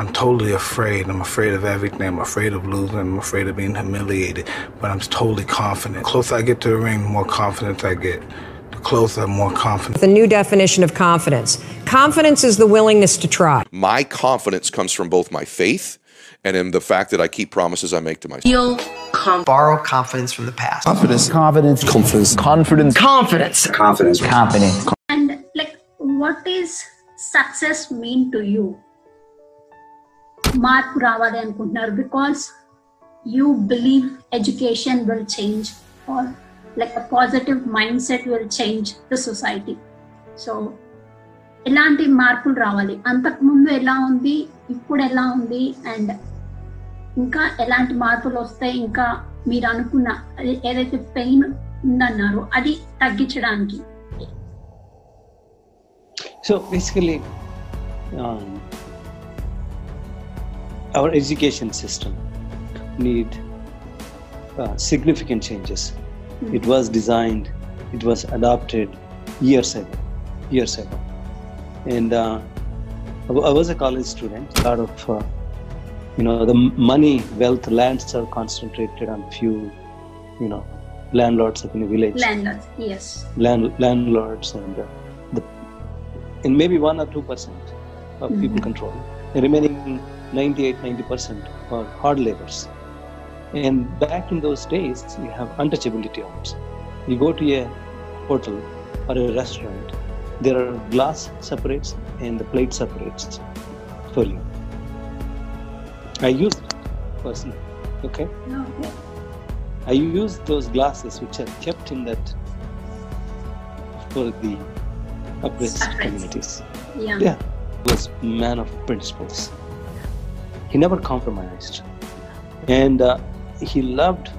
I'm totally afraid. I'm afraid of everything. I'm afraid of losing. I'm afraid of being humiliated. But I'm totally confident. The closer I get to the ring, the more confidence I get. The closer, I'm more confident. The new definition of confidence. Confidence is the willingness to try. My confidence comes from both my faith and in the fact that I keep promises I make to myself. Feel com- borrow confidence from the past. Confidence. Confidence. Confidence. Confidence. Confidence. Confidence. Confidence. And like, what is success mean to you? మార్పు రావాలి అనుకుంటున్నారు. Because you believe education will change or like a positive mindset will change the society so ఎలాంటి మార్పులు రావాలి? అంతకుముందు ఎలా ఉంది? ఇప్పుడు ఎలా ఉంది? అండ్ ఇంకా ఎలాంటి మార్పులు వస్తాయి? ఇంకా మీరు అనుకున్న ఏదైతే పెయిన్ ఉందన్నారో అది తగ్గించడానికి. So basically our education system need uh, significant changes. Mm-hmm. It was designed, it was adopted years ago, years ago. And uh, I was a college student. A lot of, uh, you know, the money, wealth, lands are concentrated on few, you know, landlords in the village. Landlords, yes. Land, landlords and uh, the, and maybe one or two percent of mm-hmm. people control. The remaining 98, 90 percent are hard laborers. And back in those days, you have untouchability also. You go to a hotel or a restaurant, there are glass separates and the plate separates for you. I used personally. Okay. I used those glasses which are kept in that for the oppressed communities. Yeah Yeah, was man of principles. He never compromised, and uh, he loved.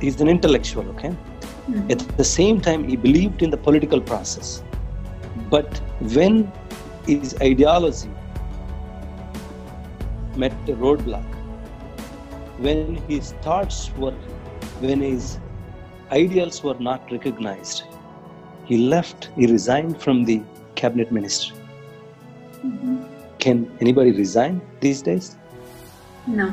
He's an intellectual, okay. At the same time, he believed in the political process, but when his ideology met a roadblock, when his thoughts were, when his ideals were not recognized, he left, he resigned from the cabinet ministry. Can anybody resign these days? No.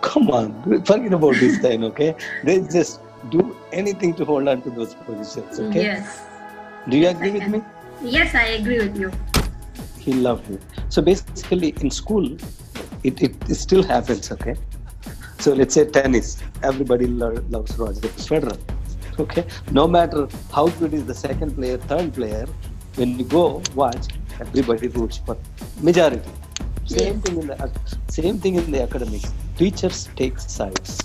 Come on, forget about this time, okay? they just do anything to hold on to those positions, okay? Yes. Do you yes, agree with me? Yes, I agree with you. He loved you. So basically, in school, it, it, it still happens, okay? So let's say tennis. Everybody lo- loves Roger Federer. Okay, no matter how good is the second player, third player, when you go watch, everybody roots for majority. Same thing in the same thing in the academics. Teachers take sides.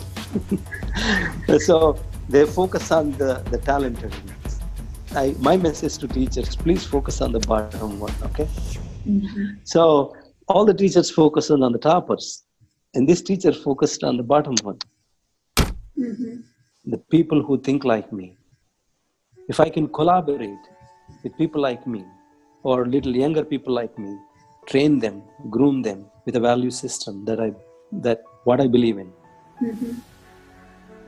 so they focus on the, the talented ones. I, my message to teachers, please focus on the bottom one, okay? Mm-hmm. So all the teachers focused on the toppers, and this teacher focused on the bottom one, mm-hmm. the people who think like me. If I can collaborate with people like me, or little younger people like me, train them, groom them with a value system that I that what I believe in. Mm-hmm.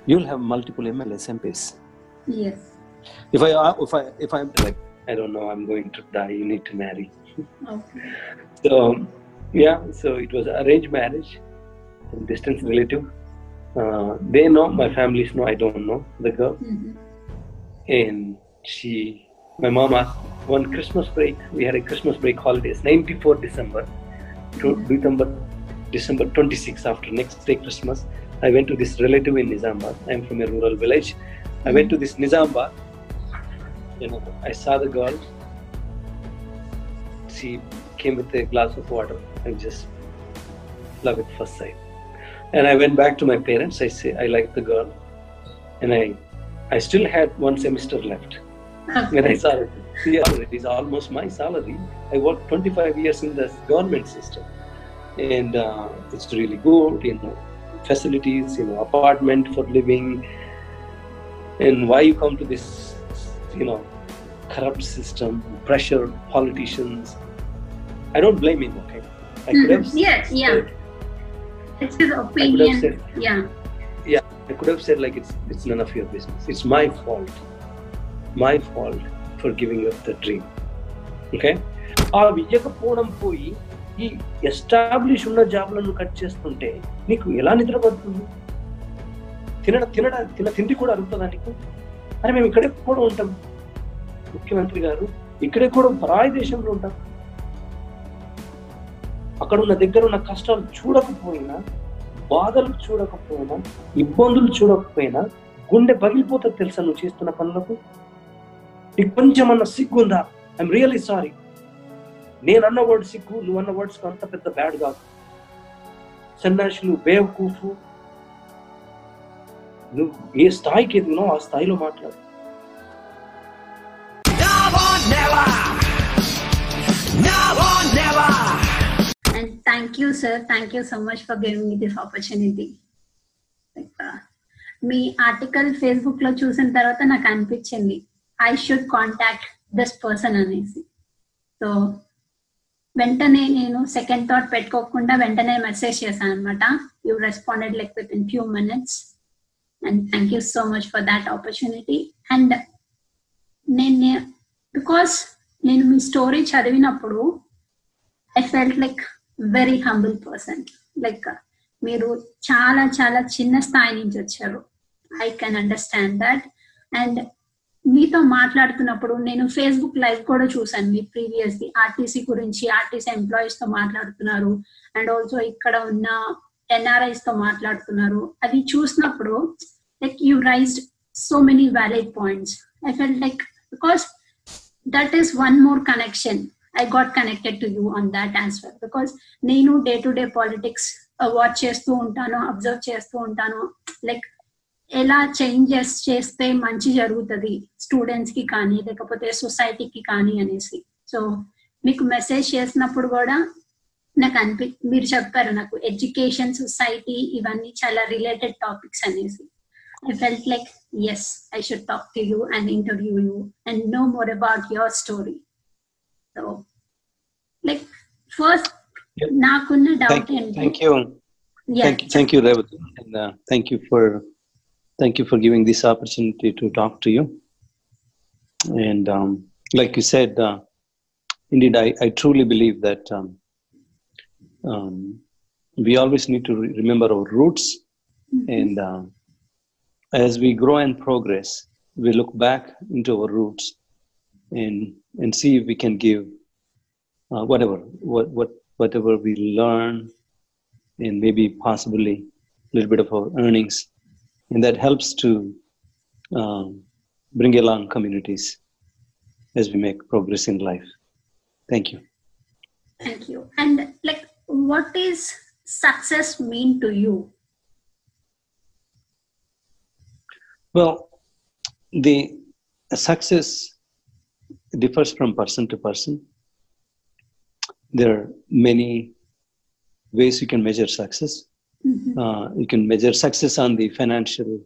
You'll have multiple MLAs MPs. Yes. If I uh, if I if I'm like I don't know I'm going to die, you need to marry. Okay. So yeah, so it was arranged marriage, distant relative. Uh, they know my family's know I don't know the girl, mm-hmm. and she my mom asked one Christmas break. We had a Christmas break holidays, 94 December, to December, December 26 after next day Christmas. I went to this relative in Nizamabad. I'm from a rural village. I went to this Nizamabad. You know, I saw the girl. She came with a glass of water. I just love at first sight. And I went back to my parents. I say I like the girl, and I, I still had one semester left. When I saw it, yeah, it is almost my salary. I worked 25 years in the government system, and uh, it's really good. You know, facilities, you know, apartment for living. And why you come to this, you know, corrupt system, pressure politicians? I don't blame him. Okay, I could have Yes, yeah. said- It's his I could have opinion. said, Yeah. yeah, I could have said like it's it's none of your business. It's my fault. My fault for giving up the dream okay ఆ వియ్యకపోవడం పోయి ఈ establish ఉన్న జాబ్లను cut చేస్తుంటే నీకు ఎలా నిద్ర పడుతుంది? తినడ తినడ తిన తిండి కూడా అరుగుతుందా నీకు? అని మేము ఇక్కడే కూడా ఉంటాం. ముఖ్యమంత్రి గారు ఇక్కడే కూడా పరాయి దేశంలో ఉంటాం. అక్కడ ఉన్న దగ్గర ఉన్న కష్టాలు చూడకపోయినా బాధలు చూడకపోయినా ఇబ్బందులు చూడకపోయినా గుండె పగిలిపోతుంది తెలుసా నువ్వు చేస్తున్న పనులకు? నీకు కొంచెం అన్న సిగ్గుందా? ఐఎమ్ రియలీ సారీ నేను అన్న వర్డ్ సిగ్గు నువ్వు అన్న వర్డ్స్ అంత పెద్ద బ్యాడ్ కాదు. సన్యాసులు బేవకూఫు నువ్వు ఏ స్థాయికి ఎదిగినావు ఆ స్థాయిలో మాట్లాడు. And thank you, sir. Thank you so much for giving me this opportunity. Uh, మీ ఆర్టికల్ ఫేస్బుక్లో చూసిన తర్వాత నాకు అనిపించింది. I should contact this person అనేసి సో వెంటనే నేను సెకండ్ థాట్ పెట్టుకోకుండా వెంటనే మెసేజ్ చేశాను అనమాట you responded like with in few minutes and thank you so much for that opportunity and నేను బికాస్ నేను మీ స్టోరీ చదివినప్పుడు I felt like very humble person like మీరు చాలా చాలా చిన్న స్థాయి నుంచి వచ్చారు I can understand that and మీతో మాట్లాడుతున్నప్పుడు నేను ఫేస్బుక్ లైవ్ కూడా చూసాను మీ ప్రీవియస్ ది ఆర్టీసీ గురించి ఆర్టీసీ ఎంప్లాయీస్తో మాట్లాడుతున్నారు అండ్ ఆల్సో ఇక్కడ ఉన్న ఎన్ఆర్ఐస్తో మాట్లాడుతున్నారు. అది చూసినప్పుడు like you raised so many valid points I fell like because that is one more connection I got connected to you on that as well. నేను day to day politics watch చేస్తూ ఉంటాను observe చేస్తూ ఉంటాను. Like ఎలా changes చేస్తే మంచి జరుగుతుంది students కి కానీ లేకపోతే సొసైటీకి కానీ అనేసి సో మీకు మెసేజ్ చేసినప్పుడు కూడా నాకు అనిపి మీరు చెప్పారు నాకు ఎడ్యుకేషన్ సొసైటీ ఇవన్నీ చాలా రిలేటెడ్ టాపిక్స్ అనేసి I felt like, yes, I should talk to you and interview you and know more about your story. So, like, first, Yep. నాకున్న డౌట్ Thank, ఏంటి thank you. Yeah. Thank you, thank you, Revati, and uh, thank you for thank you for giving this opportunity to talk to you. And um, like you said, uh, indeed, I, I truly believe that um, um, we always need to re- remember our roots, and uh, as we grow and progress, we look back into our roots and and see if we can give uh, whatever what what whatever we learn and maybe possibly a little bit of our earnings, and that helps to um, bring along communities as we make progress in life. Thank you. Thank you. And like, what is success mean to you? Well, the success differs from person to person. There are many ways you can measure success. Mhm. Uh, you can measure success on the financial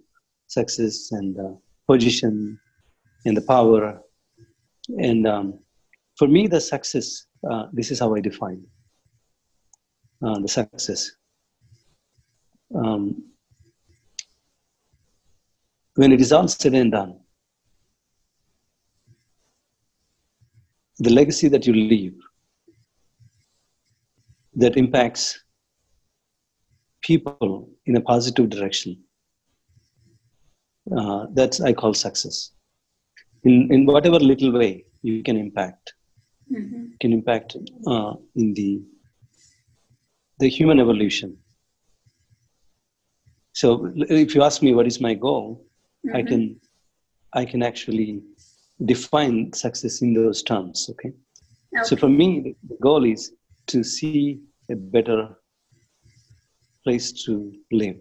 success and uh, position and the power. And um, for me, the success, uh, this is how I define uh, the success. Um, when it is all said and done, the legacy that you leave that impacts people in a positive direction, uh, that's I call success. In, in whatever little way you can impact, Mhm. can impact uh, in the the human evolution. So if you ask me what is my goal, I Mhm. can I can actually define success in those terms. Okay. So for me, the goal is to see a better place to live.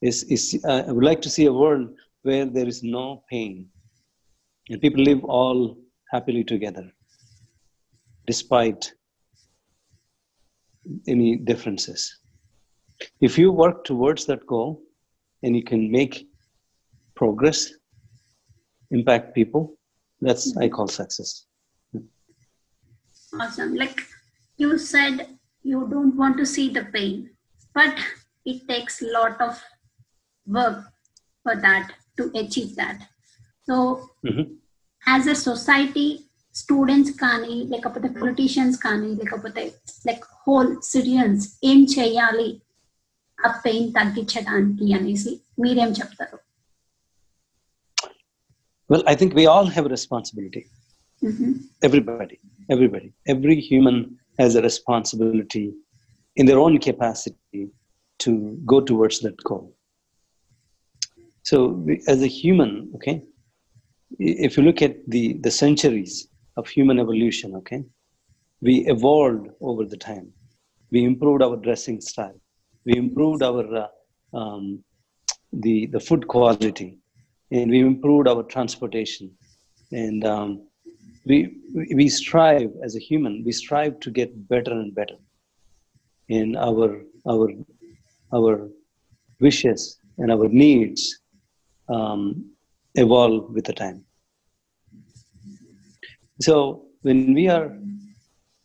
Is is uh, I would like to see a world where there is no pain, and people live all happily together, despite any differences. If you work towards that goal, and you can make progress, impact people, that's I call success. Awesome. Like you said, you don't want to see the pain, but it takes a lot of work for that to achieve that. So, Mhm. as a society, students కానీ లేకపోతే politicians కానీ లేకపోతే like whole Syrians ఏం చేయాలి ఆ pain తగ్గించడానికి అనేసి మీరేం చెప్తారు Well, I think we all have a responsibility. Everybody, everybody, every human has a responsibility in their own capacity to go towards that goal. So, as a human, okay, if you look at the, the centuries of human evolution, okay, we evolved over the time. We improved our dressing style. We improved our uh, um, the the food quality, and we improved our transportation. And um, we- we strive as a human. We strive to get better and better. And our our our wishes and our needs um, evolve with the time. So when we are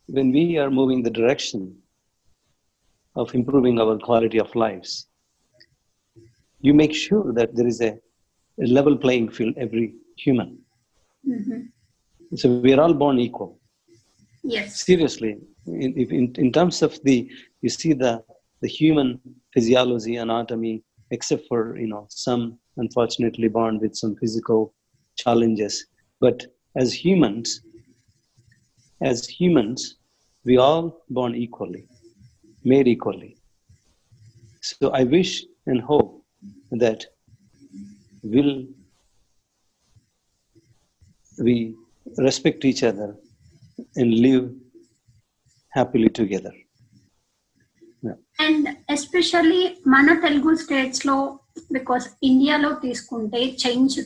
when we are moving the direction of improving our quality of lives, you make sure that there is a, a level playing field every human. So we are all born equal. Yes. Seriously, in, in, in terms of the, you see the the human physiology, anatomy, except for you know some unfortunately born with some physical challenges, but as humans, as humans, we all born equally, made equally. So I wish and hope that will we respect each other and live happily together. And especially మన Telugu states లో because ఇండియాలో తీసుకుంటే change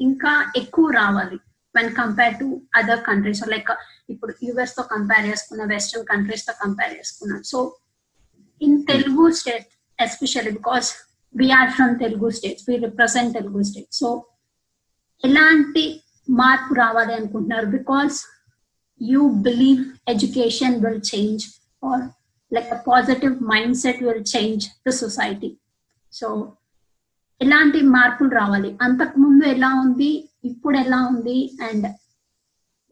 ఇంకా ఎక్కువ రావాలి when compare to other countries like ఇప్పుడు US తో compare చేసుకున్న వెస్ట్రన్ కంట్రీస్ తో కంపేర్ చేసుకున్నా so in Telugu state especially because we are from Telugu states we represent Telugu state so ఎలాంటి మార్పు రావాలి అనుకుంటున్నారు because you believe education will change or like a positive mindset will change the society so ఎలాంటి మార్పులు రావాలి అంతకు ముందు ఎలా ఉంది ఇప్పుడు ఎలా ఉంది అండ్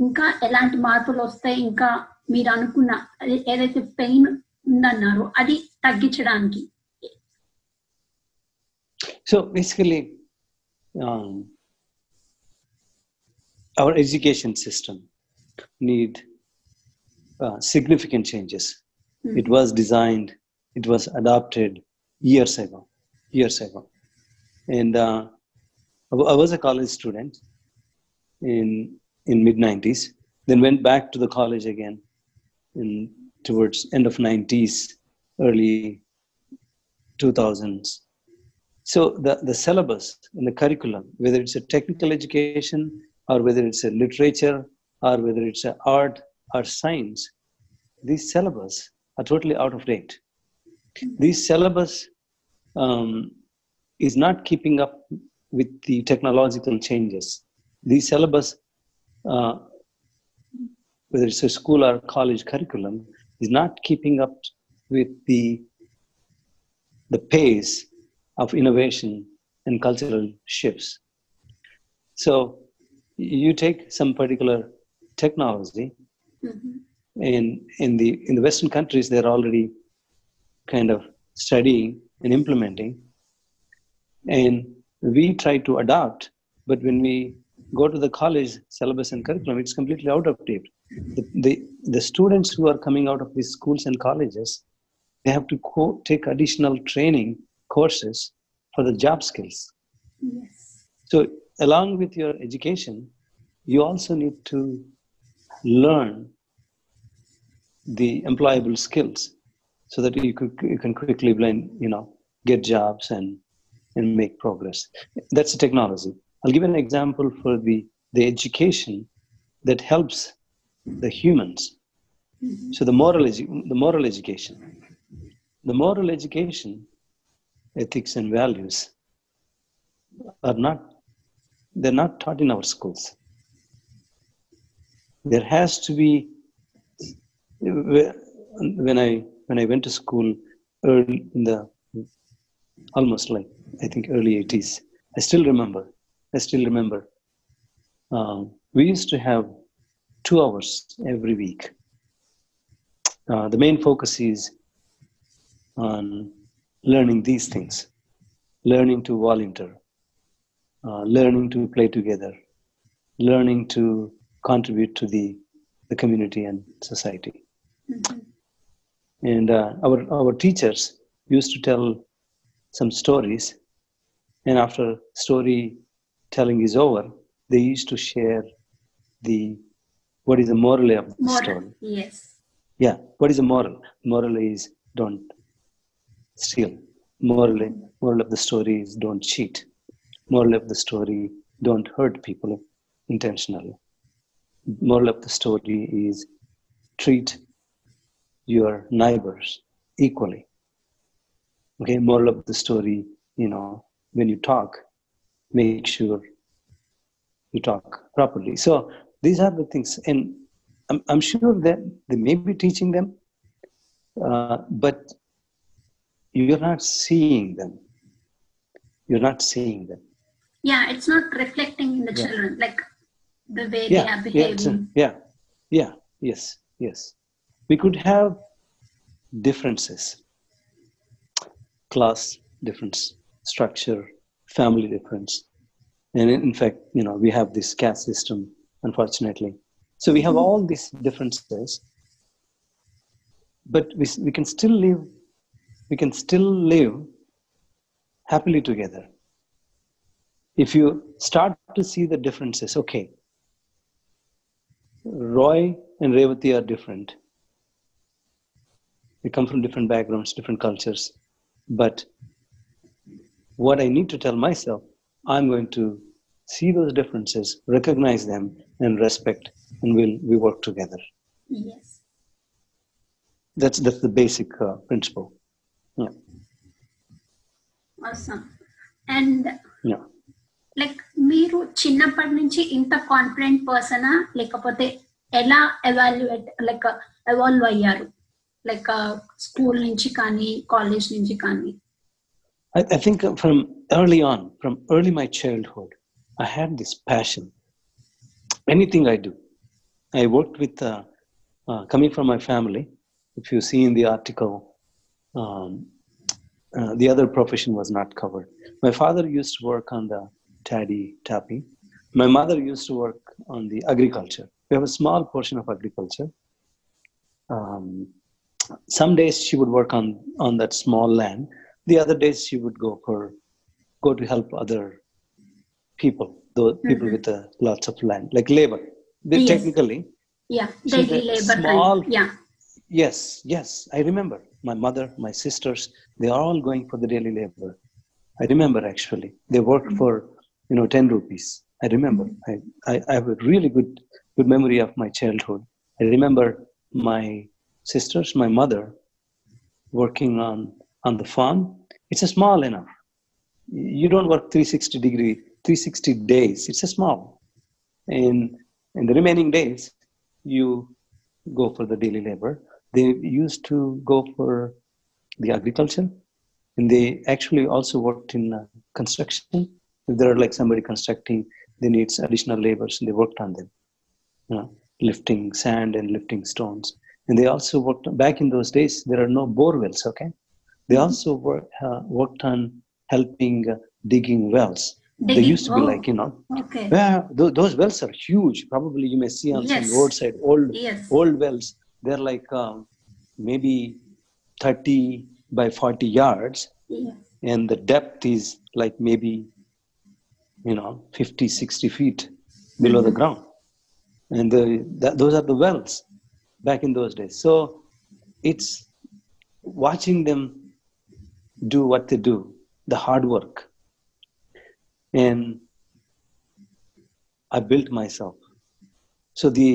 ఇంకా ఎలాంటి మార్పులు వస్తాయి ఇంకా మీరు అనుకున్న అది ఏదైతే పెయిన్ ఉందన్నారో అది తగ్గించడానికి So basically, um, our education system need uh, significant changes. it was designed, it was adopted years ago, years ago, and uh, I I was a college student in in mid '90s. Then went back to the college again in towards end of '90s, early 2000s. So the, the syllabus and the curriculum, whether it's a technical education or whether it's a literature or whether it's a art or science, these syllabus are totally out of date. This syllabus um, is not keeping up with the technological changes. These syllabus, uh, whether it's a school or college curriculum, is not keeping up with the the pace of innovation and cultural shifts. So you take some particular technology, and in in the in the Western countries, they're already kind of studying and implementing, and we try to adopt. But when we go to the college syllabus and curriculum, it's completely out of date. The, the, the students who are coming out of these schools and colleges, they have to co- take additional training courses for the job skills. Yes. So, along with your education, you also need to learn the employable skills so that you, could, you can quickly blend, you know, get jobs and, and make progress. That's the technology. I'll give an example for the, the education that helps the humans. Mm-hmm. So the moral, edu- the moral education. The moral education, ethics and values are not, they're not taught in our schools. There has to be, when I, when I went to school early in the, almost like, I think early 80s, I still remember, I still remember, um, we used to have two hours every week. Uh, the main focus is on learning these things, learning to volunteer, uh, learning to play together, learning to contribute to the, the community and society. Mhm. And uh, our, our teachers used to tell some stories, and after story telling is over, they used to share the what is the moral of the Moral. story. Yes. Yeah, what is the moral? Moral is don't steal. Moral, moral of the story is don't cheat. Moral of the story don't hurt people intentionally. Moral of the story is treat your neighbors equally. Okay, moral of the story, you know, when you talk, make sure you talk properly. So these are the things, and I'm, I'm sure that they may be teaching them, uh, but you're not seeing them. You're not seeing them. Yeah, it's not reflecting in the Yeah. children, like the way they Yeah, are yeah, behaving. a- yeah, yeah, yes, yes. We could have differences, class difference, structure, family difference, and in fact, you know, we have this caste system, unfortunately. So we have mm-hmm. all these differences, but we, we can still live, we can still live happily together. If you start to see the differences, okay, Roy and Revati are different We come from different backgrounds, different cultures. But what I need to tell myself, I'm going to see those differences, recognize them, and respect, and we'll we work together. Yes. That's that's the basic uh, principle. Yeah, Awesome. And yeah. Like మీరు చిన్నప్పటి నుంచి ఇంత confident పర్సనా లేకపోతే ఎలా evaluate like evolve అయ్యారు like a school, in Chikani, college, in I, I think from early on, from early my childhood, I had this passion. Anything I do, I worked with uh, uh, coming from my family. If you see in the article, um, uh, the other profession was not covered. My father used to work on the toddy tapping. My mother used to work on the agriculture. We have a small portion of agriculture. Um, some days she would work on on that small land. The other days she would go for go to help other people those mm-hmm. people with uh, lots of land like labor. Yes. technically yeah daily labor small, yeah. Yes yes i remember. My mother my sisters they are all going for the daily labor. I remember actually. They worked mm-hmm. for you know 10 rupees. I remember. Mm-hmm. I, I, I have a really good good memory of my childhood. I remember my sisters my mother working on on the farm it's a small enough. You don't work 360 degree 360 days it's a small. And in the remaining days you go for the daily labor. They used to go for the agriculture and they actually also worked in uh, construction. If there are like somebody constructing they need additional labors and they worked on them. You know, lifting sand and lifting stones and they also worked back in those days there are no bore wells okay? They also work, uh, worked on helping uh, digging wells. They used to be oh. like you know okay yeah, th- those wells are huge. Probably you may see on some roadside old Yes. old wells. They're like um, maybe 30 by 40 yards, and the depth is like maybe you know 50, 60 feet below the ground, and the, that, those are the wells back in those days. So it's watching them do what they do, the hard work, and I built myself. So the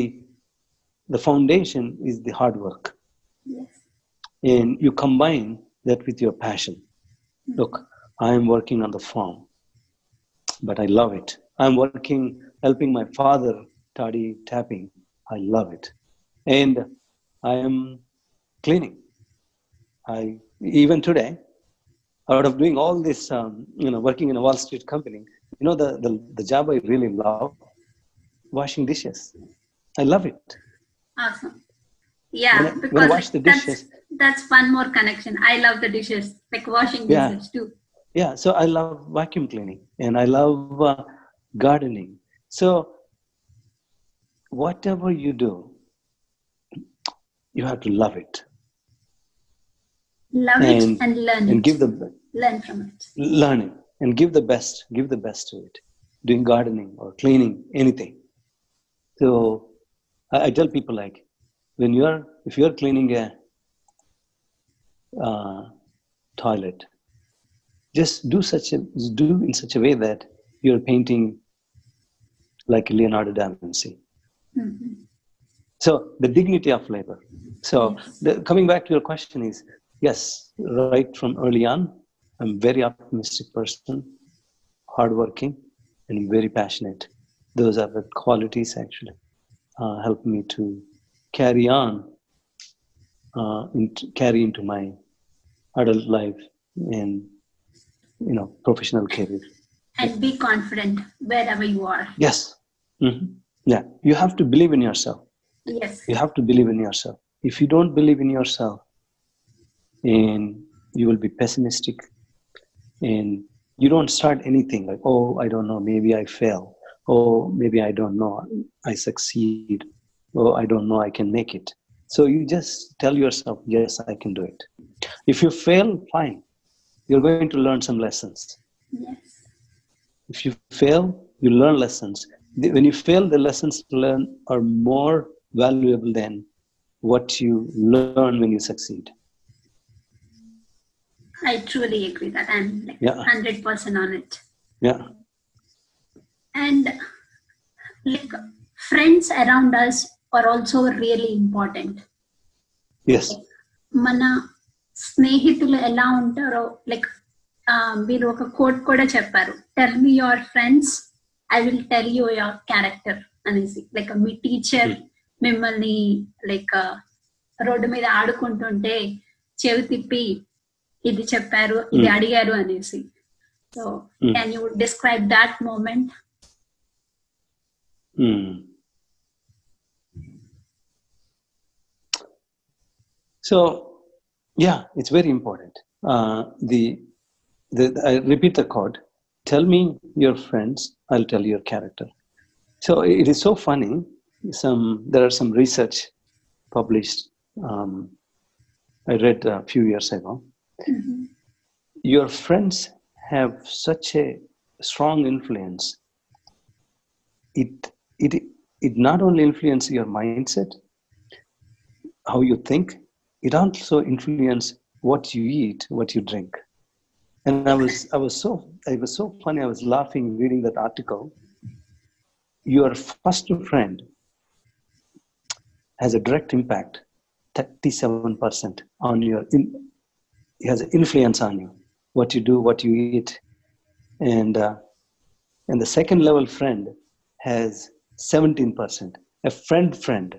the foundation is the hard work, and you combine that with your passion. Look, I am working on the farm, but I love it. I'm working, helping my father study tapping. I love it, and I am cleaning. I even today, out of doing all this, um, you know, working in a Wall Street company, you know, the, the, the job I really love, washing dishes. I love it. Awesome. Yeah, When I- when I wash the that's, dishes- that's one more connection. I love the dishes, like washing Yeah. dishes too. Yeah, so I love vacuum cleaning and I love uh, gardening. So whatever you do, you have to love it Love And- it and learn and it. give the learn from it. learn it and give the best give the best to it doing gardening or cleaning anything so i, I tell people like when you're if you're cleaning a uh, toilet just do such a do in such a way that you're painting like leonardo da vinci Mhm. So the dignity of labor. So the, coming back to your question is yes right from early on i'm very optimistic person hardworking and very passionate. Those are the qualities actually uh, help me to carry on uh, into, carry into my adult life and you know professional career. And be confident wherever you are. yes. Mhm. yeah. You have to believe in yourself Yes. you have to believe in yourself. If you don't believe in yourself and you will be pessimistic and you don't start anything like oh i don't know maybe i fail. Oh maybe i don't know i succeed. Oh i don't know i can make it. So you just tell yourself yes i can do it. If you fail fine. You're going to learn some lessons. Yes. if you fail you learn lessons. When you fail the lessons learned are more valuable than what you learn when you succeed I truly agree that I'm like Yeah. 100% on it. yeah And like friends around us are also really important. yes మన స్నేహితులు ఎలా ఉంటారో like మీరు ఒక quote కూడా చెప్పారు tell me your friends I will tell you your character అనేసి like మీ టీచర్ మిమ్మల్ని లైక్ రోడ్డు మీద ఆడుకుంటుంటే చెవి తిప్పి ఇది చెప్పారు ఇది Hmm. అడిగారు అనేసి so Hmm. Can you describe that moment Hmm. So, yeah, it's very important. Uh, the, the I repeat the quote: "Tell me your friends, I'll tell you your character." So it is so funny. Some there are some research published. Um, I read a few years ago. Your friends have such a strong influence it it it not only influences your mindset how you think it also influences what you eat what you drink and i was i was so i was so funny i was laughing reading that article your first friend has a direct impact 37% on your in, it has an influence on you what you do what you eat. And uh, and the second level friend has 17% a friend friend.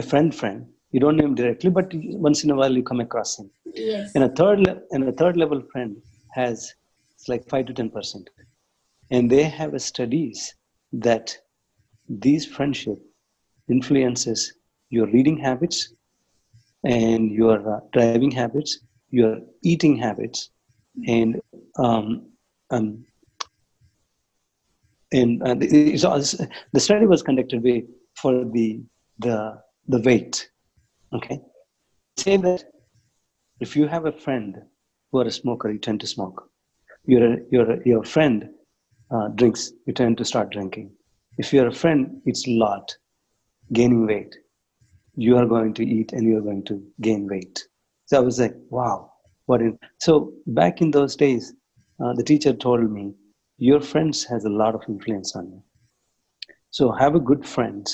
A friend friend you don't know him directly but once in a while you come across him. Yes and a third le- and a third level friend has it's like 5 to 10% and they have a studies that these friendship influences your reading habits and your uh, driving habits your eating habits and um, um, and uh, also, the study was conducted with, for the the the weight okay? Say that if you have a friend who are a smoker you tend to smoke. Your your your friend uh, drinks you tend to start drinking. If you're a friend it's a lot gaining weight. You are going to eat and you're going to gain weight. So i was like wow what in so back in those days uh, the teacher told me your friends has a lot of influence on you. So have a good friend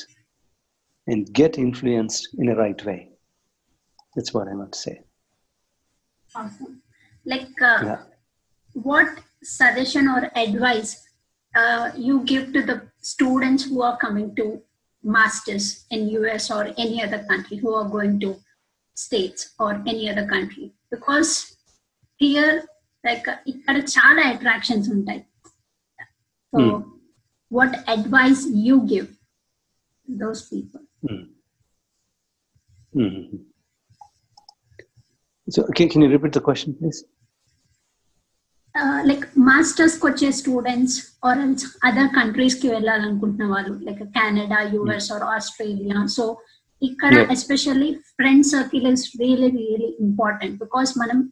and get influenced in a right way. That's what i want to say. Awesome. Like, uh, Yeah. what suggestion or advice uh, you give to the students who are coming to masters in US or any other country who are going to states or any other country? Because here, like, uh, ఇక్కడ చాలా attractions ఉంటాయి so Hmm. What advice you give those people Mhm. So, can, can you repeat the question, please? Like మాస్టర్స్కి వచ్చే students or else other కంట్రీస్కి వెళ్ళాలనుకుంటున్న వాళ్ళు like Canada US or Australia so ఇక్కడ. Especially friend circle is really really important because మనం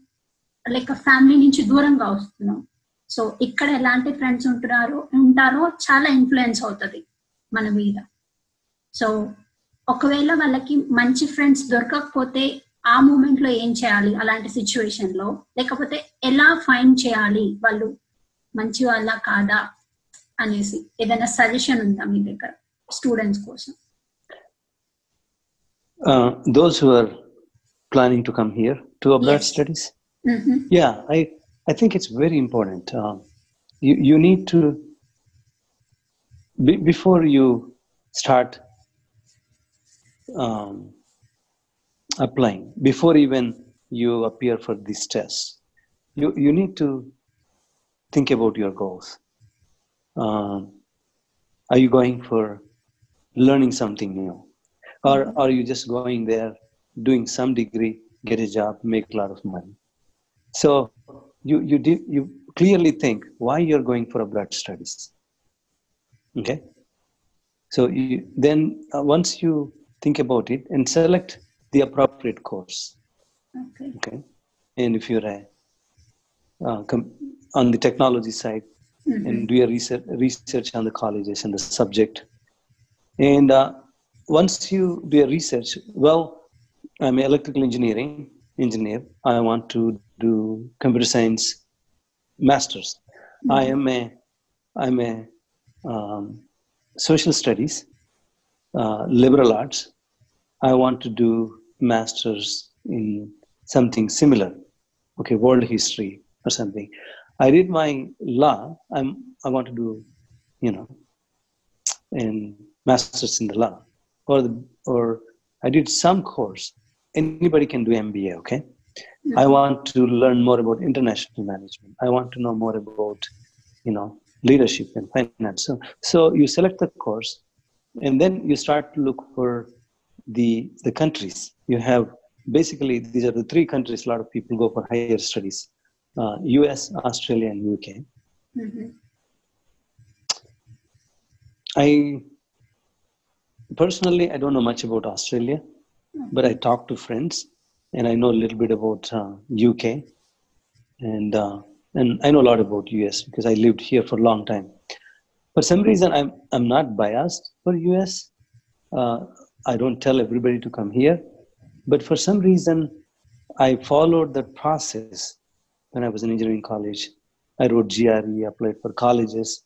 like family నుంచి దూరంగా వస్తున్నాం. So ఇక్కడ ఎలాంటి ఫ్రెండ్స్ ఉంటున్నారో ఉంటారో చాలా ఇన్ఫ్లుయెన్స్ అవుతుంది మన మీద. సో ఒకవేళ వాళ్ళకి మంచి ఫ్రెండ్స్ దొరకకపోతే ఆ మూమెంట్ లో ఏం చేయాలి అలాంటి సిచ్యువేషన్ లో లేకపోతే ఎలా ఫైండ్ చేయాలి వాళ్ళు మంచి వాళ్ళ కాదా అనేసి ఏదైనా సజెషన్ ఉందా మీ దగ్గర స్టూడెంట్స్ కోసం Uh, those who are planning to come here to abroad Yes. studies? Hmm. Yeah, I, I think it's very important. Um, you, you need to, be, before you start um, applying, before even you appear for these tests, you, you need to think about your goals. Um, are you going for learning something new? Or are you just going there, doing some degree, get a job, make a lot of money? So you you did you clearly think why you're going for abroad studies. Okay. So you, then uh, once you think about it and select the appropriate course. Okay Okay. And if you're a, uh, com- on the technology side, and do your research research on the colleges and the subject. And uh, once you do your research, well, I'm an electrical engineering engineer. I want to do computer science masters. I am a I'm a um, social studies, uh, liberal arts. I want to do masters in something similar, okay, world history or something. I did my law. I'm I want to do, you know, and masters in the law, or the or I did some course. Anybody can do MBA. Okay, hmm. I want to learn more about international management. I want to know more about, you know, leadership and finance. So so you select the course, and then you start to look for the the countries. You have basically these are the three countries a lot of people go for higher studies: uh, U.S., Australia, and UK. I personally I don't know much about Australia, but I talk to friends and I know a little bit about uh, UK, and uh, and I know a lot about US because I lived here for a long time. For some reason, I'm I'm not biased for US. Uh, I don't tell everybody to come here, but for some reason, I followed that process when I was in engineering college. I wrote GRE, applied for colleges,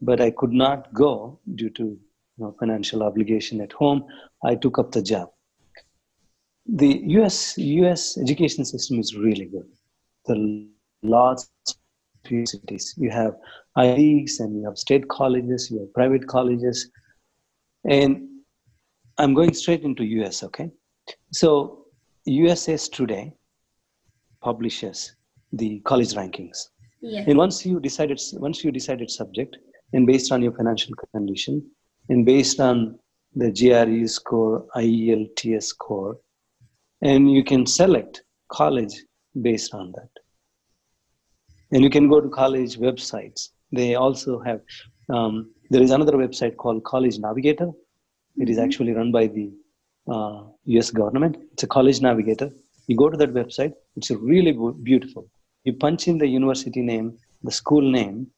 but I could not go due to you know, financial obligation at home. I took up the job. The US US education system is really good. Are lots of universities. You have Ivies and you have state colleges, you have private colleges, and I'm going straight into US. Okay, so USA Today publishes the college rankings. Yeah. And once you decided, once you decided subject, and based on your financial condition, and based on the GRE score, IELTS score, and you can select college based on that. And you can go to college websites. They also have. Um, there is another website called College Navigator. It is actually run by the uh, U.S. government. It's a college navigator. You go to that website. It's really beautiful. You punch in the university name, the school name.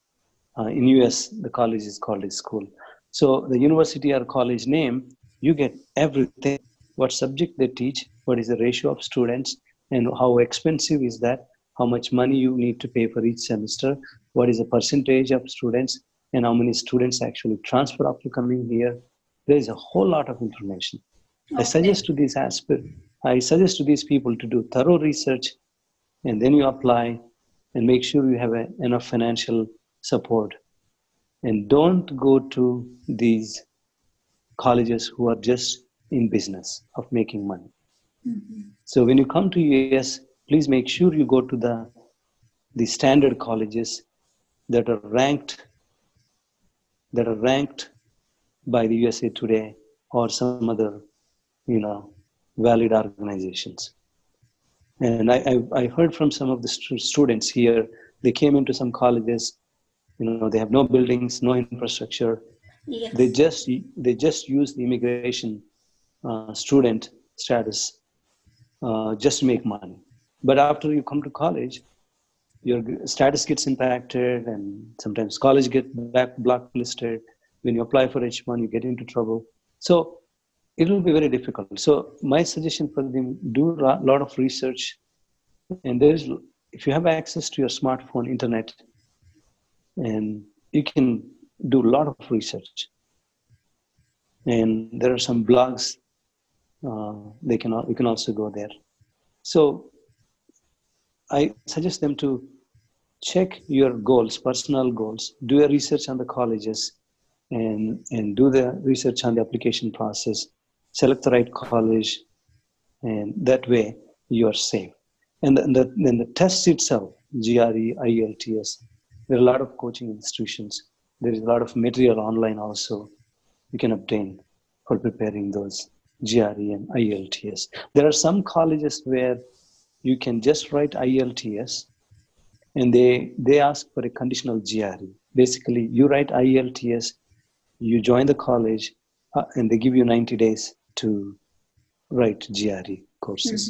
Uh, in US, the college is called a school. So the university or college name, you get everything. What subject they teach, what is the ratio of students, and how expensive is that? How much money you need to pay for each semester? What is the percentage of students, and how many students actually transfer after coming here? There is a whole lot of information. I suggest to these aspir- I suggest to these people to do thorough research, and then you apply, and make sure you have a, enough financial support, and don't go to these colleges who are just in business of making money. Mm-hmm. So when you come to US, please make sure you go to the the standard colleges that are ranked that are ranked by the USA Today or some other, you know, valid organizations. And I, I, I heard from some of the stu- students here, they came into some colleges, you know, they have no buildings, no infrastructure. Yes. They just they just use the immigration uh, student status uh, just to make money. But after you come to college, your status gets impacted, and sometimes college get back blacklisted. When you apply for H1, you get into trouble. So it will be very difficult. So my suggestion for them: do a lot of research, and there is if you have access to your smartphone, internet, and you can do a lot of research. And there are some blogs. Uh, they can you can also go there. So I suggest them to check your goals, personal goals, do a research on the colleges, and and do the research on the application process. Select the right college, and that way you are safe. And then the, then the test itself, GRE, IELTS, there are a lot of coaching institutions. There is a lot of material online also you can obtain for preparing those GRE and IELTS. There are some colleges where you can just write IELTS and they, they ask for a conditional GRE. Basically, you write IELTS, you join the college, uh, and they give you 90 days to write GRE courses.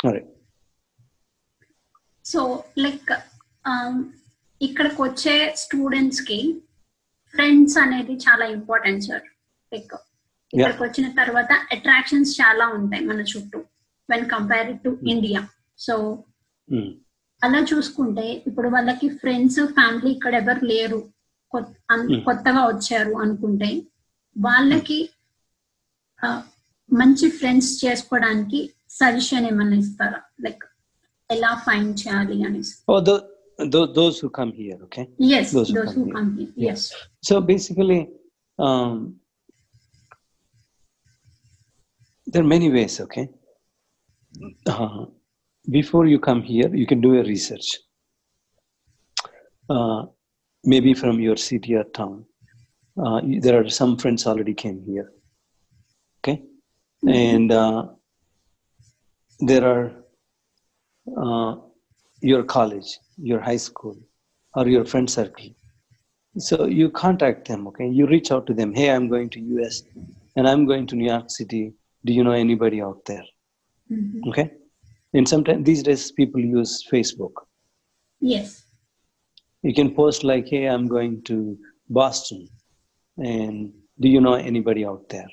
All right. So like ఇక్కడికి వచ్చే స్టూడెంట్స్కి friends అనేది చాలా important sir like ఇక్కడికి వచ్చిన తర్వాత attractions చాలా ఉంటాయి మన చుట్టూ when compare to India so. అలా చూసుకుంటే ఇప్పుడు వాళ్ళకి ఫ్రెండ్స్ ఫ్యామిలీ ఇక్కడ ఎవరు లేరు. కొత్తగా వచ్చారు అనుకుంటే వాళ్ళకి ఆ, మంచి ఫ్రెండ్స్ చేసుకోవడానికి సజెషన్ ఏమన్నా ఇస్తారా లైక్ ఎలా ఫైండ్ చేయాలి అనేసి Oh, those, those, those who come here, okay? Yes Those who those come who here. Come here Yeah. Yes So basically, um, there are many ways, okay? Uh, before you come here, you can do a research. Uh, maybe from your city or town. Uh, there are some friends already came here, okay? And uh, there are uh, your college, your high school, or your friend circle. So you contact them okay? You reach out to them. Hey i'm going to us and i'm going to new york city. Do you know anybody out there? Okay? And sometimes these days people use facebook. Yes you can post like hey i'm going to boston. And do you know anybody out there?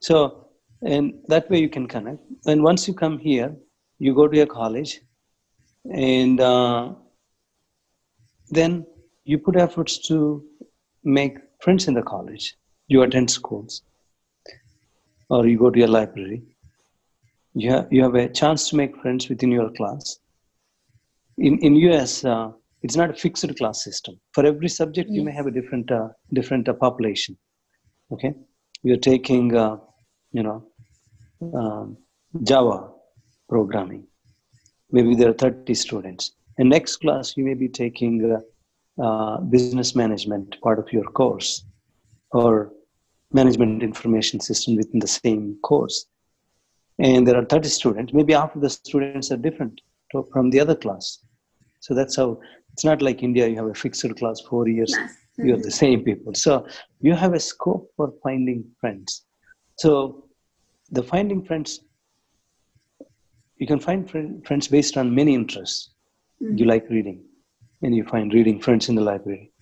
So and that way you can connect. And once you come here you go to your college and uh, then you put efforts to make friends in the college. You attend schools or you go to your library. You have, you have a chance to make friends within your class in in us uh, it's not a fixed class system. For every subject you may have a different uh, different uh, population. Okay? You're taking uh, you know um, java programming. Maybe there are 30 students. And next class you may be taking uh, uh, business management part of your course or management information system within the same course. And there are 30 students. Maybe half of the students are different to- from the other class so that's how it's not like india you have a fixed class four years Class. you're the same people. So you have a scope for finding friends. So the finding friends you can find friend, friends based on many interests. You mm-hmm. like reading and you find reading friends in the library.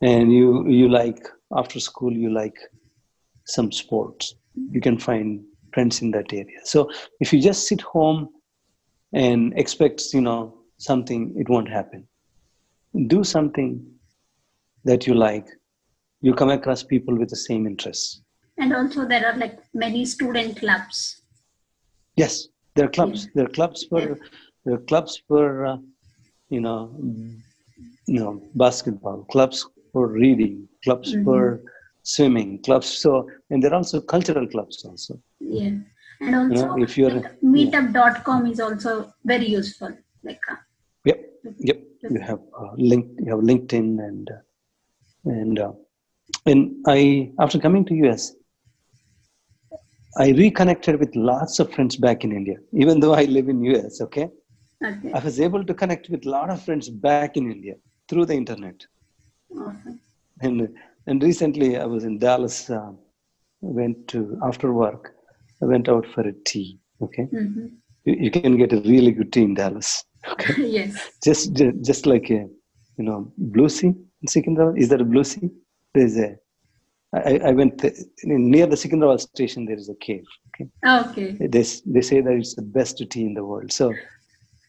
And you you like after school you like some sports. You can find friends in that area. So if you just sit home and expect you know something it won't happen. Do something that you like. You come across people with the same interests. And also there are like many student clubs. yes there are clubs. There are clubs for there are clubs for uh, you know you know basketball clubs for reading clubs for swimming clubs so and there are also cultural clubs also. Yeah. And also know, if you're- meetup.com is also very useful. Like uh, Yep, yep. You have uh, link. You have LinkedIn and uh, and uh, and I, after coming to US, I reconnected with lots of friends back in India, even though I live in US. Okay, Okay. I was able to connect with a lot of friends back in India through the internet. Awesome. And and recently, I was in Dallas. Uh, went to after work. I went out for a tea. Okay, mm-hmm. you, you can get a really good tea in Dallas. Okay, yes. just just like a you know blue sea in Secunderabad. Is there a blue sea? There's a. I, I went th- near the Secunderabad station. There is a cave. Okay, Okay. they they say that it's the best tea in the world. So,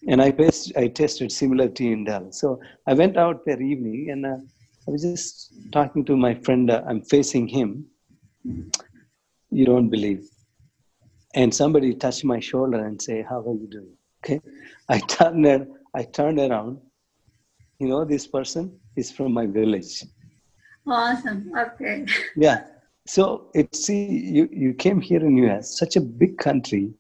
and I taste, I tasted similar tea in Dallas. So I went out there evening and uh, I was just talking to my friend. Uh, I'm facing him. You don't believe. And somebody touched my shoulder and say, "How are you doing?" Okay, I turned ar- I turned around. You know, this person is from my village. Awesome. Okay. Yeah. So it see you you came here in US, such a big country,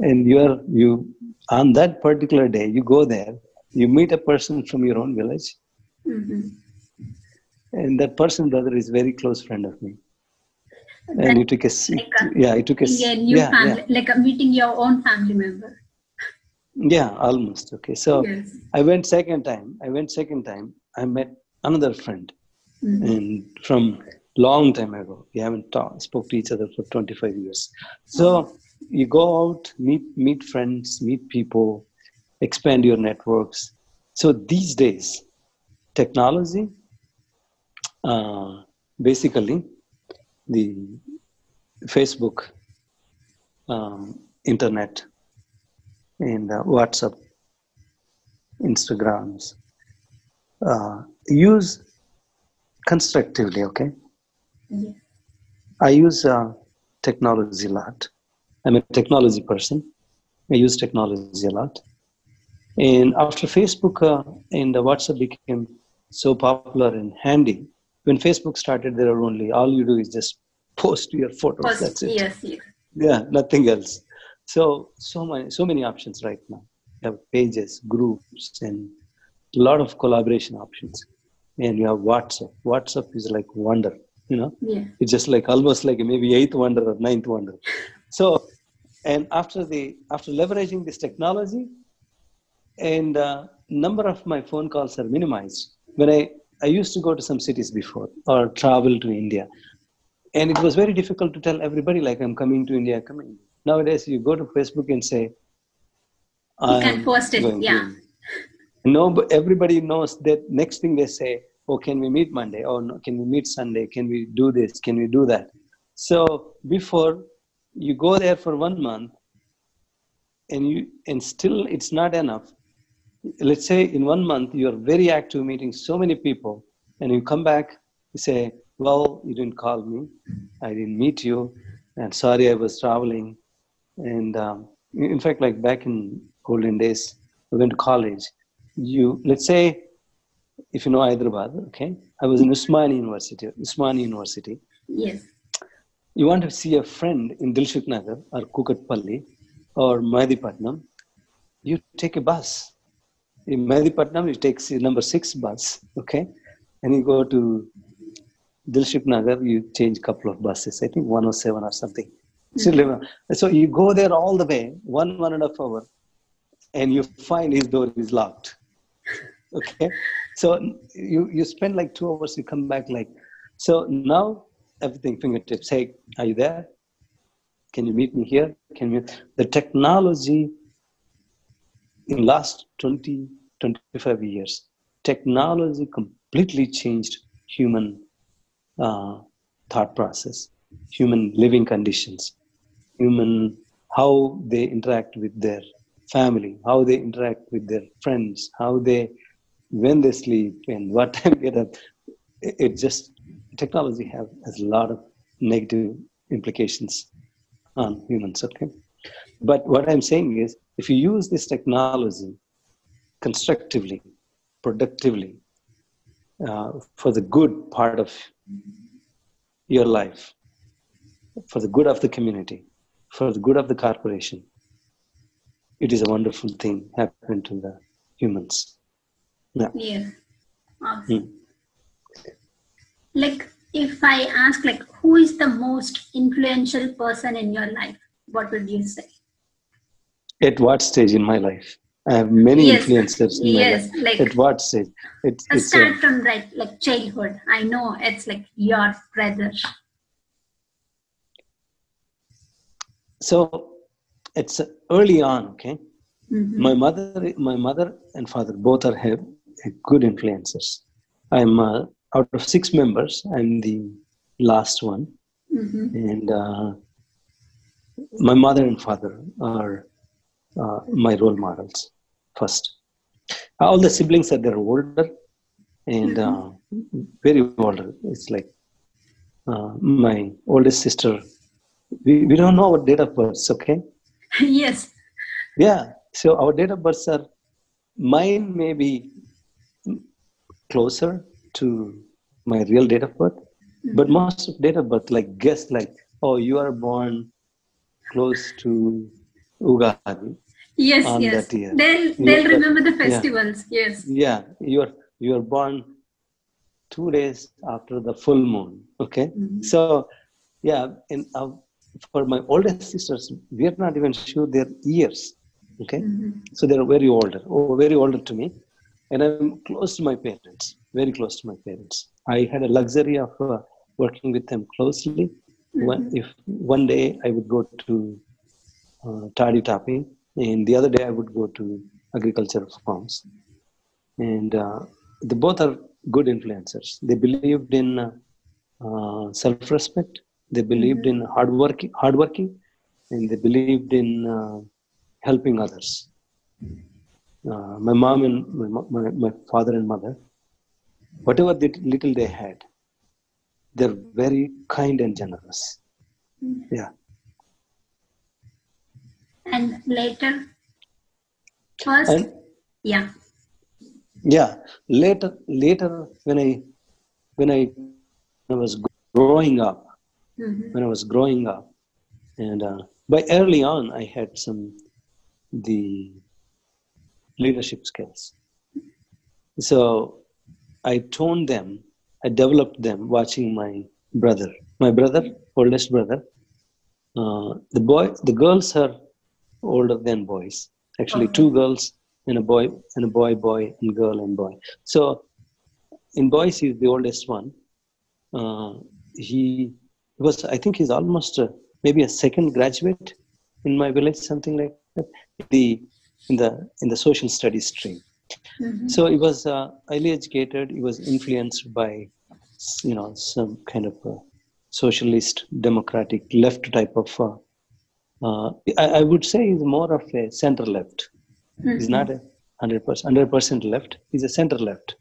and you are you on that particular day you go there, you meet a person from your own village, hmm and that person brother is very close friend of me. And you took a seat. like a- Yeah, I took a a new Yeah, family, yeah, like a meeting your own family member. Yeah, almost. Okay. So Yes. I went second time. I went second time. I met another friend. Mhm. and from long time ago we haven't talked, spoke to each other for 25 years so you go out meet meet friends meet people expand your networks so these days technology uh, basically the facebook um, internet and the whatsapp instagrams uh, use constructively okay Yeah. i use uh, technology a lot i'm a technology person i use technology a lot and after facebook uh, and uh, whatsapp became so popular and handy when facebook started there are only all you do is just post your photos Post- that's it Yes. Yes. yeah nothing else so so many so many options right now. You have pages groups and a lot of collaboration options. And you have whatsapp. Whatsapp is like wonder you know? Yeah. it's just like almost like maybe eighth wonder or ninth wonder. So and after the after leveraging this technology and uh, number of my phone calls are minimized. When i i used to go to some cities before or travel to india. And it was very difficult to tell everybody like i'm coming to india coming nowadays you go to facebook and say You can post it, yeah. No but everybody knows that next thing they say oh can we meet monday? Oh no can we meet sunday? Can we do this? Can we do that? So before you go there for one month and you and still it's not enough. Let's say in one month you are very active meeting so many people and you come back you say well you didn't call me. I didn't meet you and sorry i was traveling and um, in fact like back in olden days we went to college you let's say if you know hyderabad okay i was in usmani university usmani university Yes. you want to see a friend in Dilsukh Nagar or Kukatpalli or Mehdipatnam, you take a bus. In Mehdipatnam, you take the number six bus, okay? And you go to Dilsukh Nagar, you change a couple of buses, I think 107 or something. Remember. So you go there all the way, one, one and a half hour, and you find his door is locked. Okay? So you, you spend like two hours, you come back like, so now everything fingertips. Hey, are you there? Can you meet me here? Can you? The technology in last 20, 25 years, technology completely changed human uh, thought process, human living conditions, human how they interact with their family, how they interact with their friends, how they when they sleep and what time get up. It, it just technology have has a lot of negative implications on humans. Okay, but what I'm saying is, if you use this technology constructively, productively, uh, for the good part of your life, for the good of the community, for the good of the corporation, it is a wonderful thing happening to the humans. Yeah. Yes. Awesome. Hmm. Like if I ask, like, who is the most influential person in your life, what would you say? At what stage in my life? I have many Yes, influencers in yes, my life. like- At what stage? It, start from right, like childhood. I know it's like your brother. So it's early on. Okay, Mhm. my mother, my mother and father both are have good influences I'm uh, out of six members. I'm the last one, Mhm. and uh, my mother and father are uh, my role models first. All the siblings are they're older and uh, very older. It's like uh, my oldest sister. We, we don't know our date of birth, okay? yes. Yeah. So our date of births are mine may be closer to my real date of birth, but most of date of birth like guess like oh you are born close to Ugadi. Yes, yes. They'll they'll Yeah. remember the Yeah. festivals. Yes. Yeah, you are you are born two days after the full moon. Okay, Mhm. so yeah, and uh, for my older sisters, we are not even sure their years. Okay, Mhm. so they're very older, or very older to me, and I'm close to my parents, very close to my parents. I had a luxury of uh, working with them closely. One, if one day I would go to uh, Tadi Tapi, and the other day I would go to agricultural farms, and uh, they both are good influencers. They believed in uh, uh, self-respect. They believed in hard working, hard working, and they believed in uh, helping others. Uh, my mom and my, my, my father and mother, whatever they, little they had, they're very kind and generous. Yeah. And later, first, And yeah. yeah, later, later when I, when I, when I was growing up, Mhm. when I was growing up, and uh, by early on, I had some the leadership skills. So I toned them, I developed them watching my brother, my brother, oldest brother. Uh, the boy, the girls are older than boys. Actually, Okay. two girls and a boy, and a boy, boy, and girl and boy. So in boys, he's the oldest one. Uh, he was, I think, he's almost uh, maybe a second graduate in my village, something like that. The in the in the social studies stream. Mhm. So he was uh, highly educated. He was influenced by, you know, some kind of socialist, democratic, left type of. Uh, uh, I, I would say he's more of a center left. He's not a hundred percent, hundred percent left. He's a center left,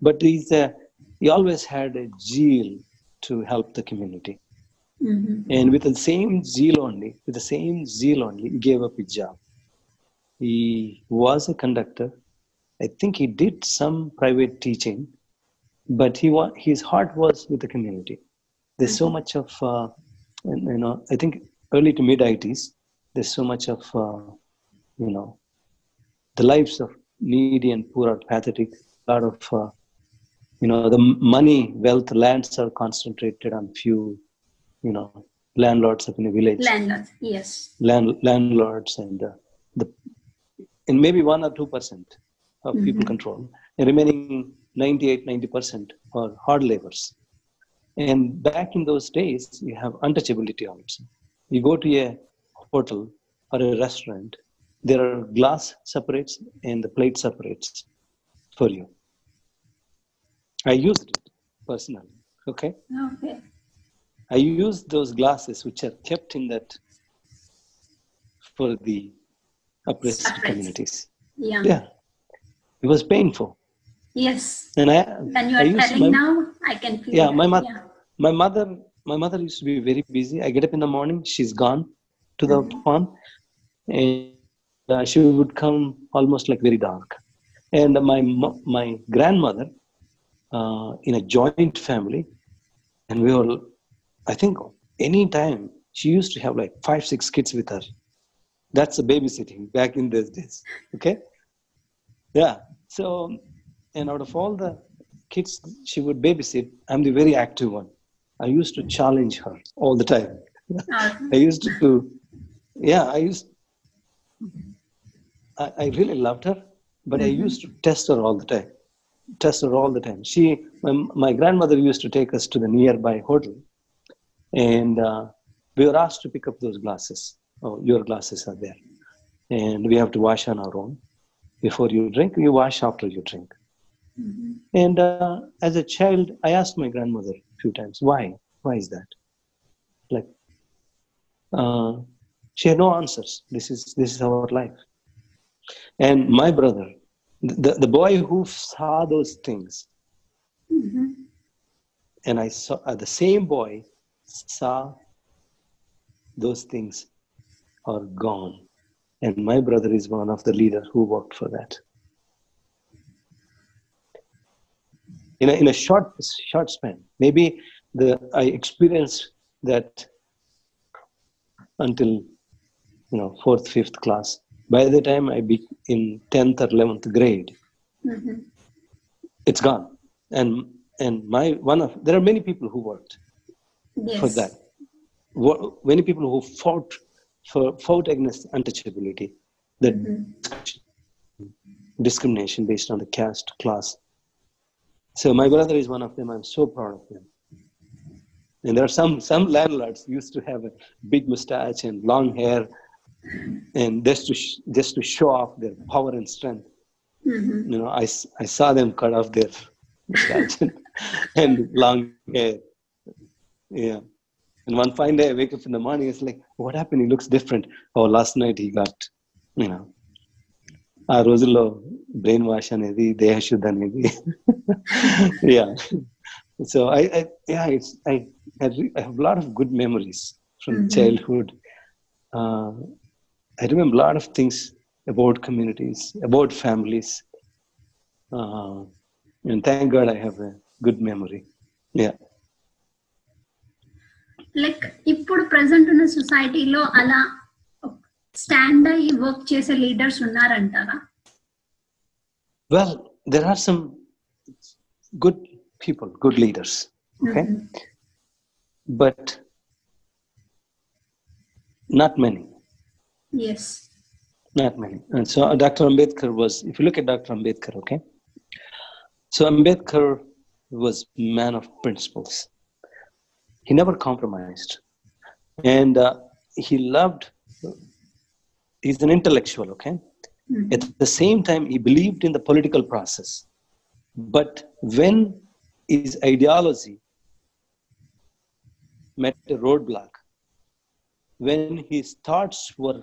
but he's a, he always had a zeal to help the community, Mhm. and with the same zeal only, with the same zeal only, he gave up his job. He was a conductor. I think he did some private teaching, but he wa- his heart was with the community. There's so much of, uh, you know, I think early to mid 80s, there's so much of, uh, you know, the lives of needy and poor are pathetic. A lot of, uh, you know, the money, wealth, lands are concentrated on few, you know, landlords up in a village Landlords. Yes. land, landlords and uh, the and maybe one or two percent of people control and remaining 98 90 percent are hard laborers and back in those days you have untouchability also you go to a hotel or a restaurant there are glass separates and the plate separates for you i used it personally okay Okay. I use those glasses which are kept in that for the oppressed Oppressed. communities. Yeah. Yeah, it was painful, Yes. and I. When you are used telling my, now, I can feel. Yeah, my mother. Yeah. My mother. My mother used to be very busy. I get up in the morning, she's gone to the farm, and uh, she would come almost like very dark. And my my grandmother, uh, in a joint family, and we were, I think, any time she used to have like five six kids with her. That's a babysitting back in those days. Okay. Yeah. So, and out of all the kids she would babysit, I'm the very active one. I used to challenge her all the time. I used to, yeah, I used, I, I really loved her, but I mm-hmm. used to test her all the time. Test her all the time. She, my, my grandmother used to take us to the nearby hotel, and uh, we were asked to pick up those glasses. Oh, your glasses are there, and we have to wash on our own. Before you drink, you wash after you drink. And uh, as a child, I asked my grandmother a few times, why? Why is that? Like, uh, she had no answers. This is this is our life. And my brother, the, the boy who saw those things, and I saw uh, the same boy saw those things are gone. And my brother is one of the leaders who worked for that. in a, in a short short span. Maybe the I experienced that until you know fourth fifth class. By the time I be in tenth or eleventh grade, mm-hmm. it's gone. And and my one of there are many people who worked yes. for that. Many people who fought for fought against untouchability, the mm-hmm. discrimination based on the caste class. So my brother is one of them. I'm so proud of him. And there are some some landlords used to have a big mustache and long hair, and just to sh- just to show off their power and strength. Mm-hmm. You know, I, I saw them cut off their mustache and long hair. Yeah. And one fine day I wake up in the morning, it's like, what happened? He looks different. Oh, last night he got, you know, ఆ రోజుల్లో brain wash అనేది దేహశుద్ధి అనేది yeah so I yeah it's I I have a lot of good memories from childhood uh, i remember a lot of things about communities about families uh, and thank god i have a good memory yeah like ఇప్పుడు present ఉన్న సొసైటీలో అలా stand అయ్యి work చేసే leaders ఉన్నారంటారా well there are some good people good leaders okay but not many yes not many. And so uh, Dr. Ambedkar was, if you look at Dr. Ambedkar, okay, so Ambedkar was man of principles. He never compromised, and uh, he loved. He's an intellectual, okay. At the same time, he believed in the political process, but when his ideology met a roadblock, when his thoughts were,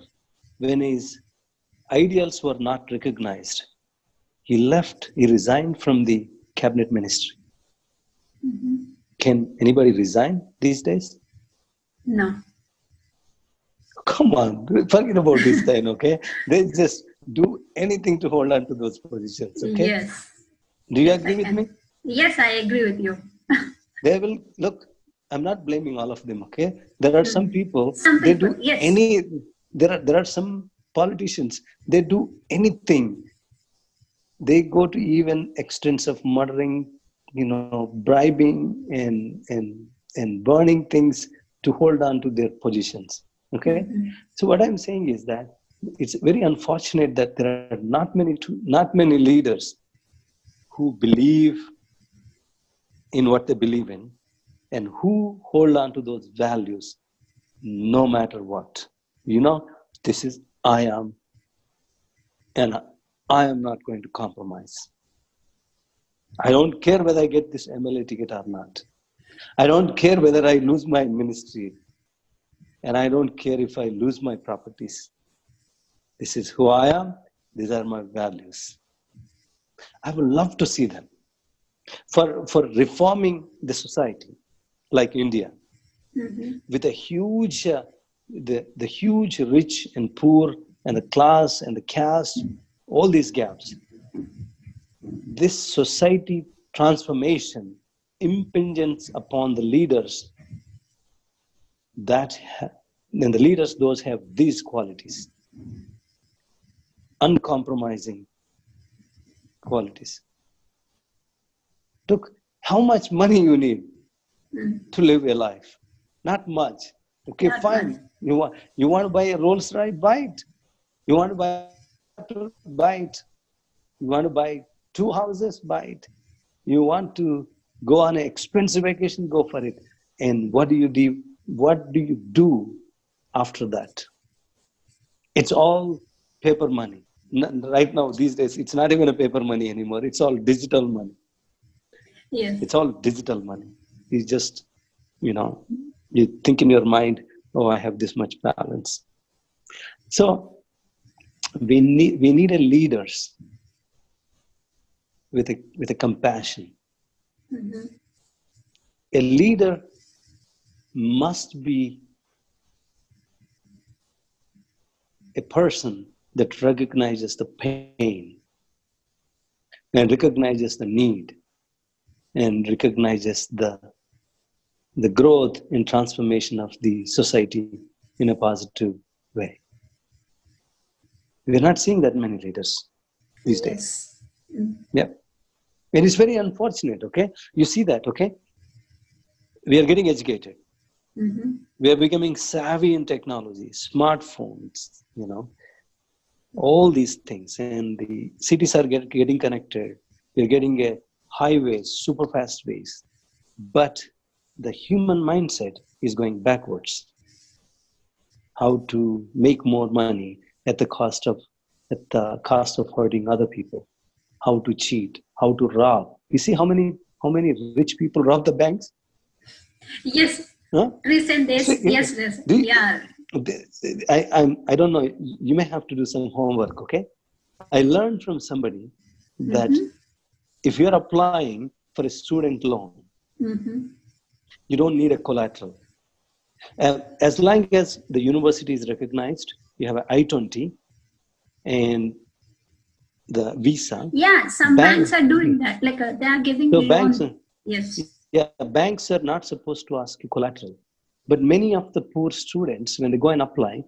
when his ideals were not recognized, he left, he resigned from the cabinet ministry. Can anybody resign these days? No. Come on, forget about this then okay? they just do anything to hold on to those positions, okay? Yes. Do you yes, agree with me? Yes, I agree with you. they will look. I'm not blaming all of them. Okay, there are some people. Some people, they do yes. any. There are there are some politicians. They do anything. They go to even extents of murdering you know, bribing and and and burning things to hold on to their positions. Okay, mm-hmm. so what I'm saying is that it's very unfortunate that there are not many to, not many leaders who believe in what they believe in and who hold on to those values no matter what. You know, this is I am, and I am not going to compromise. I don't care whether I get this MLA ticket or not. I don't care whether I lose my ministry, and I don't care if I lose my properties. This is who I am. These are my values. I would love to see them for, for reforming the society like India with a huge, uh, the, the huge rich and poor and the class and the caste, all these gaps. This society transformation impinges upon the leaders that ha- and the leaders those have these qualities uncompromising qualities look how much money you need to live a life. Not much. Okay, Not fine. much. You want you want to buy a Rolls Royce, buy it. You want to buy a buy it. You want to buy two houses, buy it. You want to go on an expensive vacation, go for it. And what do you do? What do you do after that? It's all paper money. Right now, these days, it's not even a paper money anymore. It's all digital money Yes. it's all digital money you just you know you think in your mind oh i have this much balance so we need we need a leaders with a with a compassion Mhm. a leader must be a person that recognizes the pain and recognizes the need and recognizes the the growth and transformation of the society in a positive way we're not seeing that many leaders these days Yes. Mm. yeah and it's very unfortunate okay? You see that okay? We are getting educated. Mhm. we are becoming savvy in technology smartphones you know all these things. And the cities are get, getting connected. We're getting a highways super fast ways. But the human mindset is going backwards. How to make more money at the cost of at the cost of hurting other people. How to cheat how to rob you see how many how many rich people rob the banks Yes. huh? Recent days. So, yes. Yes. the- Yeah. I, I'm, I don't know. You may have to do some homework, okay? I learned from somebody that Mhm. if you're applying for a student loan, Mhm. you don't need a collateral. Uh, as long as the university is recognized, you have an I-20 and the visa. Yeah. Some Bank- banks are doing that. Like uh, they are giving So banks, are- Yes. yeah, banks are not supposed to ask you collateral. But many of the poor students, when they go and apply,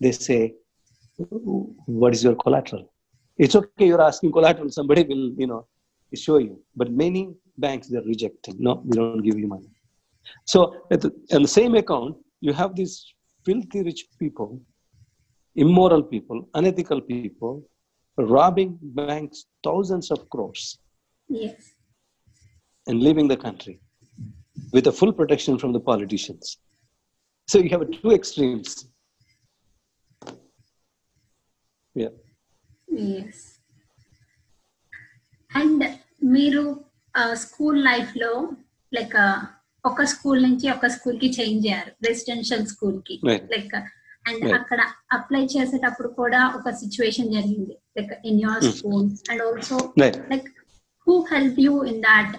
they say, "What is your collateral?" It's okay, you're asking collateral. Somebody will, you know, show you. But many banks they're rejecting. No, we don't give you money. So at the, on the same account, you have these filthy rich people, immoral people, unethical people, robbing banks thousands of crores Yes. and leaving the country with a full protection from the politicians. So you have two extremes. Yeah. Yes and మీరు school life లో like ఒక school నుంచి ఒక school కి change అయ్యారు residential school కి Right. Like and. అక్కడ apply చేసేటప్పుడు కూడా ఒక సిచ్యువేషన్ జరిగింది like in your. School and also. Like who help you in that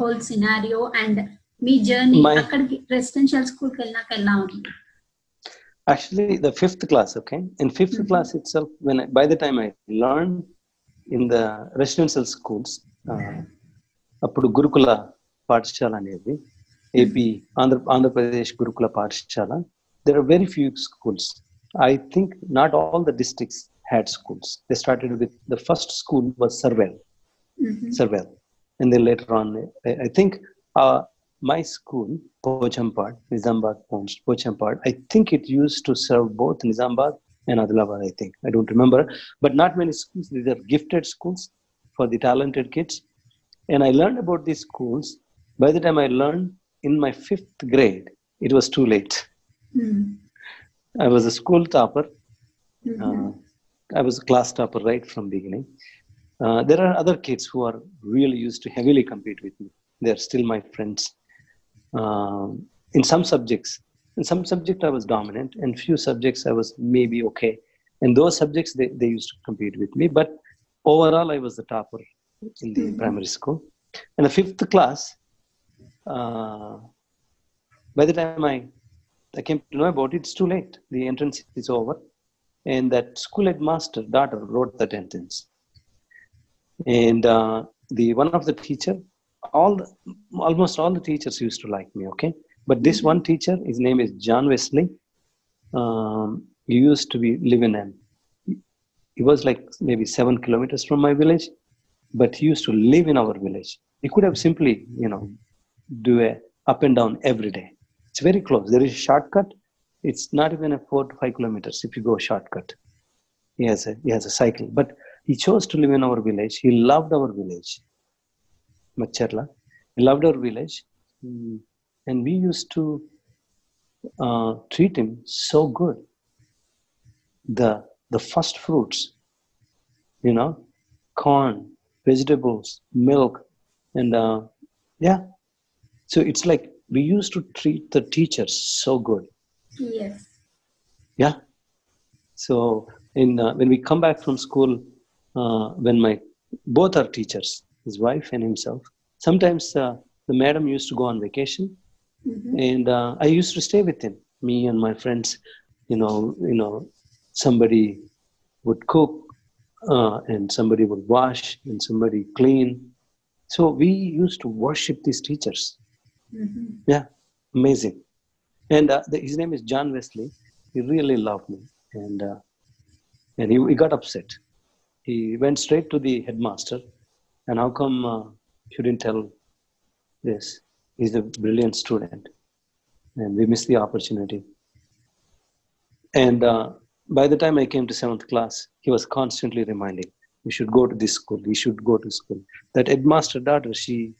whole scenario and me journey అక్కడికి రెసిడెన్షియల్ స్కూల్కి వెళ్ళినాక ఎలా ఉంది Actually, the fifth class, okay? In 5th Mhm. class itself, when I, by the time I learned in the residential schools, uh, అప్పుడు గురుకుల పాఠశాల అనేది AP Andhra Andhra Pradesh గురుకుల పాఠశాల there are very few schools. I think not all the districts had schools. They started with the first school was Sarvail Sarvail and then later on I, think uh, my school Pochampad Nizamabad Poch- Pochampad I think it used to serve both Nizamabad and Adilabad I think. I don't remember. But not many schools. These are gifted schools for the talented kids. And I learned about these schools. By the time I learned in my fifth grade it was too late I was a school topper uh, I was a class topper right from beginning. Uh, there are other kids who are really used to heavily compete with me. They are still my friends. Um, in some subjects, in some subject I was dominant, and few subjects I was maybe okay. In those subjects they, they used to compete with me, but overall I was the topper in the primary school. In the fifth class, uh, by the time I I came to know about it, it's too late. The entrance is over. And that school headmaster daughter wrote that entrance and uh, the one of the teacher all the, almost all the teachers used to like me okay? But this one teacher his name is john wesley um, he used to be live in he was like maybe seven kilometers from my village but he used to live in our village. He could have simply you know do a up and down every day. It's very close. There is a shortcut. It's not even a four to five kilometers if you go shortcut. He has a he has a cycle, but he chose to live in our village. He loved our village, Macharla. He loved our village, Mm, and we used to uh, treat him so good. The the first fruits, you know, corn, vegetables, milk, and uh, yeah. So it's like we used to treat the teachers so good. Yes. Yeah. So in uh, when we come back from school, uh, when my both are teachers, his wife and himself. Sometimes uh, the madam used to go on vacation, Mhm. and uh, I used to stay with him. Me and my friends, you know, you know, somebody would cook, uh, and somebody would wash, and somebody clean. So we used to worship these teachers. Mhm. Yeah, amazing. And uh, the, his name is John Wesley. He really loved me, and uh, and he, he got upset. He went straight to the headmaster, and how come uh, you didn't tell this? He's a brilliant student, and we missed the opportunity. And uh, by the time I came to seventh class, he was constantly reminding, "We should go to this school. We should go to school." That headmaster daughter, she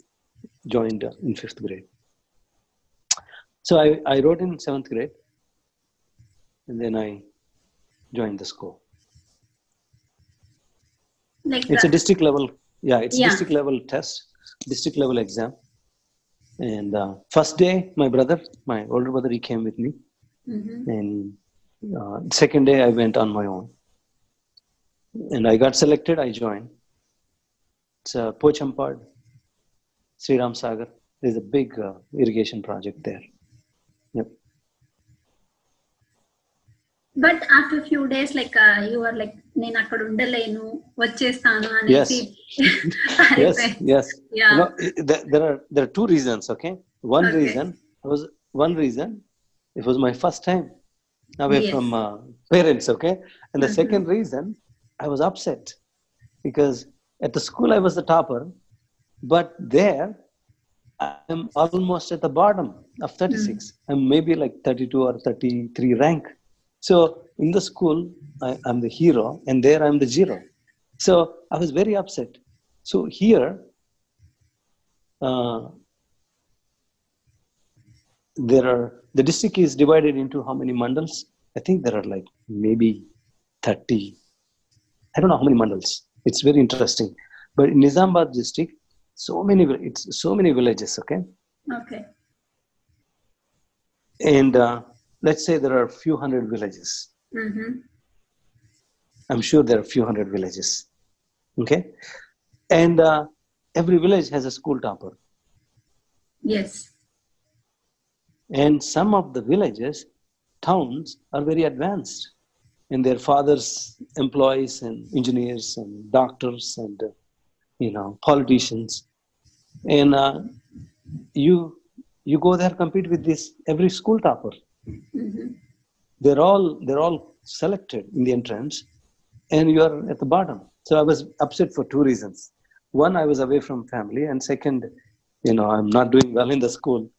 joined uh, in fifth grade. So I, I wrote in seventh grade, and then I joined the school. Like It's a district level, yeah, it's Yeah. district level test, district level exam. And uh, first day, my brother, my older brother, he came with me. Mhm. And uh, second day, I went on my own. And I got selected, I joined. It's uh, Pochampad, Sri Ram Sagar. There's a big uh, irrigation project there. But after few days like you are like నేను అక్కడ ఉండలేను వచ్చేస్తాను అనేసి yes yes Yeah. You know, i- there, there are there are two reasons okay one Okay. reason was one reason it was my first time away Yes. from uh, parents okay and the Mhm. second reason i was upset because at the school i was the topper but there i'm almost at the bottom of 36 i'm maybe like 32 or 33 rank so in the school I, i'm the hero and there i'm the zero so i was very upset so here, uh, there are the district is divided into how many mandals? I think there are like maybe thirty. I don't know how many mandals. It's very interesting. But in Nizamabad district, so many it's so many villages. Okay, Okay. and uh, let's say there are a few hundred villages. I'm sure there are a few hundred villages. Okay, and uh, every village has a school topper. Yes. And some of the villages, towns are very advanced, and their fathers, employees, and engineers, and doctors, and uh, you know politicians, and uh, you you go there compete with this every school topper. They're all they're all selected in the entrance, and you are at the bottom. So I was upset for two reasons. One, I was away from family, and second, you know, I'm not doing well in the school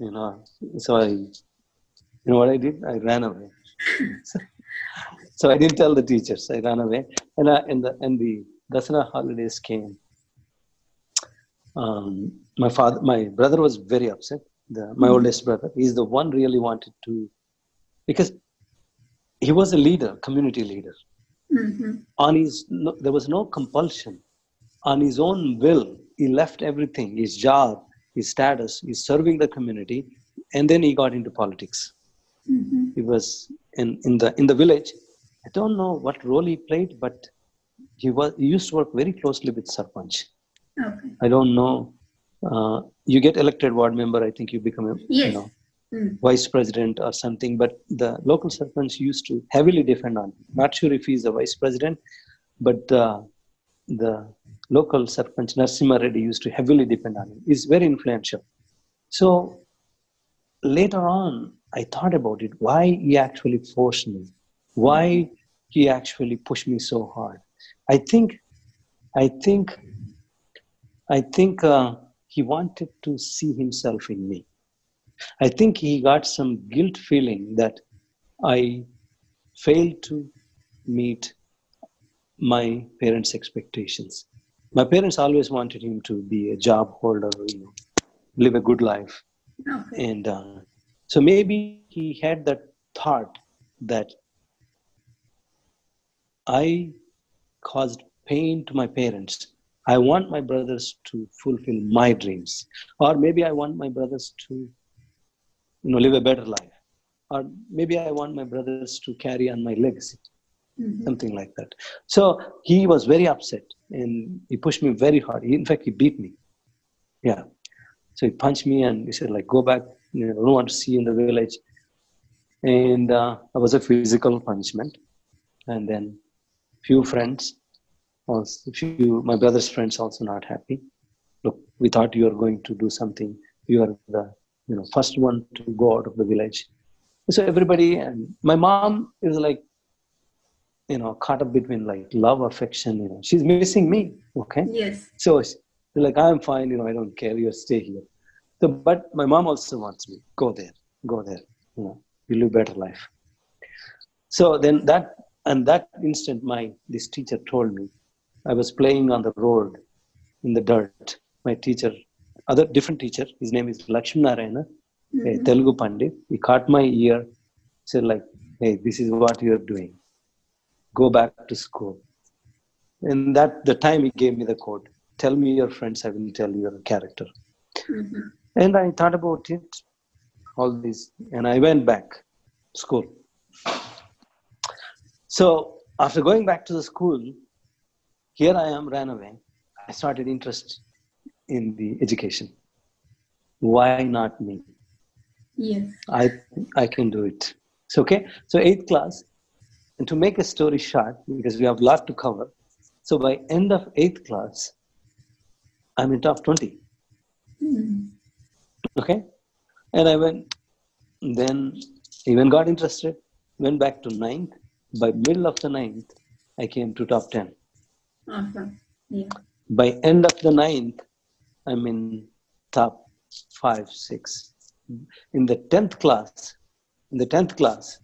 you know. So i you know what i did? I ran away. So, so i didn't tell the teachers. I ran away. And I, and the and the dasara holidays came. Um, my father my brother was very upset the, my hmm. oldest brother. He's the one really wanted to because he was a leader community leader. Mm-hmm. On his no, there was no compulsion. On his own will he left everything his job his status. He's serving the community and then he got into politics. Mm-hmm. He was in, in the in the village. I don't know what role he played but he was he used to work very closely with sarpanch. Okay i don't know uh, you get elected ward member i think you become a you Yes. know vice president or something but the local sarpanch used to heavily depend on him not sure if he's a vice president but uh, the local sarpanch Narsimha Reddy used to heavily depend on him. He's very influential. So later on, I thought about it. Why he actually forced me? Why he actually pushed me so hard? I think, I think, I think uh, he wanted to see himself in me. I think he got some guilt feeling that I failed to meet my parents' expectations. My parents always wanted him to be a job holder, you know, live a good life. Okay. And uh, so maybe he had that thought that I caused pain to my parents. I want my brothers to fulfill my dreams. Or maybe I want my brothers to you know, live a better life. Or maybe I want my brothers to carry on my legacy Mhm. something like that. So he was very upset and he pushed me very hard. He, in fact, he beat me. Yeah. So he punched me and he said, like, go back. You know, I don't want to see you in the village. And uh, that was a physical punishment. And then few friends, also few my brother's friends also not happy. Look, we thought you are going to do something. You are the you know first one to go out of the village. So everybody and my mom is like you know caught up between like love affection you know she's missing me okay Yes. so like i'm fine you know i don't care you stay here so but my mom also wants me go there go there you know you live better life so then that and that instant my this teacher told me i was playing on the road in the dirt my teacher other different teacher his name is lakshmi narayana a telugu pandit he caught my ear said like hey this is what you're doing go back to school. And that the time he gave me the quote, tell me your friends, I will tell you your character. Mhm. And I thought about it, all this, and I went back school. So after going back to the school, here I am, ran away. I started interest in the education. Why not me? Yes. I I can do it. So okay. So eighth class, and to make a story short, because we have a lot to cover. So by end of eighth class, I'm in top 20. Mm. Okay. And I went, then even got interested, went back to ninth. By middle of the ninth, I came to top 10. Uh-huh. Yeah. By end of the ninth, I'm in top five, six. In the tenth class, in the tenth class,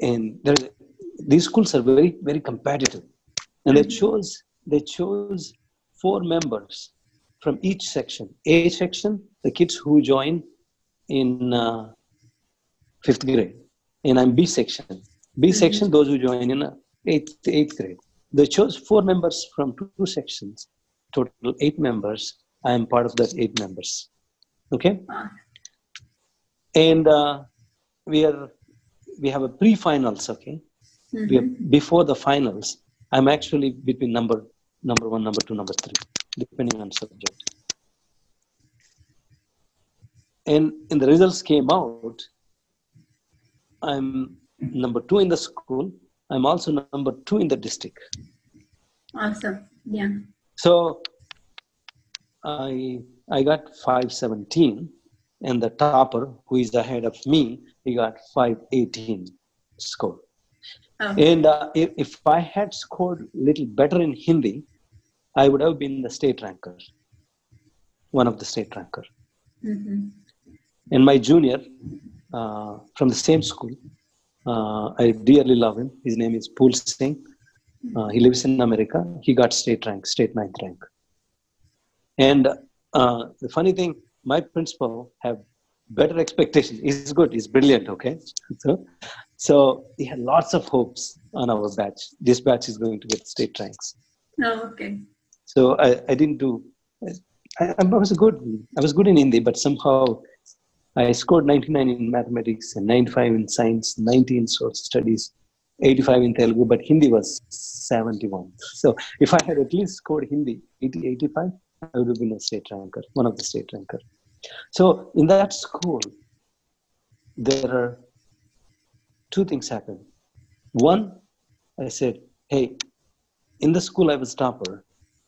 and there, these schools are very, very competitive, and mm-hmm. they chose they chose four members from each section. A section, the kids who join in uh, fifth grade, and I'm B section. B mm-hmm. section, those who join in uh, eighth eighth grade. They chose four members from two sections, total eight members. I am part of that eight members. Okay, and uh, we are we have a pre-finals. Okay, we are mhm. before the finals. I'm actually between number number one, number two, number three, depending on subject. And and the results came out. I'm number two in the school. I'm also number two in the district. Awesome. Yeah. So I I got 517 and the topper who is ahead of me he got 518 score. Oh, And uh, if, if I had scored little better in Hindi, I would have been the state ranker, one of the state ranker. mhm. And my junior uh, from the same school, uh, I dearly love him. His name is Phool Singh. Uh, he lives in America. He got state rank, state ninth rank. And uh, the funny thing, my principal have better expectation. He's good. He's brilliant. Okay, so so he had lots of hopes on our batch. This batch is going to get state ranks. Oh, okay. So I, I didn't do. I, I was good. I was good in Hindi, but somehow I scored 99 in mathematics and 95 in science, 90 in social studies, 85 in Telugu, but Hindi was 71. So if I had at least scored Hindi 80, 85, I would have been a state ranker, one of the state ranker. So in that school, there are two things happen. One, I said, hey, in the school I was topper,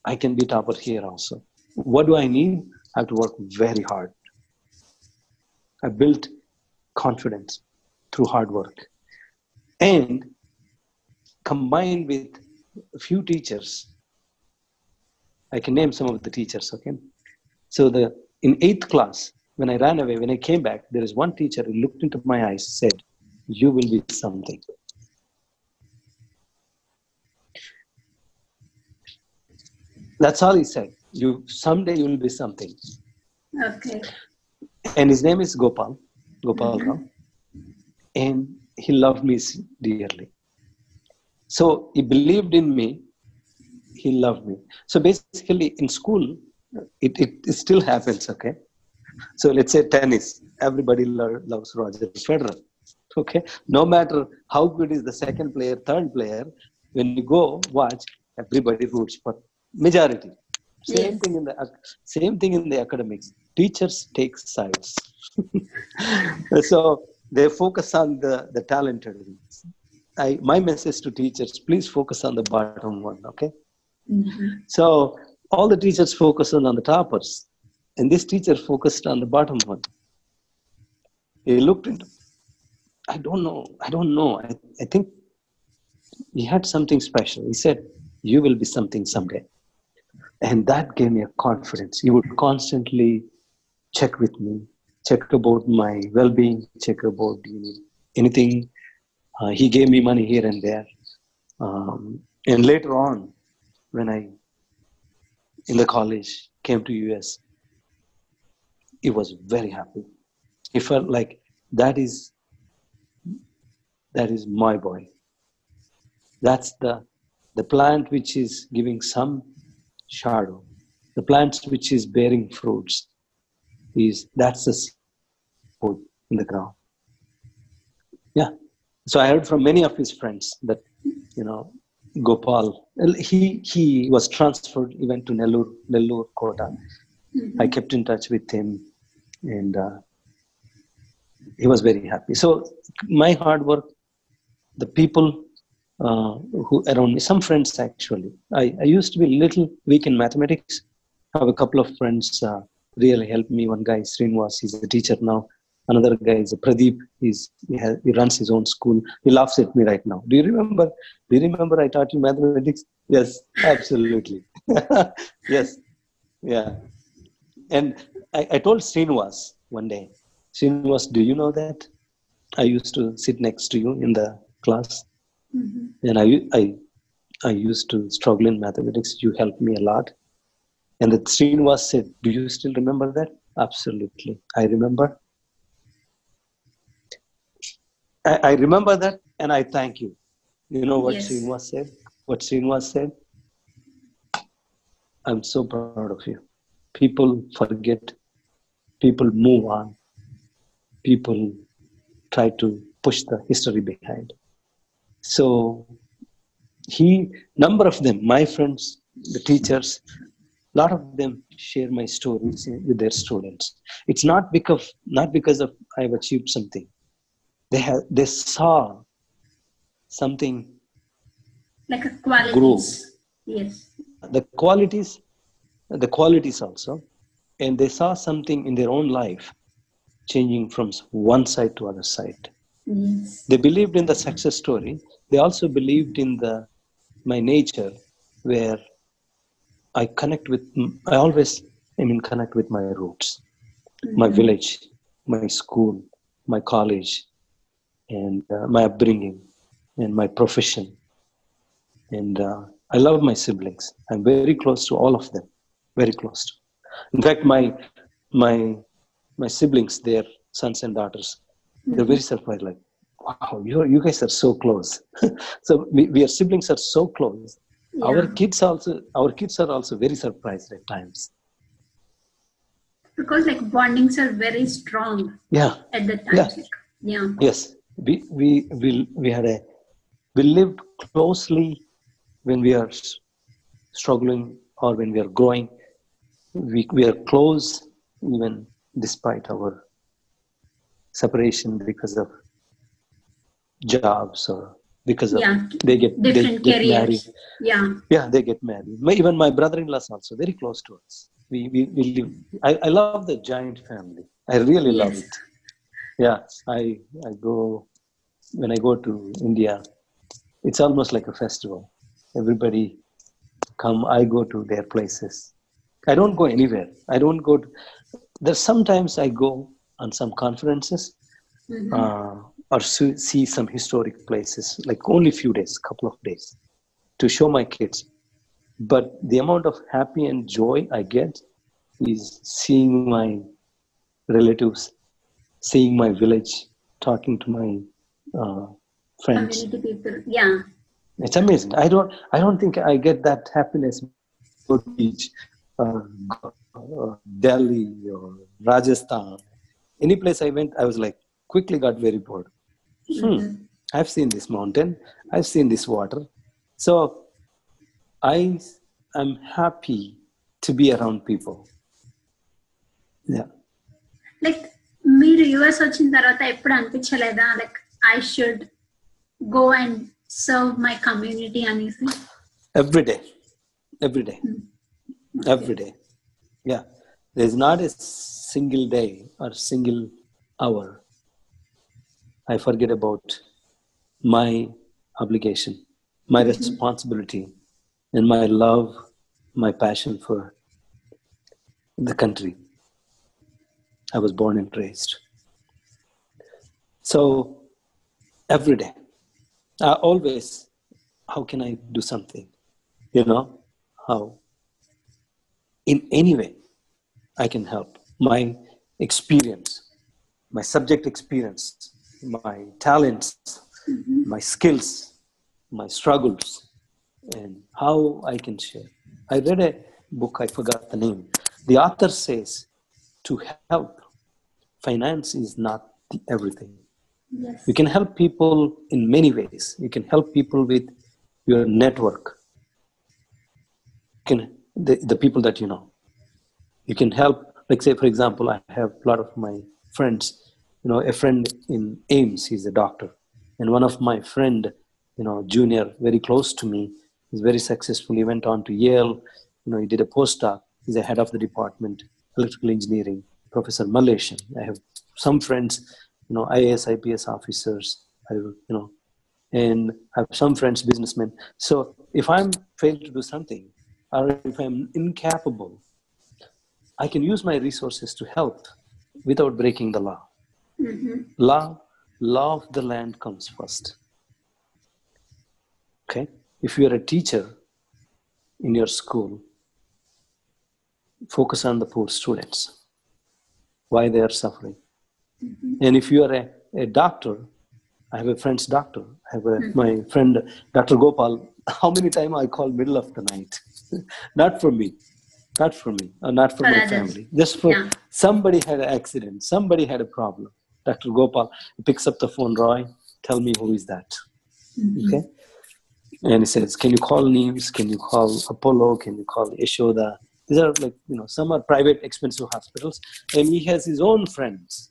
I can be topper here also. What do I need? I have to work very hard. I built confidence through hard work. And combined with a few teachers, I can name some of the teachers, okay? So the in eighth class, when I ran away, when I came back, there is one teacher who looked into my eyes, said, "You will be something." That's all he said. You someday you will be something. Okay. And his name is Gopal, Gopal mm-hmm. Rao, and he loved me dearly. So he believed in me. He loved me. So basically, in school, it, it, it still happens. Okay. So let's say tennis. Everybody lo- loves Roger Federer. Okay. No matter how good is the second player, third player, when you go watch, everybody roots for majority. Same Yes. thing in the same thing in the academics. Teachers take sides. so they focus on the the talented ones. I my message to teachers: please focus on the bottom one. Okay. Mhm. So all the teachers focused on the toppers, and this teacher focused on the bottom one. He looked into. I don't know. I don't know. I, I think he had something special. He said, "You will be something someday," and that gave me a confidence. He would constantly check with me, check about my well-being, check about you know, anything. Uh, he gave me money here and there, um, and later on, when I in the college came to US, he was very happy. He felt like that is that is my boy. That's the the plant which is giving some shadow. The plant which is bearing fruits is that's the food in the ground. Yeah. So I heard from many of his friends that you know Gopal. He he was transferred. He went to Nellore, Nellore Kota. I kept in touch with him, and uh, he was very happy. So my hard work, the people uh, who around me, some friends actually. I, I used to be a little weak in mathematics. I have a couple of friends uh, really helped me. One guy, Srinivas, he's a teacher now. Another guy is Pradeep. He's, he, has, he runs his own school. He laughs at me right now. Do you remember? Do you remember I taught you mathematics? Yes, absolutely. yes, yeah. And I, I told Srinivas one day, Srinivas, do you know that I used to sit next to you in the class, Mhm. and I, I, I used to struggle in mathematics. You helped me a lot. And the Srinivas said, "Do you still remember that?" Absolutely, I remember. I, I remember that, and I thank you. You know what Yes. Srinivas said? What Srinivas said? I'm so proud of you. People forget, people move on, people try to push the history behind. So he, number of them, my friends, the teachers, a lot of them share my stories with their students. It's not because not because of I've achieved something. They have they saw something Like a qualities. Yes. the qualities the qualities also and they saw something in their own life changing from one side to other side Yes. they believed in the success story they also believed in the my nature where i connect with i always am in connect with my roots my village my school my college and uh, my upbringing and my profession and uh, I love my siblings. I'm very close to all of them, very close. To. In fact, my my my siblings, their sons and daughters, they're very surprised. Like, wow, you you guys are so close. so we, we are siblings are so close. Our kids also our kids are also very surprised at times. Because like bondings are very strong Yeah. at the time. Yeah. Yeah. Yes, we we we we had a we lived closely when we are struggling or when we are growing. We we are close even despite our separation because of jobs or because of Yeah. they get they Different get married. Yeah. Yeah, they get married. My, even my brother-in-law is also very close to us. We we, we live. I, I love the giant family. I really love it. Yeah, I I go when I go to India. It's almost like a festival. Everybody come. I go to their places, I don't go anywhere. I don't go. To, there's sometimes I go on some conferences Mhm. uh, or see, some historic places, like only few days, couple of days, to show my kids. But the amount of happy and joy I get is seeing my relatives, seeing my village, talking to my uh, friends. Community people. Yeah. It's amazing. I don't. I don't think I get that happiness. Go beach, uh, uh, Delhi or Rajasthan, any place I went, I was like quickly got very bored Hmm. I've seen this mountain. I've seen this water. So I am happy to be around people. Yeah. Like మీరు US వచ్చిన తర్వాత ఎప్పుడు అనిపించలేదా like I should go and serve my community అనేసి every day every day every day yeah there's not a single day or single hour i forget about my obligation my mm-hmm. responsibility and my love my passion for the country. I was born and raised. So every day I always how can i do something? You know how? In any way i can help. My experience my subject experience my talents mm-hmm. my skills my struggles and how i can share. I read a book i forgot the name. The author says to help finance is not the everything. Yes you can help people in many ways. You can help people with your network. You can the, the people that you know. You can help like say for example i have a lot of my friends you know a friend in AIIMS he's a doctor. And one of my friend you know junior very close to me is very successful. He went on to yale you know he did a postdoc. He's a head of the department electrical engineering professor malaysian i have some friends you know ias ips officers I, you know and I have some friends businessmen. So if i'm failed to do something or if i'm incapable i can use my resources to help without breaking the law Mm-hmm. law love of the land comes first. Okay? If you are a teacher in your school focus on the poor students why they are suffering. Mm-hmm. And if you are a, a doctor i have a friend's doctor. I have a, mm-hmm. my friend dr gopal. How many times i call middle of the night? Not for me. Not for me. Or not for For my others. family. Just for Yeah. somebody had an accident. Somebody had a problem dr. Gopal picks up the phone roy tell me who is that? Okay? And he says can you call NIMS can you call apollo? Can you call yashoda? These are like you know some are private expensive hospitals and he has his own friends.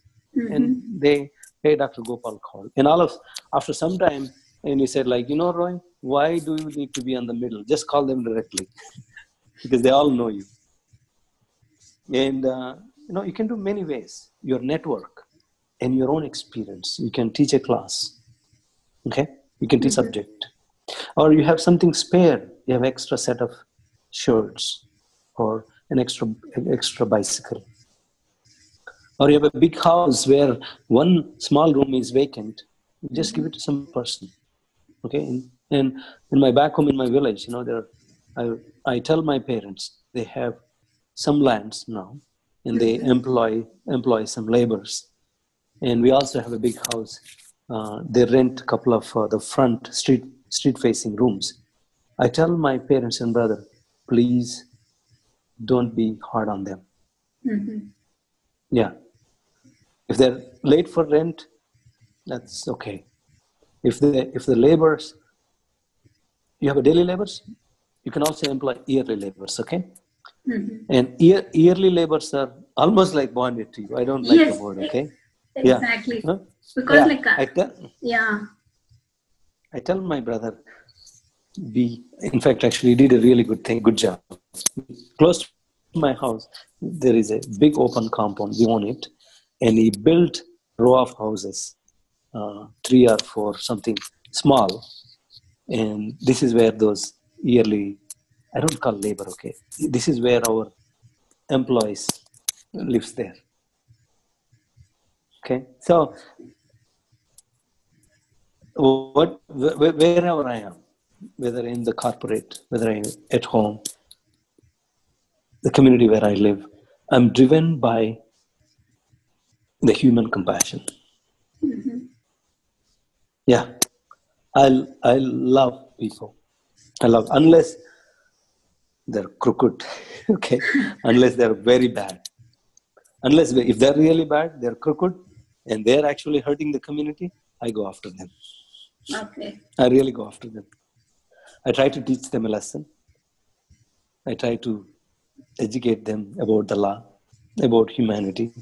And they hey dr. Gopal called. And all of after some time and he said like you know roy why do you need to be on the middle? Just call them directly because they all know you. And uh, you know you can do many ways. Your network and your own experience. You can teach a class okay? You can teach mm-hmm. subject. Or you have something spare you have extra set of shirts or an extra an extra bicycle. Or you have a big house where one small room is vacant you just give mm-hmm. it to some person okay? And, and in my back home in my village you know there I, I tell my parents they have some lands now and they mm-hmm. employ employ some laborers and we also have a big house. Uh, they rent a couple of uh, the front street street facing rooms. I tell my parents and brother please don't be hard on them. Yeah. If they're late for rent that's okay. If the if the laborers you have a daily laborers you can also employ yearly laborers okay? And year, yearly laborers are almost like bonded to you. I don't like Yes. the word okay Exactly. Huh? Because Yeah, like uh, I tell, yeah. I tell my brother, be in fact, actually, did a really good thing, good job. Close to my house, there is a big open compound. We own it, and he built row of houses, uh, three or four, something small, and this is where those yearly, I don't call labor, okay. This is where our employees lives there. Okay, so what wherever I am, whether in the corporate, whether I'm at home, the community where I live, I'm driven by the human compassion. Mm-hmm. Yeah, I I love people. I love unless they're crooked, okay, unless they're very bad, unless if they're really bad, they're crooked, and they're actually hurting the community. I go after them. Okay. I really go after them. I try to teach them a lesson. I try to educate them about the law, about humanity.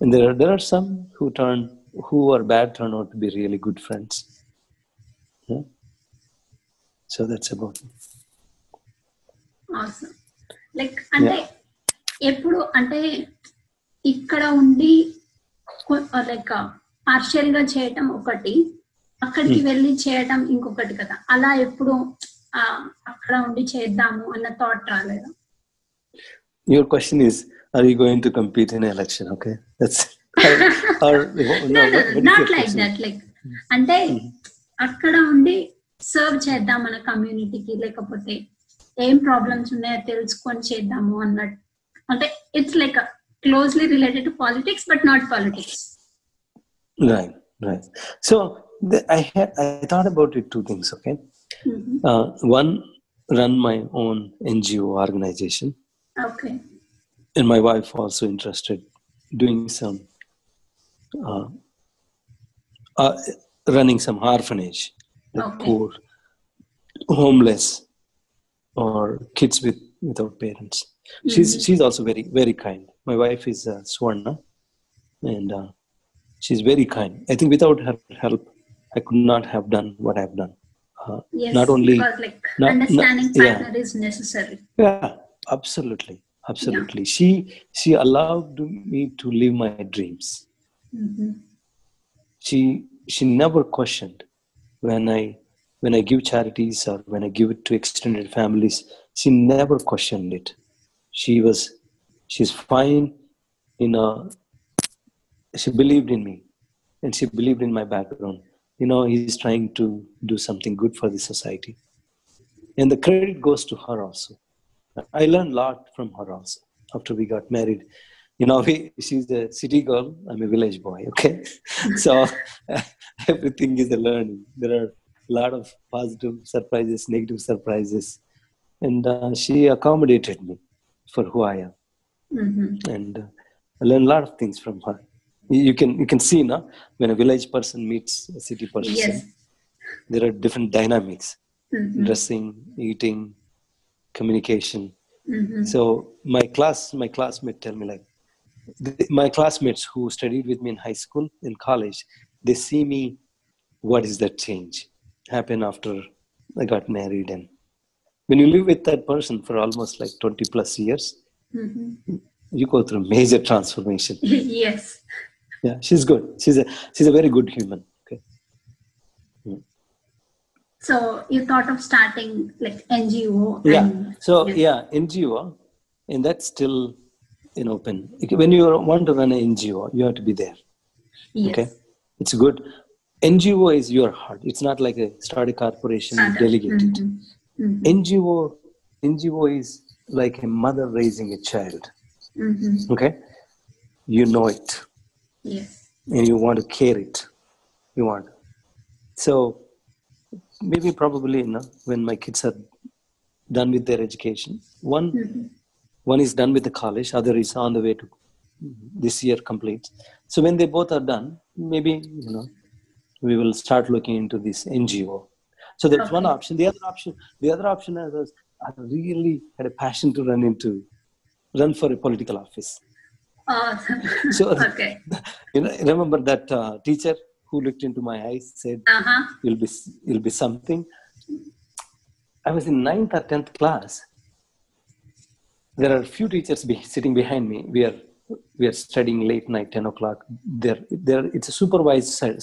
And there are, there are some who turn who are bad turn out to be really good friends. Yeah? So that's about it. Awesome like అంటే ఎప్పుడు అంటే ఇక్కడ ఉండి like పార్షియల్గా చేయటం ఒకటి అక్కడికి వెళ్ళి చేయటం ఇంకొకటి కదా. అలా ఎప్పుడు అక్కడ ఉండి చేద్దాము అన్న థాట్ రాలేదా? In an election? Okay, that's or, or no, what- what is your not like? That like అంటే అక్కడ ఉండి సర్వ్ చేద్దాం మన కమ్యూనిటీకి లేకపోతే ఏం ప్రాబ్లమ్స్ ఉన్నాయో తెలుసుకొని చేద్దాము అన్నట్టు. అంటే it's like closely related to politics but not politics. Right right. So the, i had i thought about it two things okay? Mm-hmm. uh, one run my own ngo organization. Okay. And my wife also interested doing some uh, uh, running some orphanage the okay. poor homeless or kids with without parents. She's she's also very very kind. My wife is uh, Swarna, and uh, she's very kind. I think without her help, I could not have done what I've done. Uh, yes not only because like not- understanding not- yeah. is necessary yeah absolutely absolutely she she allowed me to live my dreams she she never questioned when i when i give charities or when i give it to extended families she never questioned it she was she's fine in a she believed in me and she believed in my background. You know he's trying to do something good for the society. And the credit goes to her also. I learned a lot from her also after we got married. You know we, she's a city girl i'm a village boy okay? So everything is a learning. There are a lot of positive surprises negative surprises. And uh, she accommodated me for who i am mm-hmm. and uh, I learned a lot of things from her. You can you can see now when a village person meets a city person, Yes. there are different dynamics, mm-hmm. dressing, eating, communication. Mm-hmm. So my class, my classmate tell me like, th- my classmates who studied with me in high school, in college, they see me. What is that change happen after I got married and when you live with that person for almost like 20 plus years mm-hmm. you go through major transformation yes yeah she's good she's a she's a very good human okay yeah. so you thought of starting like ngo yeah so yeah. yeah ngo and that's still in open when you want to run an ngo you have to be there yes. okay it's good ngo is your heart it's not like a start a corporation and delegate mm-hmm. it Mm-hmm. ngo ngo is like a mother raising a child. Mm-hmm. Okay? You know it. Yes and you want to care it. You want. So maybe probably you know, when my kids are done with their education one mm-hmm. one is done with the college other is on the way to this year complete. So when they both are done maybe you know we will start looking into this ngo so that's one option. The other option the other option is i really had a passion to run into run for a political office. So- okay. you know remember that uh, teacher who looked into my eyes said you'll be you'll be something. I was in ninth or 10th class. There are a few teachers be, sitting behind me. We are we are studying late night 10 o'clock. There there it's a supervised stu-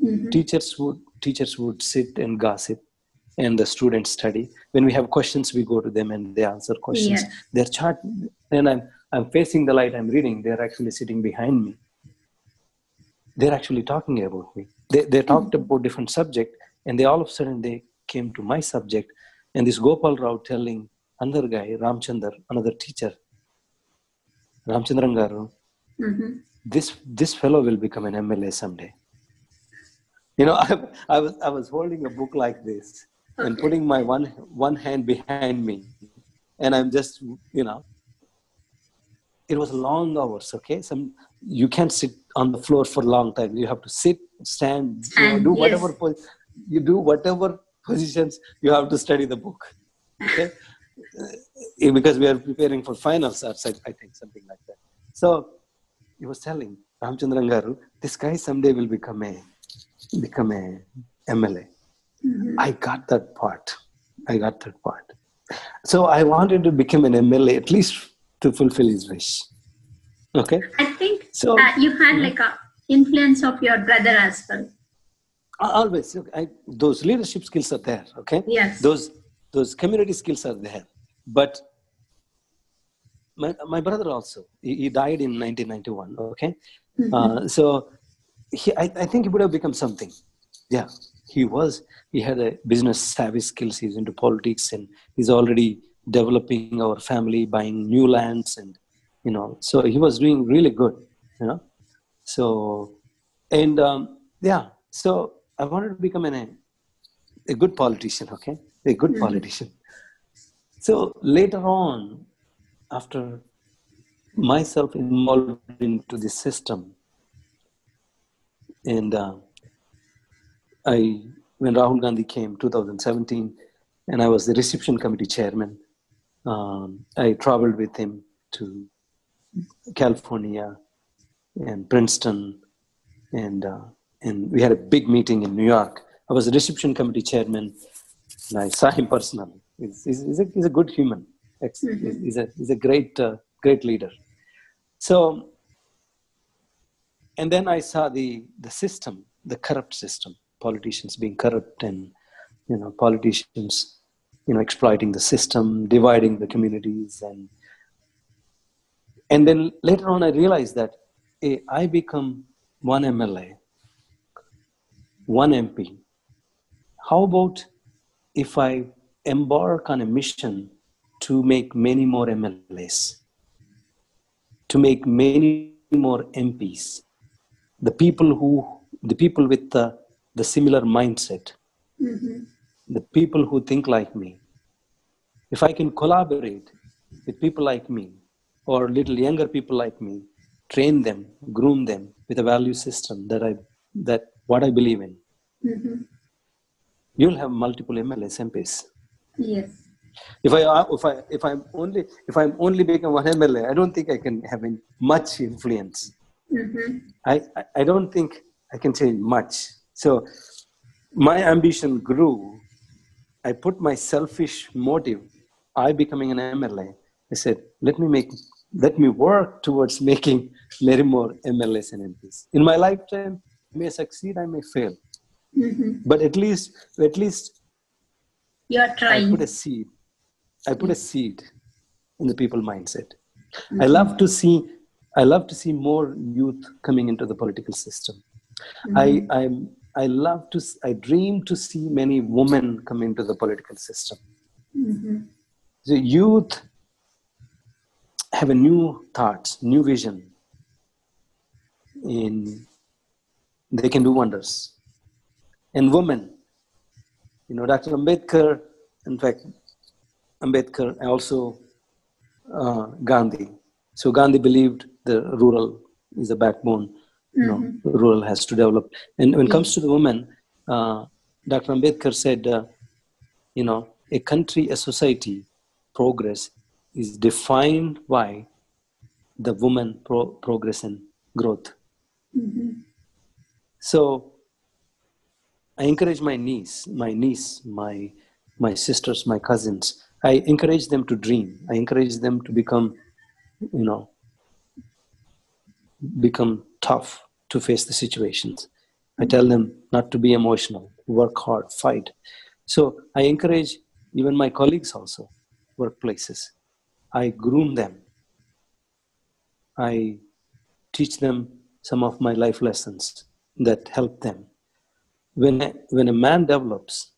study teachers would teachers would sit and gossip and the students study. When we have questions, we go to them and they answer questions. Yes. They're chart. Then I'm I'm facing the light. I'm reading. They're actually sitting behind me. They're actually talking about me. They they talked about different subject, and they all of a sudden they came to my subject. And this Gopal Rao telling another guy, Ramchandar, another teacher, Ramchandran garu, Mhm. this this fellow will become an MLA someday. You know, I, I was I was holding a book like this and putting my one one hand behind me, and I'm just you know. It was long hours. Okay, some you can't sit on the floor for a long time. You have to sit, stand, you know, do whatever you do whatever positions you have to study the book. Okay, Uh, because we are preparing for finals or I think something like that. So he was telling Ramchandran Garu, this guy someday will become a become a MLA. I got that part. I got that part. So I wanted to become an MLA at least to fulfill his wish. Okay. I think So- uh, you had like a influence of your brother as well. Always, look, I, those leadership skills are there. Okay. Yes. Those those community skills are there, but my my brother also he, he died in 1991. Okay. Uh, so he, I, I think he would have become something. Yeah, he was. He had a business savvy skills. He's into politics, and he's already developing our family, buying new lands, and you know. So he was doing really good. You know. So, and um, yeah. So I wanted to become an, a a good politician. Okay, a good politician. So later on, after myself involved into the system, and uh, I, when Rahul Gandhi came 2017, and I was the reception committee chairman, um, I traveled with him to California and Princeton, and uh, and we had a big meeting in New York. I was the reception committee chairman, and I saw him personally. He's, he's, he's, a, he's a good human. Ex- He's, a, he's a great uh, great leader. So and then I saw the the system, the corrupt system, politicians being corrupt, and you know politicians, you know exploiting the system, dividing the communities, and and then later on I realized that eh, I become one MLA, one MP. How about if I embark on a mission to make many more MLAs, to make many more MPs, the people who the people with the, the similar mindset the people who think like me if i can collaborate with people like me or little younger people like me train them groom them with a value system that i that what i believe in you'll have multiple MLAs mps Yes. if I if I if I'm only if I'm only become one MLA, I don't think I can have any, much influence. Mm-hmm. I, I I don't think I can change much. So my ambition grew. I put my selfish motive. I becoming an MLA. I said, let me make let me work towards making many more MLAs and MPs. In my lifetime, I may succeed, I may fail. Mm-hmm. But at least at least You're trying. I put a seed. I put a mm. seed in the people mindset. Mm-hmm. I love to see. I love to see more youth coming into the political system. I I'm, I love to. I dream to see many women come into the political system. The youth have a new thoughts, new vision. In they can do wonders. And women, you know, Dr. Ambedkar, in fact, Ambedkar also uh, Gandhi. So Gandhi believed the rural is a backbone. You know, rural has to develop. And when it comes to the women, uh, Dr. Ambedkar said, uh, you know, a country, a society, progress is defined by the woman pro- progress and growth. So I encourage my niece, my niece, my my sisters, my cousins. I encourage them to dream. I encourage them to become, you know, become tough to face the situations. I tell them not to be emotional, work hard, fight. So I encourage even my colleagues also, workplaces. I groom them. I teach them some of my life lessons that help them. When a, when a man develops,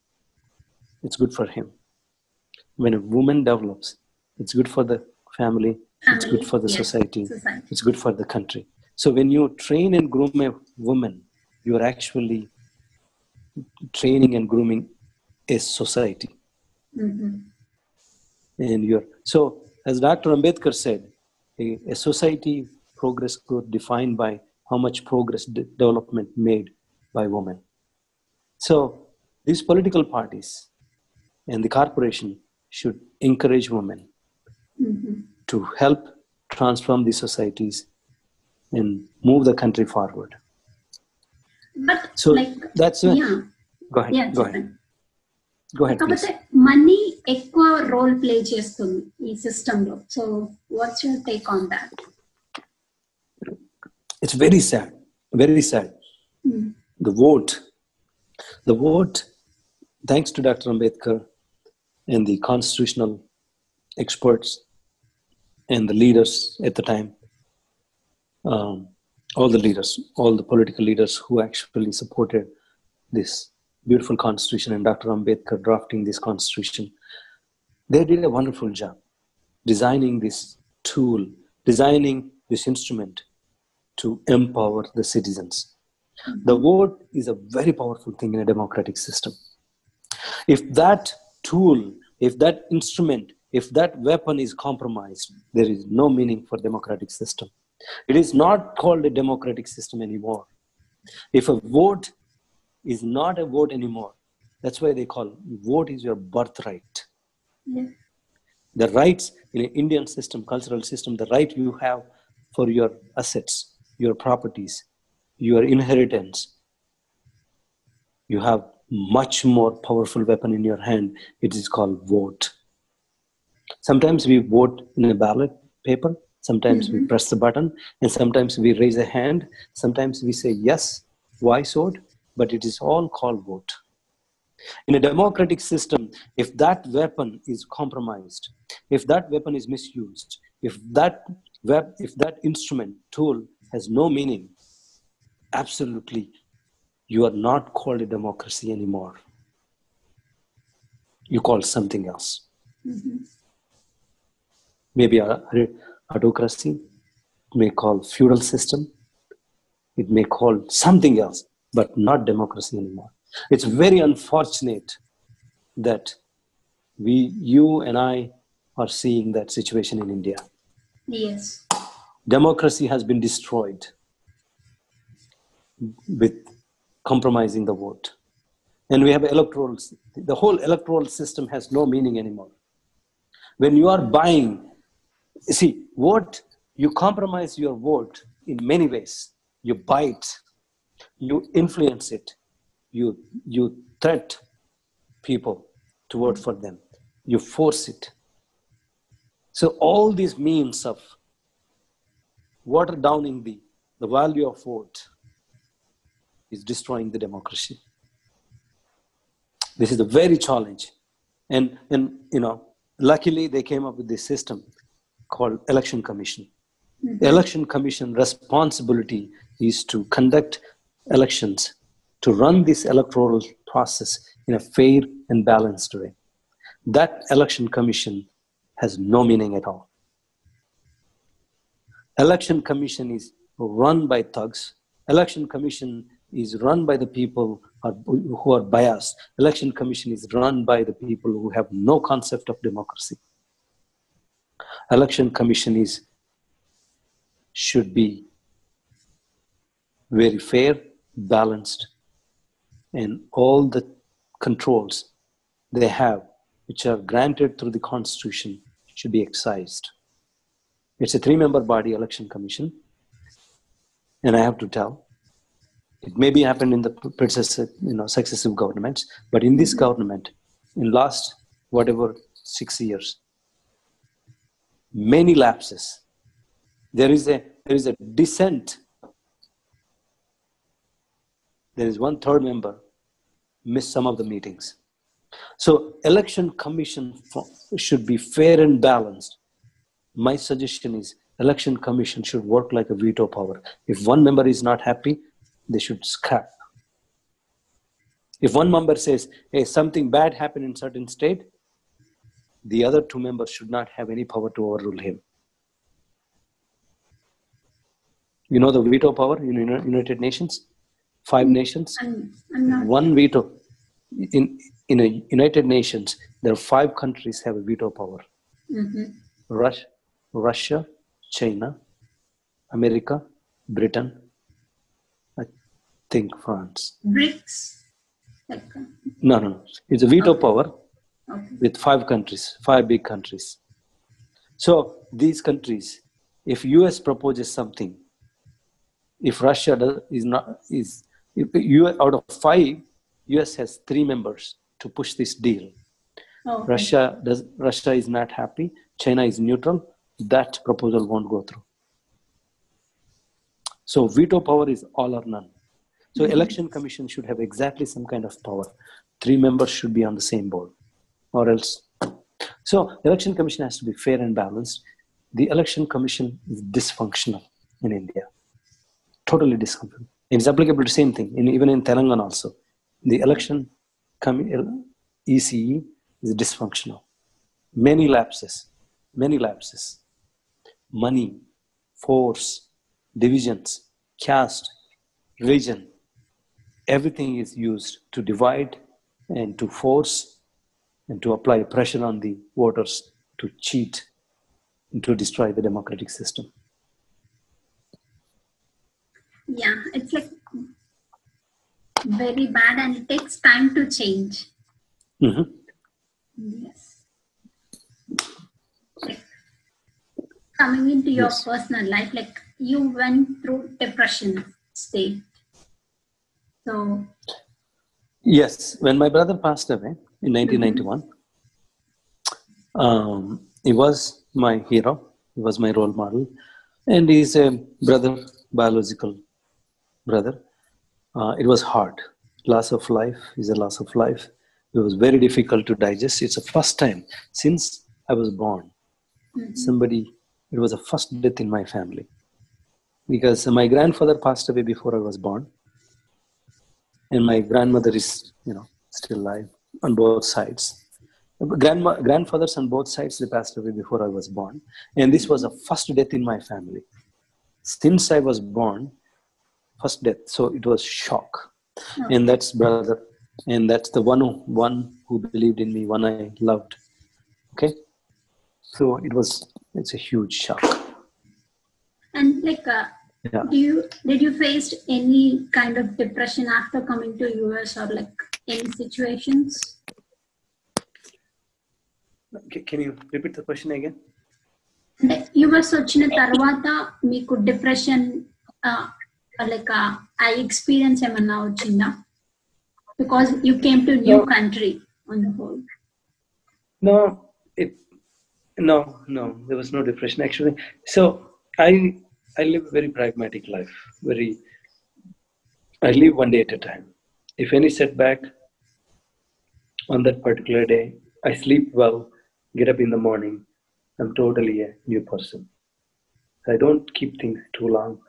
it's good for him. When a woman develops, it's good for the family, it's good for the Yes, society, society. it's good for the country. So when you train and groom a woman, you are actually training and grooming a society. Mhm. And you're so as Dr. Ambedkar said, a, a society progress growth defined by how much progress de- development made by women. So these political parties and the corporation should encourage women Mhm. to help transform the societies and move the country forward. But So like that's it. yeah, Go ahead. yeah, go ahead. Go ahead, please. కాకపోతే money ఎక్కువ role play చేస్తుంది ఈ system లో so what's your take on that It's very sad. Very sad. The vote. The vote, thanks to Dr. Ambedkar and the constitutional experts and the leaders at the time, um, all the leaders, all the political leaders who actually supported this beautiful constitution and Dr. Ambedkar drafting this constitution, they did a wonderful job designing this tool, designing this instrument to empower the citizens. The vote is a very powerful thing in a democratic system. If that tool, if that instrument, if that weapon is compromised, there is no meaning for democratic system. It is not called a democratic system anymore. If a vote is not a vote anymore, that's why they call vote is your birthright the rights in an Indian system, cultural system, the right you have for your assets, your properties, your inheritance. You have much more powerful weapon in your hand. It is called vote. Sometimes we vote in a ballot paper. Sometimes we mm-hmm. press the button, and sometimes we raise a hand. Sometimes we say yes, why so? But it is all called vote. In a democratic system, if that weapon is compromised, if that weapon is misused, if that web, if that instrument tool has no meaning, absolutely, you are not called a democracy anymore. You call something else. Mm-hmm. Maybe a autocracy, may call feudal system, it may call something else, but not democracy anymore. It's very unfortunate that we, you and I, are seeing that situation in India. Yes. Democracy has been destroyed with compromising the vote. And we have electoral, the whole electoral system has no meaning anymore. When you are buying, see, vote, you compromise your vote in many ways. You it, you influence it, you, you threat people to vote for them, you force it. So all these means of water downing the, the value of vote is destroying the democracy. This is the very challenge. And, and you know, luckily they came up with this system called election commission. The election commission responsibility is to conduct elections, to run this electoral process in a fair and balanced way. That election commission has no meaning at all. Election commission is run by thugs. Election commission is run by the people who are biased. Election commission is run by the people who have no concept of democracy. Election commission is should be very fair, balanced, and all the controls they have, which are granted through the Constitution, should be excised. It's a three member body election commission. And I have to tell, it may be happened in the predecessor, you know, successive governments, but in this government, in last whatever six years, many lapses. There is a there is a dissent. There is one third member missed some of the meetings. So election commission should be fair and balanced. My suggestion is election commission should work like a veto power. If one member is not happy, they should scrap. If one member says, hey, something bad happened in certain state, the other two members should not have any power to overrule him. You know the veto power in United Nations? Five nations? I'm, I'm not. one veto in in a united nations there are five countries have a veto power Mhm. Rus- russia china america britain i think france BRICS. Uh, no no no it's a veto power okay. With five countries five big countries. So these countries if us proposes something if russia does, is not is if US, out of five us has three members to push this deal. Oh, okay. russia does russia is not happy china is neutral that proposal won't go through. So veto power is all or none. So mm-hmm. election commission should have exactly some kind of power. Three members should be on the same board or else. So election commission has to be fair and balanced. The election commission is dysfunctional in india. Totally dysfunctional. It's applicable to same thing in, even in telangana also. The election com- uh, ece is dysfunctional. Many lapses many lapses. Money force divisions caste religion everything is used to divide and to force and to apply pressure on the voters to cheat and to destroy the democratic system Yeah, it's like very bad and it takes time to change. Mhm. Yes. Like, coming into your Yes. personal life, like you went through depression state. So, Yes, when my brother passed away in 1991, um, he was my hero. He was my role model, and he's a brother, biological brother. Uh, it was hard. Loss of life is a loss of life. It was very difficult to digest. It's the first time since I was born. Somebody, it was the first death in my family because my grandfather passed away before I was born and my grandmother is you know still alive on both sides. Grandma, grandfathers on both sides they passed away before i was born. And this was a first death in my family. Since i was born first death. So it was shock. And that's brother and that's the one who, one who believed in me one i loved. Okay? So it was it's a huge shock. And like, uh, yeah. do you did you face any kind of depression after coming to US or like any situations? Okay, can you repeat the question again అంటే yours వచ్చిన తర్వాత మీకు depression like ఆ experience ఏమన్నా వచ్చిందా because you came to new country on the whole No, it no no there was no depression actually. So I I live a very pragmatic life. Very I live one day at a time. If any setback on that particular day, I sleep well, get up in the morning, I'm totally a new person. I don't keep things too long.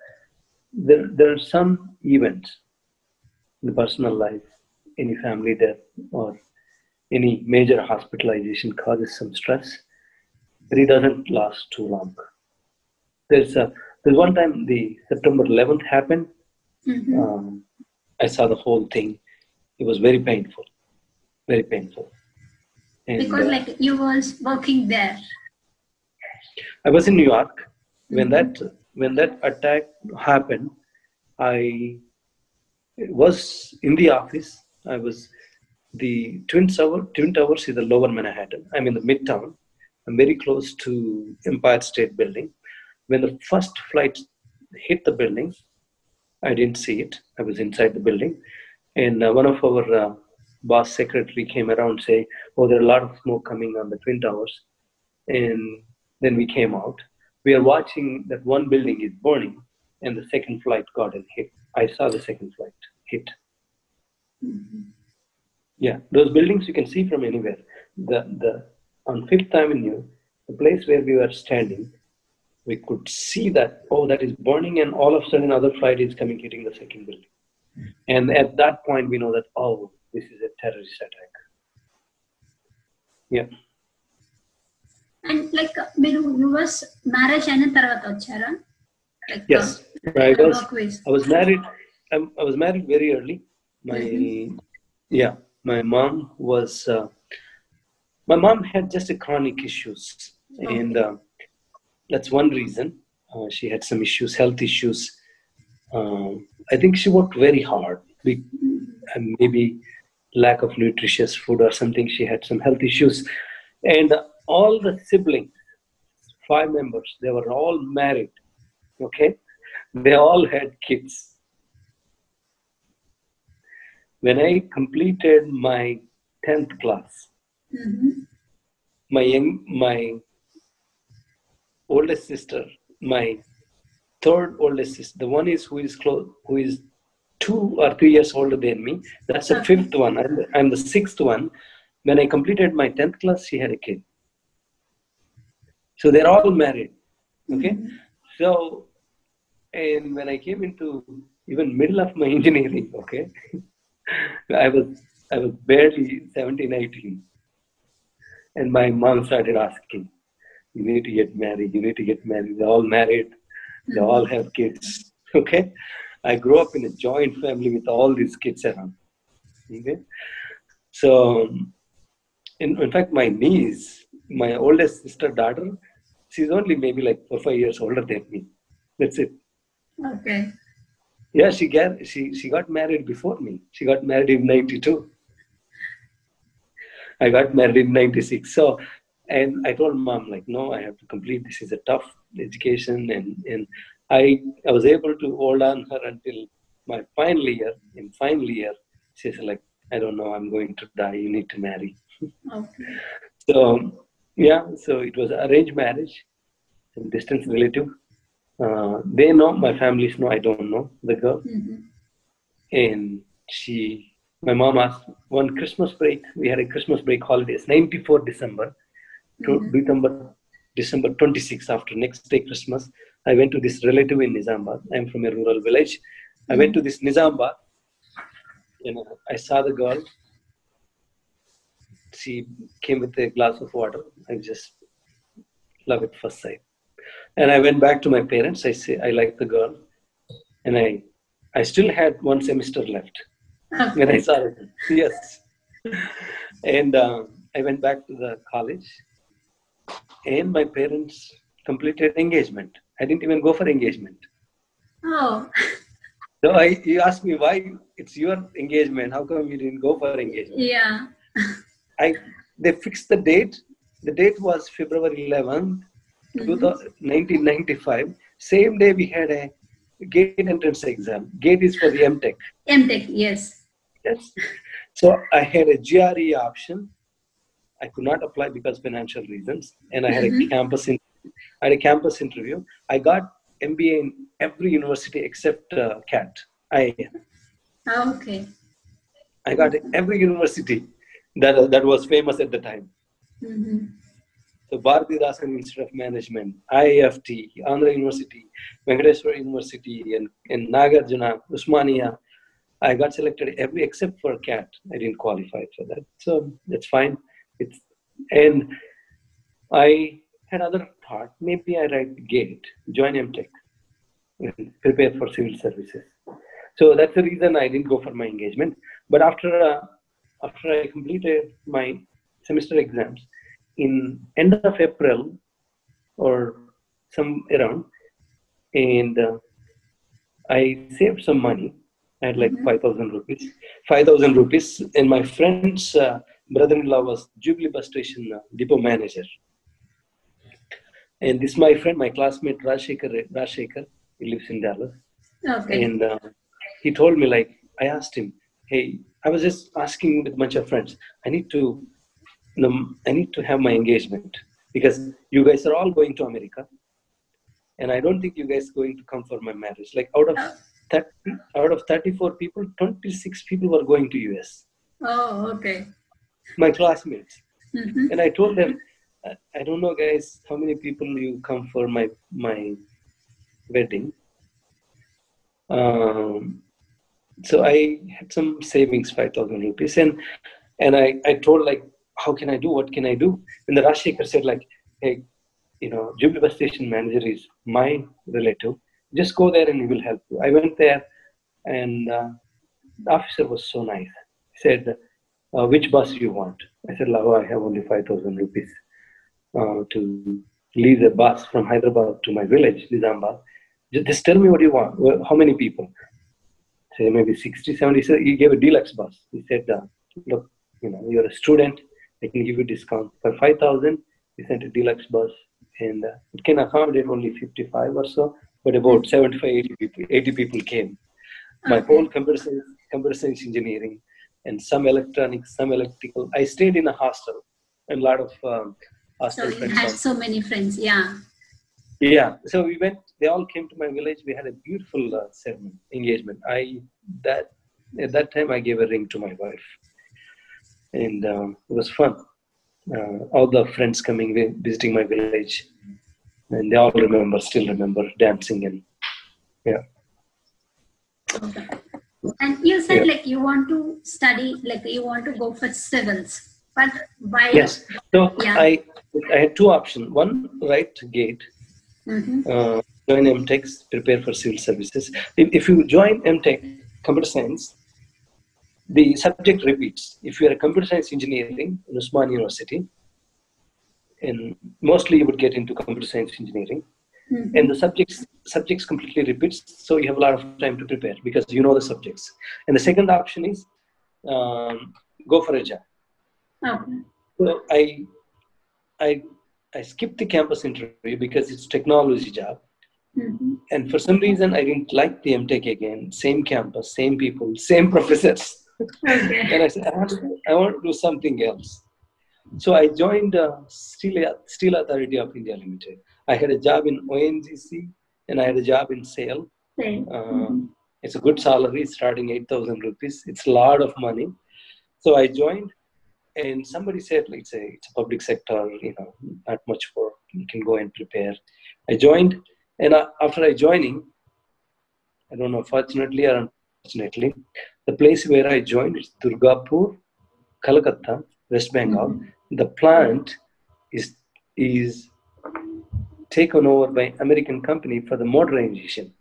There there are some events in the personal life, any family death or any major hospitalization causes some stress, but it doesn't last too long. There's a there's one time the September 11th happened. Um, I saw the whole thing. It was very painful, very painful. And, because, uh, like, you was working there. I was in New York mm-hmm. when that when that attack happened. I was in the office. I was the Twin Tower. Twin Towers is the lower Manhattan. I'm in the Midtown. I'm very close to Empire State Building. When the first flight hit the building, I didn't see it. I was inside the building, and uh, one of our uh, boss secretary came around saying, "Oh, there are a lot of smoke coming on the Twin Towers," and then we came out. We are watching that one building is burning, and the second flight got hit. I saw the second flight hit. Yeah, those buildings you can see from anywhere. The the on Fifth Avenue, the place where we were standing, we could see that, oh, that is burning, and all of a sudden another flight is coming, hitting the second building. Hmm. And at that point, we know that, oh, this is a terrorist attack. Yeah. And like, you was marriage and tarvata like yes, I was. I was married. I I was married very early. My mm-hmm. yeah, my mom was. Uh, my mom had just a chronic issues, okay. and uh, that's one reason. Uh, she had some issues, health issues. Um, I think she worked very hard. We, and maybe lack of nutritious food or something. She had some health issues, and all the siblings, five members, they were all married. Okay, they all had kids. When I completed my 10th class, my young, my oldest sister, my third oldest sister, the one is who is close, who is two or three years older than me. That's the fifth one. I'm the, I'm the sixth one. When I completed my 10th class, she had a kid. So they're all married. Okay. Mm-hmm. So, and when I came into even middle of my engineering, okay, I was I was barely 17, 18. And my mom started asking, you need to get married, you need to get married. They're all married, they all mm-hmm. have kids. Okay. I grew up in a joint family with all these kids around. Okay. So in, in fact, my niece, my oldest sister daughter, she's only maybe like four, five years older than me. That's it. Okay. Yeah, she got she she got married before me. She got married in '92. I got married in '96. So, and I told mom like, no, I have to complete. This is a tough education, and and I I was able to hold on her until my final year. In final year, she said like, I don't know, I'm going to die. You need to marry. Okay So yeah, so it was arranged marriage, distance relative. Uh, they know, my families know. I don't know the girl and she my mom asked one christmas break we had a christmas break holidays 94 december to december december 26 after next day christmas i went to this relative in Nizamabad i'm from a rural village. I went to this Nizamabad you know i saw the girl. She came with a glass of water. I just love at first sight. And i went back to my parents. I say i like the girl. And i i still had one semester left when I saw it. Yes. And um, I went back to the college, and my parents completed engagement. I didn't even go for engagement. Oh. so I, you asked me why it's your engagement. How come you didn't go for engagement? Yeah. I they fixed the date. The date was February 11th, mm-hmm. 1995. Same day we had a gate entrance exam. Gate is for the MTech. MTech, yes. Yes. So I had a GRE option I could not apply because financial reasons, and I had a mm-hmm. campus in, I had a campus interview. I got MBA in every university except uh, CAT. I okay ah, I got every university that uh, that was famous at the time. Mm-hmm. So Bharathidasan Institute of Management, IIFT, Andhra University, Venkateswara University, and, and Nagarjuna, Osmania. I got selected every except for CAT. I didn't qualify for that. So that's fine. It's and I had other thought. Maybe I write GATE, join MTech, and prepare for civil services. So that's the reason I didn't go for my engagement. But after uh, after I completed my semester exams, in end of April or some around, and uh, I saved some money. I had like five thousand rupees, five thousand rupees, and my friend's uh, brother-in-law was Jubilee bus station uh, depot manager. And this my friend, my classmate Rajshekhar, Rajshekhar, he lives in Dallas okay and uh, he told me like i asked him hey i was just asking with a bunch of friends i need to you know, i need to have my engagement because you guys are all going to america and i don't think you guys going to come for my marriage like out of 30, out of 34 people 26 people were going to us Oh, okay. My classmates. hmm And I told them, I- don't know, guys, how many people you come for my my wedding. Um, so I had some savings, five thousand rupees, and and I I told like, how can I do? What can I do? And the Rajshekhar said like, hey, you know, Jubilee bus station manager is my relative. Just go there and he will help you. I went there, and uh, the officer was so nice. He said, uh, which bus you want? I said, Lavo, I have only 5,000 rupees uh, to leave the bus from Hyderabad to my village, Nizamabad. Ju- Just tell me what you want. Well, How many people? Say maybe 60, 70. So he gave a deluxe bus. He said, uh, look, you know, you're a student. I can give you discount. For 5,000, he sent a deluxe bus and uh, it can accommodate only 55 or so, but about 75, 80 people, 80 people came. My whole computer science, computer science engineering and some electronics, some electrical. I stayed in a hostel and a lot of um, So hostel you had also. so many friends. Yeah. Yeah, so we went. They all came to my village. We had a beautiful uh, ceremony, engagement. I that at that time I gave a ring to my wife, and um, it was fun. Uh, all the friends coming visiting my village, and they all remember, still remember dancing and yeah. Okay. And you said Yeah. like you want to study, like you want to go for civils, but why? Yes. So Yeah. I I had two options. One, right gate, hmm uh, join MTechs, prepare for civil services. If, if you join MTech, computer science, the subject repeats. If you are a computer science engineering in Usman University, and mostly you would get into computer science engineering, hmm and the subjects subjects completely repeats, so you have a lot of time to prepare because you know the subjects. And the second option is um, go for a job. Okay. So I, I, I skipped the campus interview because it's technology job, hmm and for some reason I didn't like the MTech again. Same campus, same people, same professors, Okay. and I said I want to, I want to do something else. So I joined uh, Steel, Steel Authority of India Limited. I had a job in ONGC and I had a job in SAIL. Same. Uh, it's a good salary, starting 8,000 rupees. It's a lot of money. So I joined, and somebody said, like, it's a, it's a public sector, you know, not much work. You can go and prepare. I joined, and uh, after I joining, I don't know, fortunately or unfortunately, the place where I joined is Durgapur, Calcutta, West Bengal. The plant is is taken over by American company for the modernization.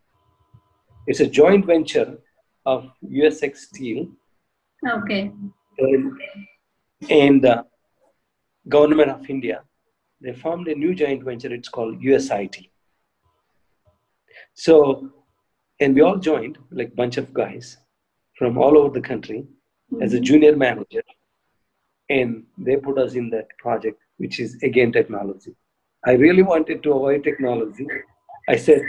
It's a joint venture of USX Steel Okay. and, and the government of India. They formed a new joint venture. It's called USIT. So, and we all joined, like bunch of guys from all over the country, as a mm-hmm. junior manager, and they put us in that project, which is again technology. I really wanted to avoid technology. I said,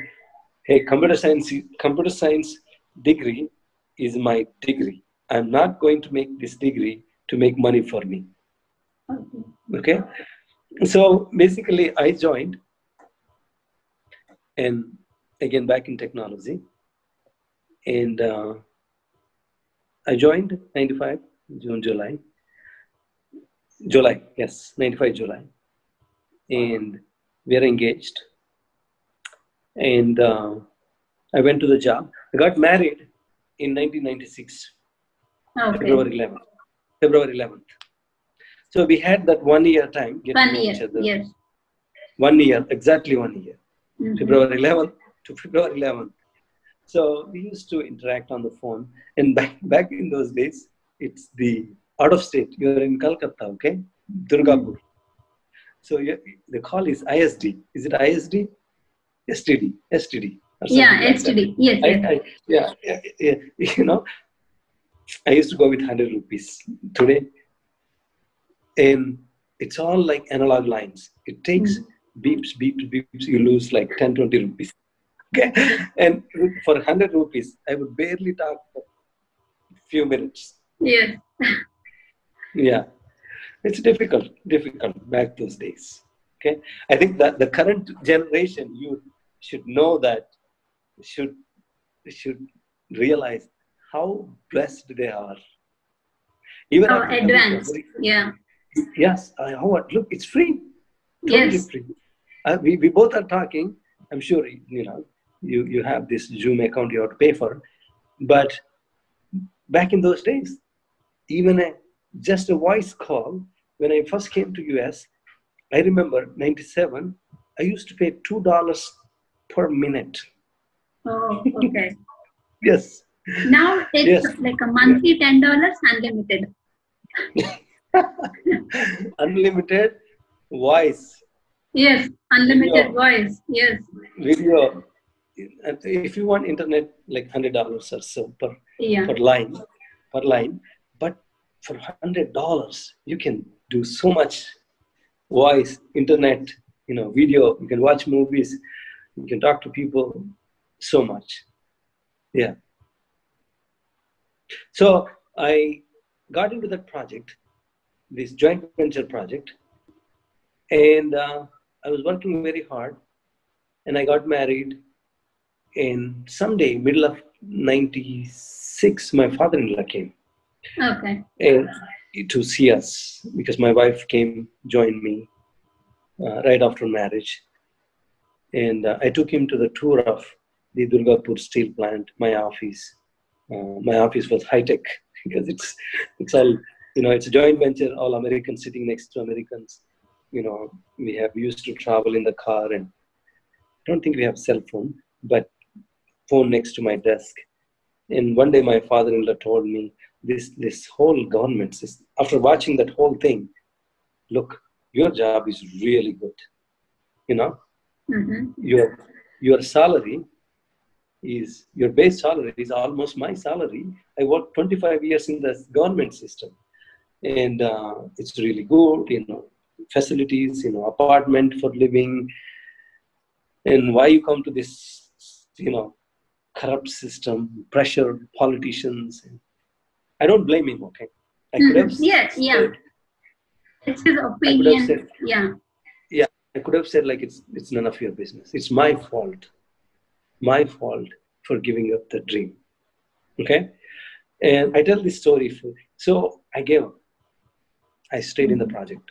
"Hey, computer science, computer science degree is my degree. I'm not going to make this degree to make money for me." Okay. So basically, I joined, and again back in technology, and uh, I joined 95 June, July. July, yes, 95 July. And we are engaged. And uh, I went to the job. I got married in 1996, Okay. February 11th. February 11th. So we had that one year time. One know each year. other. Yes. One year, exactly one year. Mhm. February 11th to February 11th. So we used to interact on the phone. And back, back in those days, it's the out of state. You're in Calcutta, okay? Durgapur. So you, the call is ISD. Is it ISD? STD. STD. Yeah, like. STD. Yes. I, yes. I, yeah, yeah, yeah, you know, I used to go with 100 rupees today. And it's all like analog lines. It takes hmm. beeps, beeps, beeps. You lose like 10, 20 rupees. Okay. And for 100 rupees, I would barely talk for a few minutes. Yes. Yeah. It's difficult, difficult back those days. Okay. I think that the current generation, you should know that, should should realize how blessed they are. Even after advanced. Yeah. Yes, I, Howard, look, it's free. Totally Yes. free. Uh, we, we both are talking. I'm sure you know you you have this Zoom account you have to pay for, but back in those days, even a just a voice call when I first came to US, I remember '97. I used to pay two dollars per minute. Oh, okay. Yes, now it's Yes. like a monthly ten dollars unlimited. unlimited voice Yes, unlimited Yeah. voice. Yes. video. If you want internet, like hundred dollars or so per Yeah. per line per line but for hundred dollars you can do so much voice internet you know video. You can watch movies. You can talk to people so much. Yeah. So i got into that project this joint venture project and uh, i was working very hard and i got married and someday middle of 96 my father-in-law came. Okay. and to see us because my wife came joined me uh, right after marriage. And uh, i took him to the tour of the durgapur steel plant my office. Uh, my office was high tech because it's it's all you know it's a joint venture all americans sitting next to americans. You know we have used to travel in the car and i don't think we have cell phone but phone next to my desk. And one day my father-in-law told me this this whole government system after watching that whole thing look your job is really good you know? Mm-hmm. your your salary is your base salary is almost my salary. I worked 25 years in the government system. And uh, it's really good you know facilities you know apartment for living. And why you come to this you know corrupt system pressure politicians i don't blame him okay i could have Mhm. Yeah, yeah. said- It's his I could have opinion. said Yeah. I could have said like it's it's none of your business. It's my fault. My fault for giving up the dream. Okay? And I tell this story for so I gave up. I stayed in the project.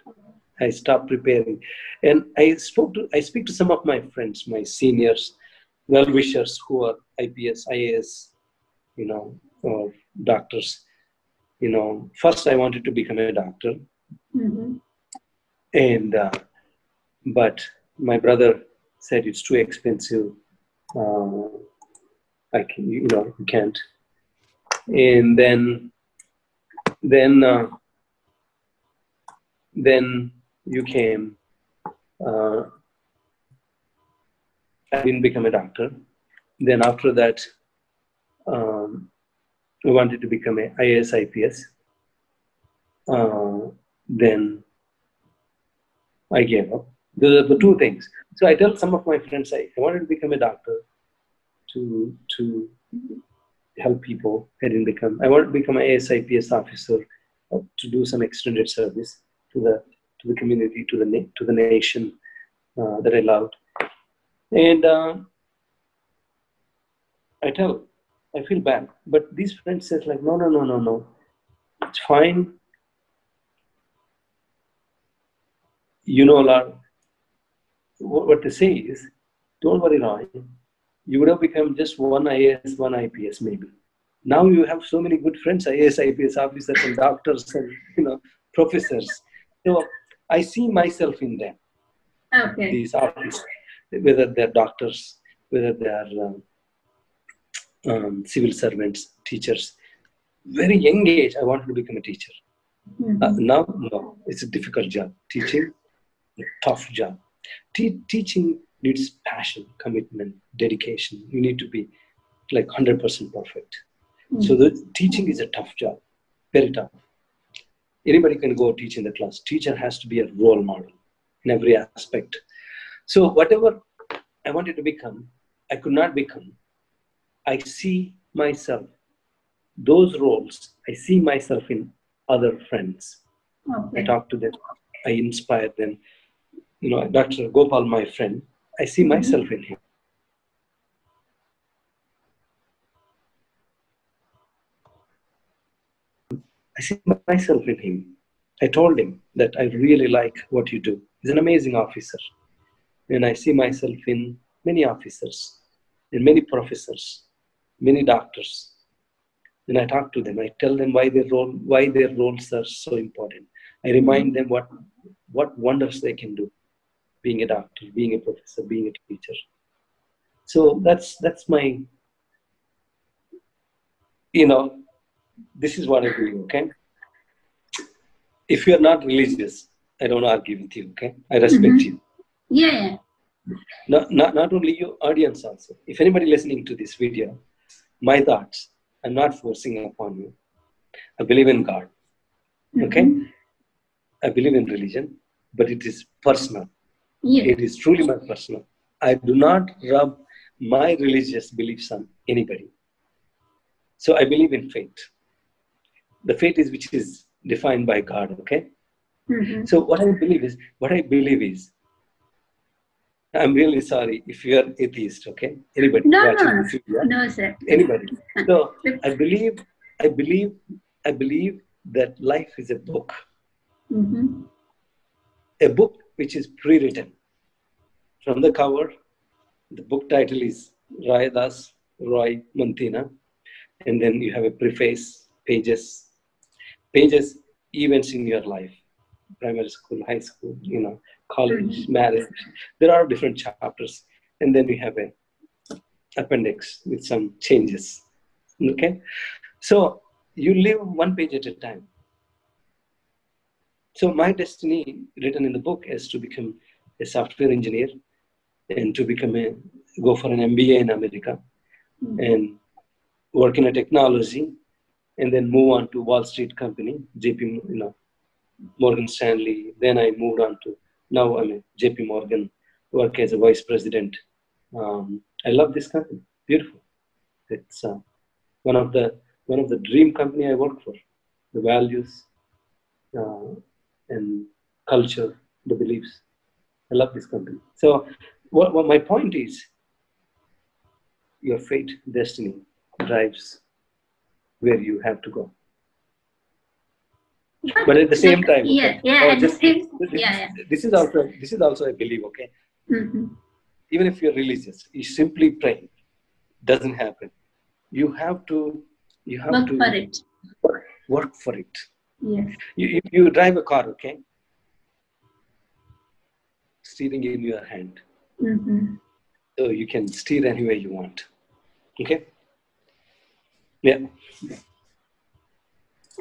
I stopped preparing. And I spoke to I speak to some of my friends, my seniors, well wishers who are IPS, IAS, you know, or doctors. You know, first I wanted to become a doctor. Mm-hmm. and uh, but my brother said it's too expensive uh, i can you know you can't. And then then uh, then you came uh, i didn't become a doctor. Then after that um, i wanted to become a ias ips uh, then I gave up. Those are the two things. So I tell some of my friends, I, I wanted to become a doctor to to help people. I didn't become. I wanted to become an ASIPS officer to do some extended service to the to the community, to the to the nation uh, that I loved. And uh, I tell, I feel bad, but these friends says like, no, no, no, no, no, it's fine. you know, Lord, what what they say is, don't worry, Roy. You would have become just one IAS, one IPS, maybe. Now you have so many good friends, IAS, IPS officers, and doctors, and you know, professors. So I see myself in them. Okay. These officers, whether they're doctors, whether they are um, um, civil servants, teachers. Very young age, I wanted to become a teacher. Mhm. Uh, now, no, it's a difficult job. Teaching, a tough job. Te- teaching needs passion, commitment, dedication. You need to be like 100% perfect. So the teaching is a tough job, very tough. Anybody can go teach in the class. Teacher has to be a role model in every aspect. So whatever I wanted to become, I could not become. I see myself, those roles, I see myself in other friends. I talk to them, I inspire them. You know, Dr. Gopal, my friend, I see mm-hmm. myself in him. I see myself in him. I told him that I really like what you do. He's an amazing officer. And I see myself in many officers, in many professors, many doctors. And I talk to them. I tell them why their role, why their roles are so important. I remind them what what wonders they can do, being a doctor, being a professor, being a teacher. So that's that's my you know, this is what I do, okay? If you're not religious, I don't argue with you, okay? I respect Mhm. you. Yeah. Not, not, not only your audience also. If anybody listening to this video, my thoughts, I'm not forcing upon you. I believe in God, okay? Mhm. I believe in religion, but it is personal. Yeah. It is truly my personal. I do not rub my religious beliefs on anybody. So I believe in faith. The faith is which is defined by God, okay? Mhm. So what I believe is, what I believe is, I'm really sorry if you are atheist, okay? Anybody No, no, video, no, sir. anybody. So I believe, I believe, I believe that life is a book, Mm-hmm. a book which is pre-written. From the cover, the book title is Rai Das Roy Mantina, and then you have a preface, pages, pages, events in your life, primary school, high school, you know, college, mm-hmm. marriage. There are different chapters, and then we have an appendix with some changes. Okay, so you live one page at a time. So my destiny, written in the book, is to become a software engineer and to become a go for an MBA in America mm-hmm. and work in a technology and then move on to Wall Street company, JP, you know, Morgan Stanley. Then I moved on to now I'm a JP Morgan, work as a vice president. Um, I love this company, beautiful. It's uh, one of the one of the dream company I work for. The values uh, and culture, the beliefs. I love this company. So, what, what my point is, your fate, destiny drives where you have to go. But at the same time, yeah, yeah, oh, at the just- same- this, yeah, yeah. this is also this is also I believe. Okay, Mm-hmm. even if you're religious, you simply pray doesn't happen. You have to you have Work to for it. Work, work for it. Yes. You, you, you drive a car, okay? Steering in your hand. Mm-hmm. So you can steer anywhere you want. Okay? Yeah.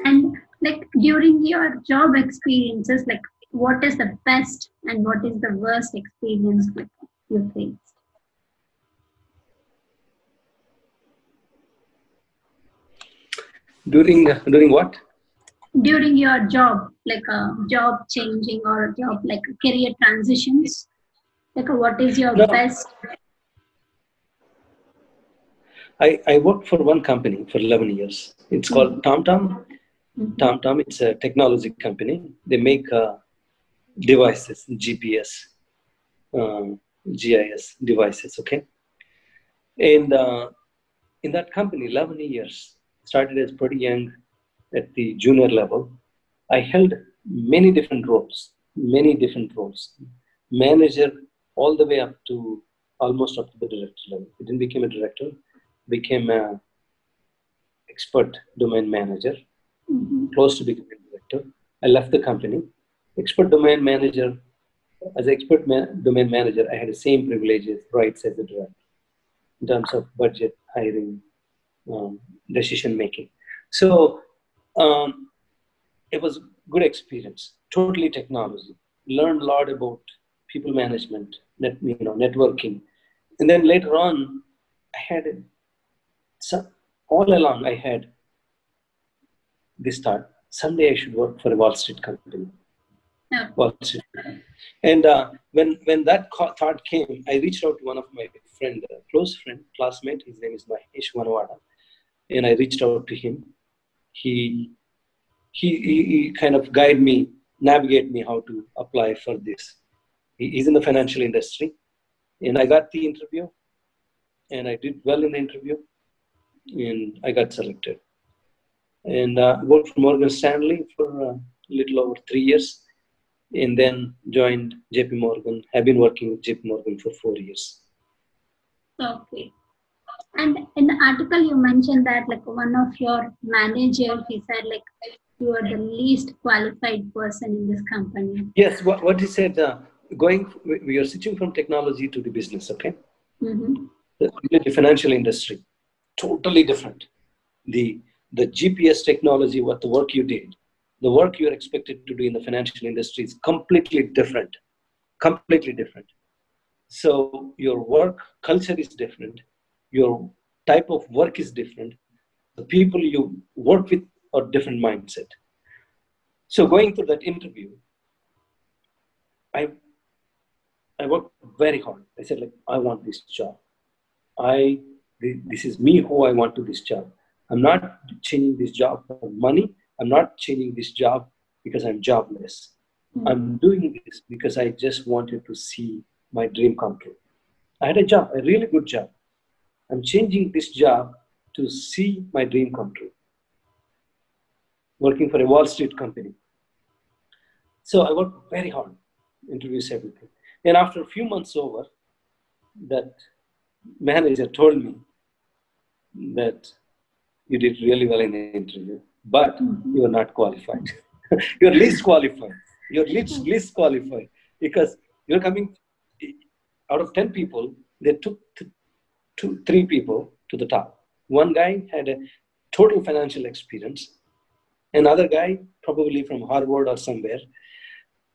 And like during your job experiences, like what is the best and what is the worst experience like you faced? During uh, during what? During your job, like a job changing or a job like career transitions, like what is your No. best? I, I worked for one company for 11 years. It's called mm. TomTom. TomTom, it's a technology company. They make uh, devices, GPS, um, GIS devices, okay? And uh, in that company, 11 years, started as pretty young at the junior level. I held many different roles, many different roles. Manager all the way up to almost up to the director level. I didn't become a director, became a expert domain manager, Mhm. close to becoming director. I left the company. Expert domain manager, as expert ma- domain manager, I had the same privileges, rights as a director in terms of budget, hiring, um, decision making. So um, it was good experience. Totally technology. Learned a lot about people management, net, you know, networking, and then later on, I had a, so, all along I had this thought: someday I should work for a Wall Street company. Yeah. Wall Street. And uh, when when that thought came, I reached out to one of my friend, uh, close friend, classmate. His name is Mahesh Vanawada, and I reached out to him. He he, he, he kind of guide me, navigate me how to apply for this. He, he's in the financial industry, and I got the interview, and I did well in the interview, and I got selected. And uh, worked for Morgan Stanley for uh, a little over three years, and then joined JP Morgan. I've been working with JP Morgan for four years. Okay. And in the article, you mentioned that like one of your manager, he said like you are the least qualified person in this company. Yes, what, what he said, uh, going, we are switching from technology to the business, okay? Mm-hmm. The financial industry, totally different. The, the GPS technology, what the work you did, the work you're expected to do in the financial industry is completely different. Completely different. So your work culture is different. Your type of work is different. The people you work with are different mindset. So going through that interview, I I worked very hard. I said like I want this job. I this is me who I want to this job. I'm not changing this job for money. I'm not changing this job because I'm jobless. Mm-hmm. I'm doing this because I just wanted to see my dream come true. I had a job, a really good job. I'm changing this job to see my dream come true. Working for a Wall Street company. So I worked very hard, interviews, everything. And after a few months over, that manager told me that you did really well in the interview, but mm-hmm. you are not qualified. you're least qualified. You're least, mm-hmm. least qualified because you're coming out of 10 people, they took th- two, three people to the top. One guy had a total financial experience, another guy probably from Harvard or somewhere.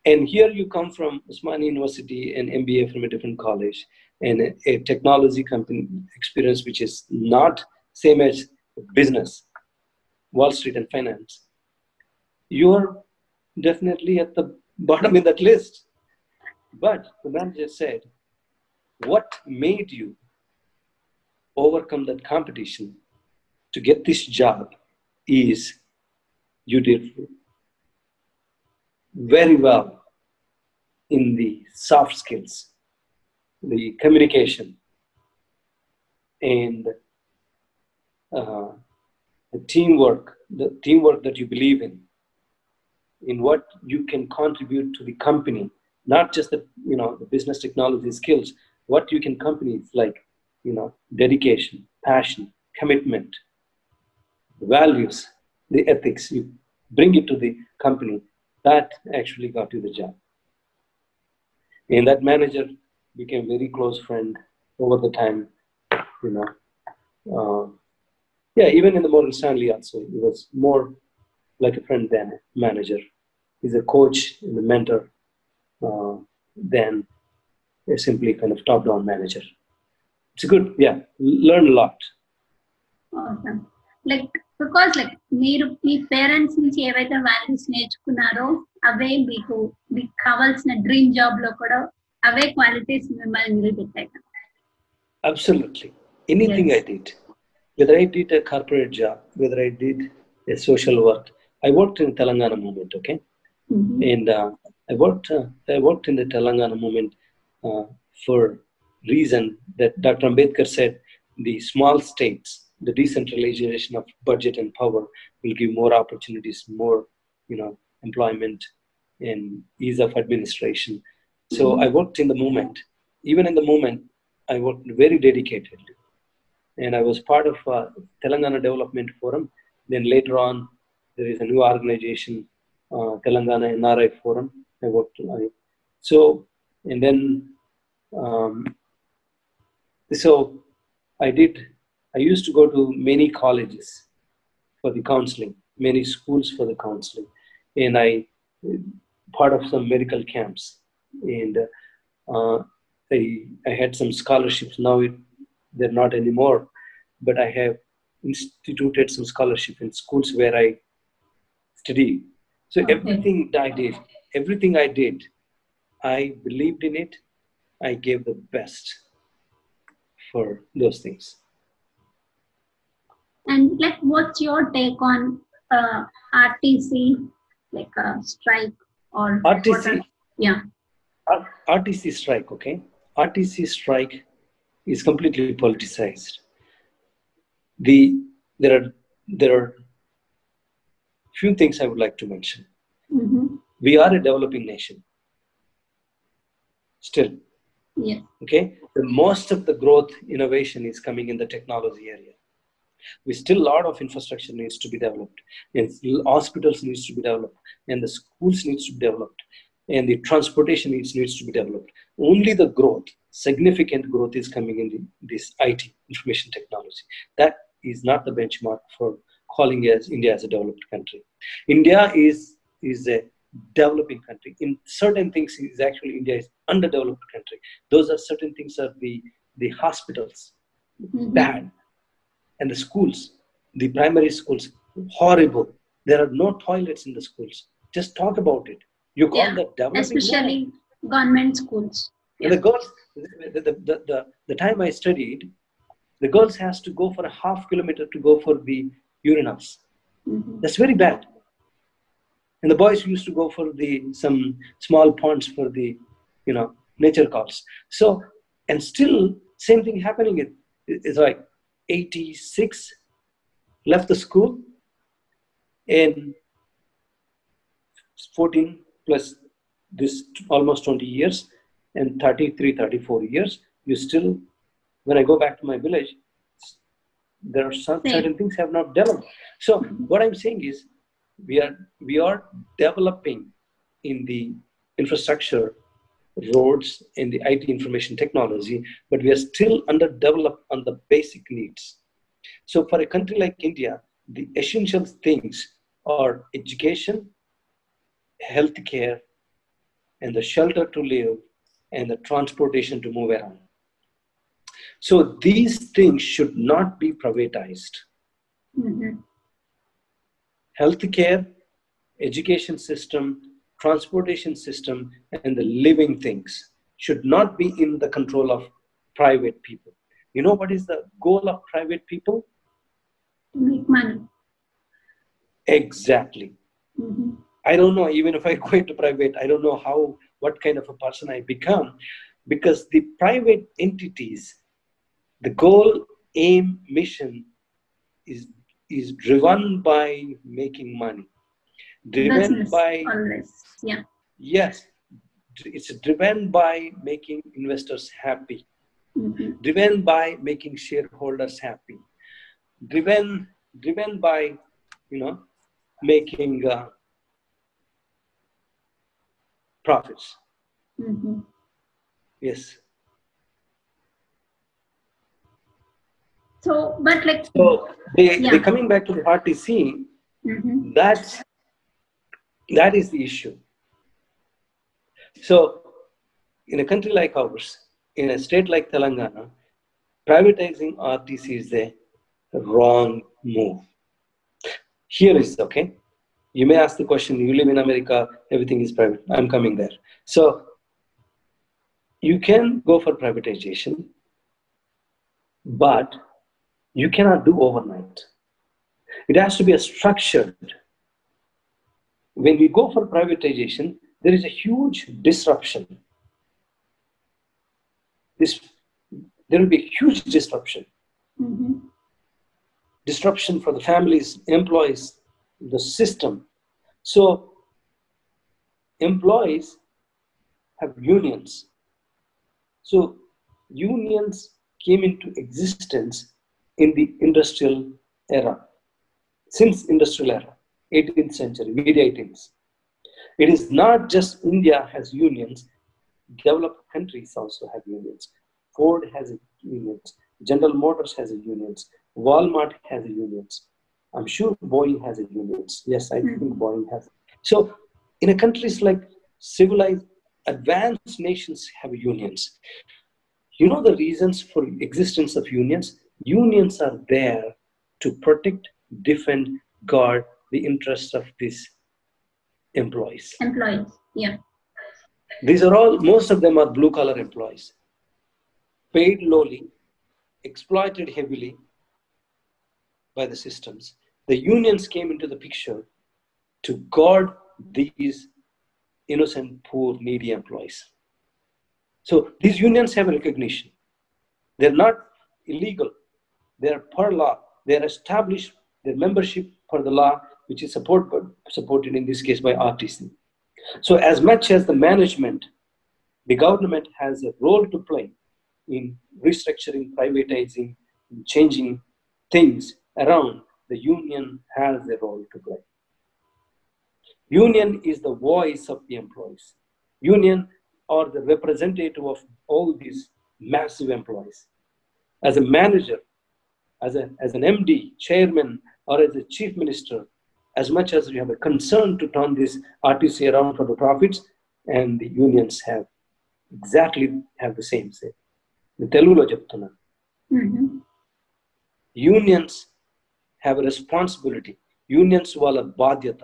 And here you come from Osmania University and MBA from a different college and a, a technology company experience, which is not same as business, Wall Street and finance. You're definitely at the bottom in that list. But the manager said, what made you overcome that competition to get this job is you did very well in the soft skills, the communication, and uh, the teamwork, the teamwork that you believe in, in what you can contribute to the company, not just the you know the business technology skills, what you can companies like you know dedication passion commitment values the ethics. You bring it to the company. That actually got you the job. And that manager became very close friend over the time you know uh, yeah even in the morgan stanley also he was more like a friend than a manager he's a coach and a mentor uh, than a simply kind of top down manager. It's good, yeah, learn a lot. Awesome. Like because like మీరు మీ parents నుంచి ఏవైతే values నేర్చుకున్నారో అవే మీకు మీకు కావాల్సిన dream job లో కూడా అవే క్వాలిటీస్ మిమ్మల్ని నిలబెట్టాయి Absolutely. Anything Yes. I did, whether I did a corporate job, whether I did a social work, I worked in Telangana movement, okay? and uh, I worked uh, I worked in the Telangana movement uh, for reason that Dr. Ambedkar said the small states, the decentralization of budget and power will give more opportunities, more you know employment and ease of administration. So I worked in the movement. Even in the movement, I worked very dedicatedly, and I was part of uh, Telangana Development Forum. Then later on, there is a new organization uh, Telangana NRI Forum. I worked on it. So, and then, um, so I did, I used to go to many colleges for the counseling, many schools for the counseling. And I, part of some medical camps. And uh, I, I had some scholarships. Now it, they're not anymore, but I have instituted some scholarship in schools where I study. so Okay. everything I did, everything I did, I believed in it. I gave the best for those things. And like, what's your take on uh, RTC, like a strike or RTC, Yeah. R- RTC strike, okay? RTC strike is completely politicized. The there are there are few things I would like to mention. Mm-hmm. We are a developing nation. Still, Yeah. okay the most of the growth innovation is coming in the technology area we still a lot of infrastructure needs to be developed and hospitals needs to be developed and the schools needs to be developed and the transportation needs needs to be developed only the growth significant growth is coming in the, this it information technology. That is not the benchmark for calling as india as a developed country. India is is a developing country. In certain things is actually india is underdeveloped country. Those are certain things are the the hospitals Mhm. bad. And the schools the primary schools horrible. There are no toilets in the schools. Just talk about it. You call Yeah, that developing. Especially government schools. And the girls the, the, the, the, time i studied the girls has to go for a half kilometer to go for the urinals. Mhm. that's very bad. And the boys used to go for the some small ponds for the you know nature calls. So and still same thing happening it, it's like 86 left the school in 14 plus this almost 20 years and 33 34 years you still when i go back to my village there are some Same. certain things have not developed so what i'm saying is we are we are developing in the infrastructure roads in the it information technology but we are still underdeveloped on the basic needs so for a country like india the essential things are education healthcare and the shelter to live and the transportation to move around so these things should not be privatized Mhm. healthcare, education system, transportation system, and the living things should not be in the control of private people. You know what is the goal of private people? To make money. Exactly. Mhm. I don't know, even if I go into private, I don't know how, what kind of a person I become, because the private entities, the goal, aim, mission is, is driven by making money, driven Business by always. Yeah. Yes, it's driven by making investors happy, Mhm. driven by making shareholders happy, driven driven by you know making uh, profits. Mhm. Yes. So, but like, So they Yeah. they coming back to the RTC. Mhm. That's that is the issue. So, in a country like ours, in a state like Telangana, privatizing RTC is the wrong move. Here is okay. You may ask the question: You live in America, everything is private. I'm coming there. So, you can go for privatization, but you cannot do overnight. It has to be a structured when we go for privatization, there is a huge disruption. This, there will be a huge disruption. Mhm. Disruption for the families, employees, the system. So, employees have unions. So, unions came into existence in the industrial era, since industrial era. 18th century, mid 18th. It is not just India has unions, developed countries also have unions. Ford has unions, General Motors has unions, Walmart has unions. I'm sure Boeing has a unions. Yes, I hmm. think Boeing has. So in a countries like civilized, advanced nations have unions. You know the reasons for existence of unions? Unions are there to protect, defend, guard the interests of these employees. employees. Yeah. These are all, most of them are blue collar employees, paid lowly, exploited heavily by the systems. The unions came into the picture to guard these innocent, poor, needy employees. So these unions have recognition. They're not illegal. They're per law. They're established, their membership per the law which is support, supported in this case by RTC. So, as much as the management, the government has a role to play in restructuring, privatizing, changing things around, the union has a role to play. Union is the voice of the employees. Union are the representative of all these massive employees. As a manager, as, a, as an MD, chairman, or as a chief minister, as much as we have a concern to turn this RTC around for the profits, and the unions have exactly have the same say. తెలుగులో చెప్తున్నాను Mhm. Unions have responsibility unions వాళ్ళ బాధ్యత.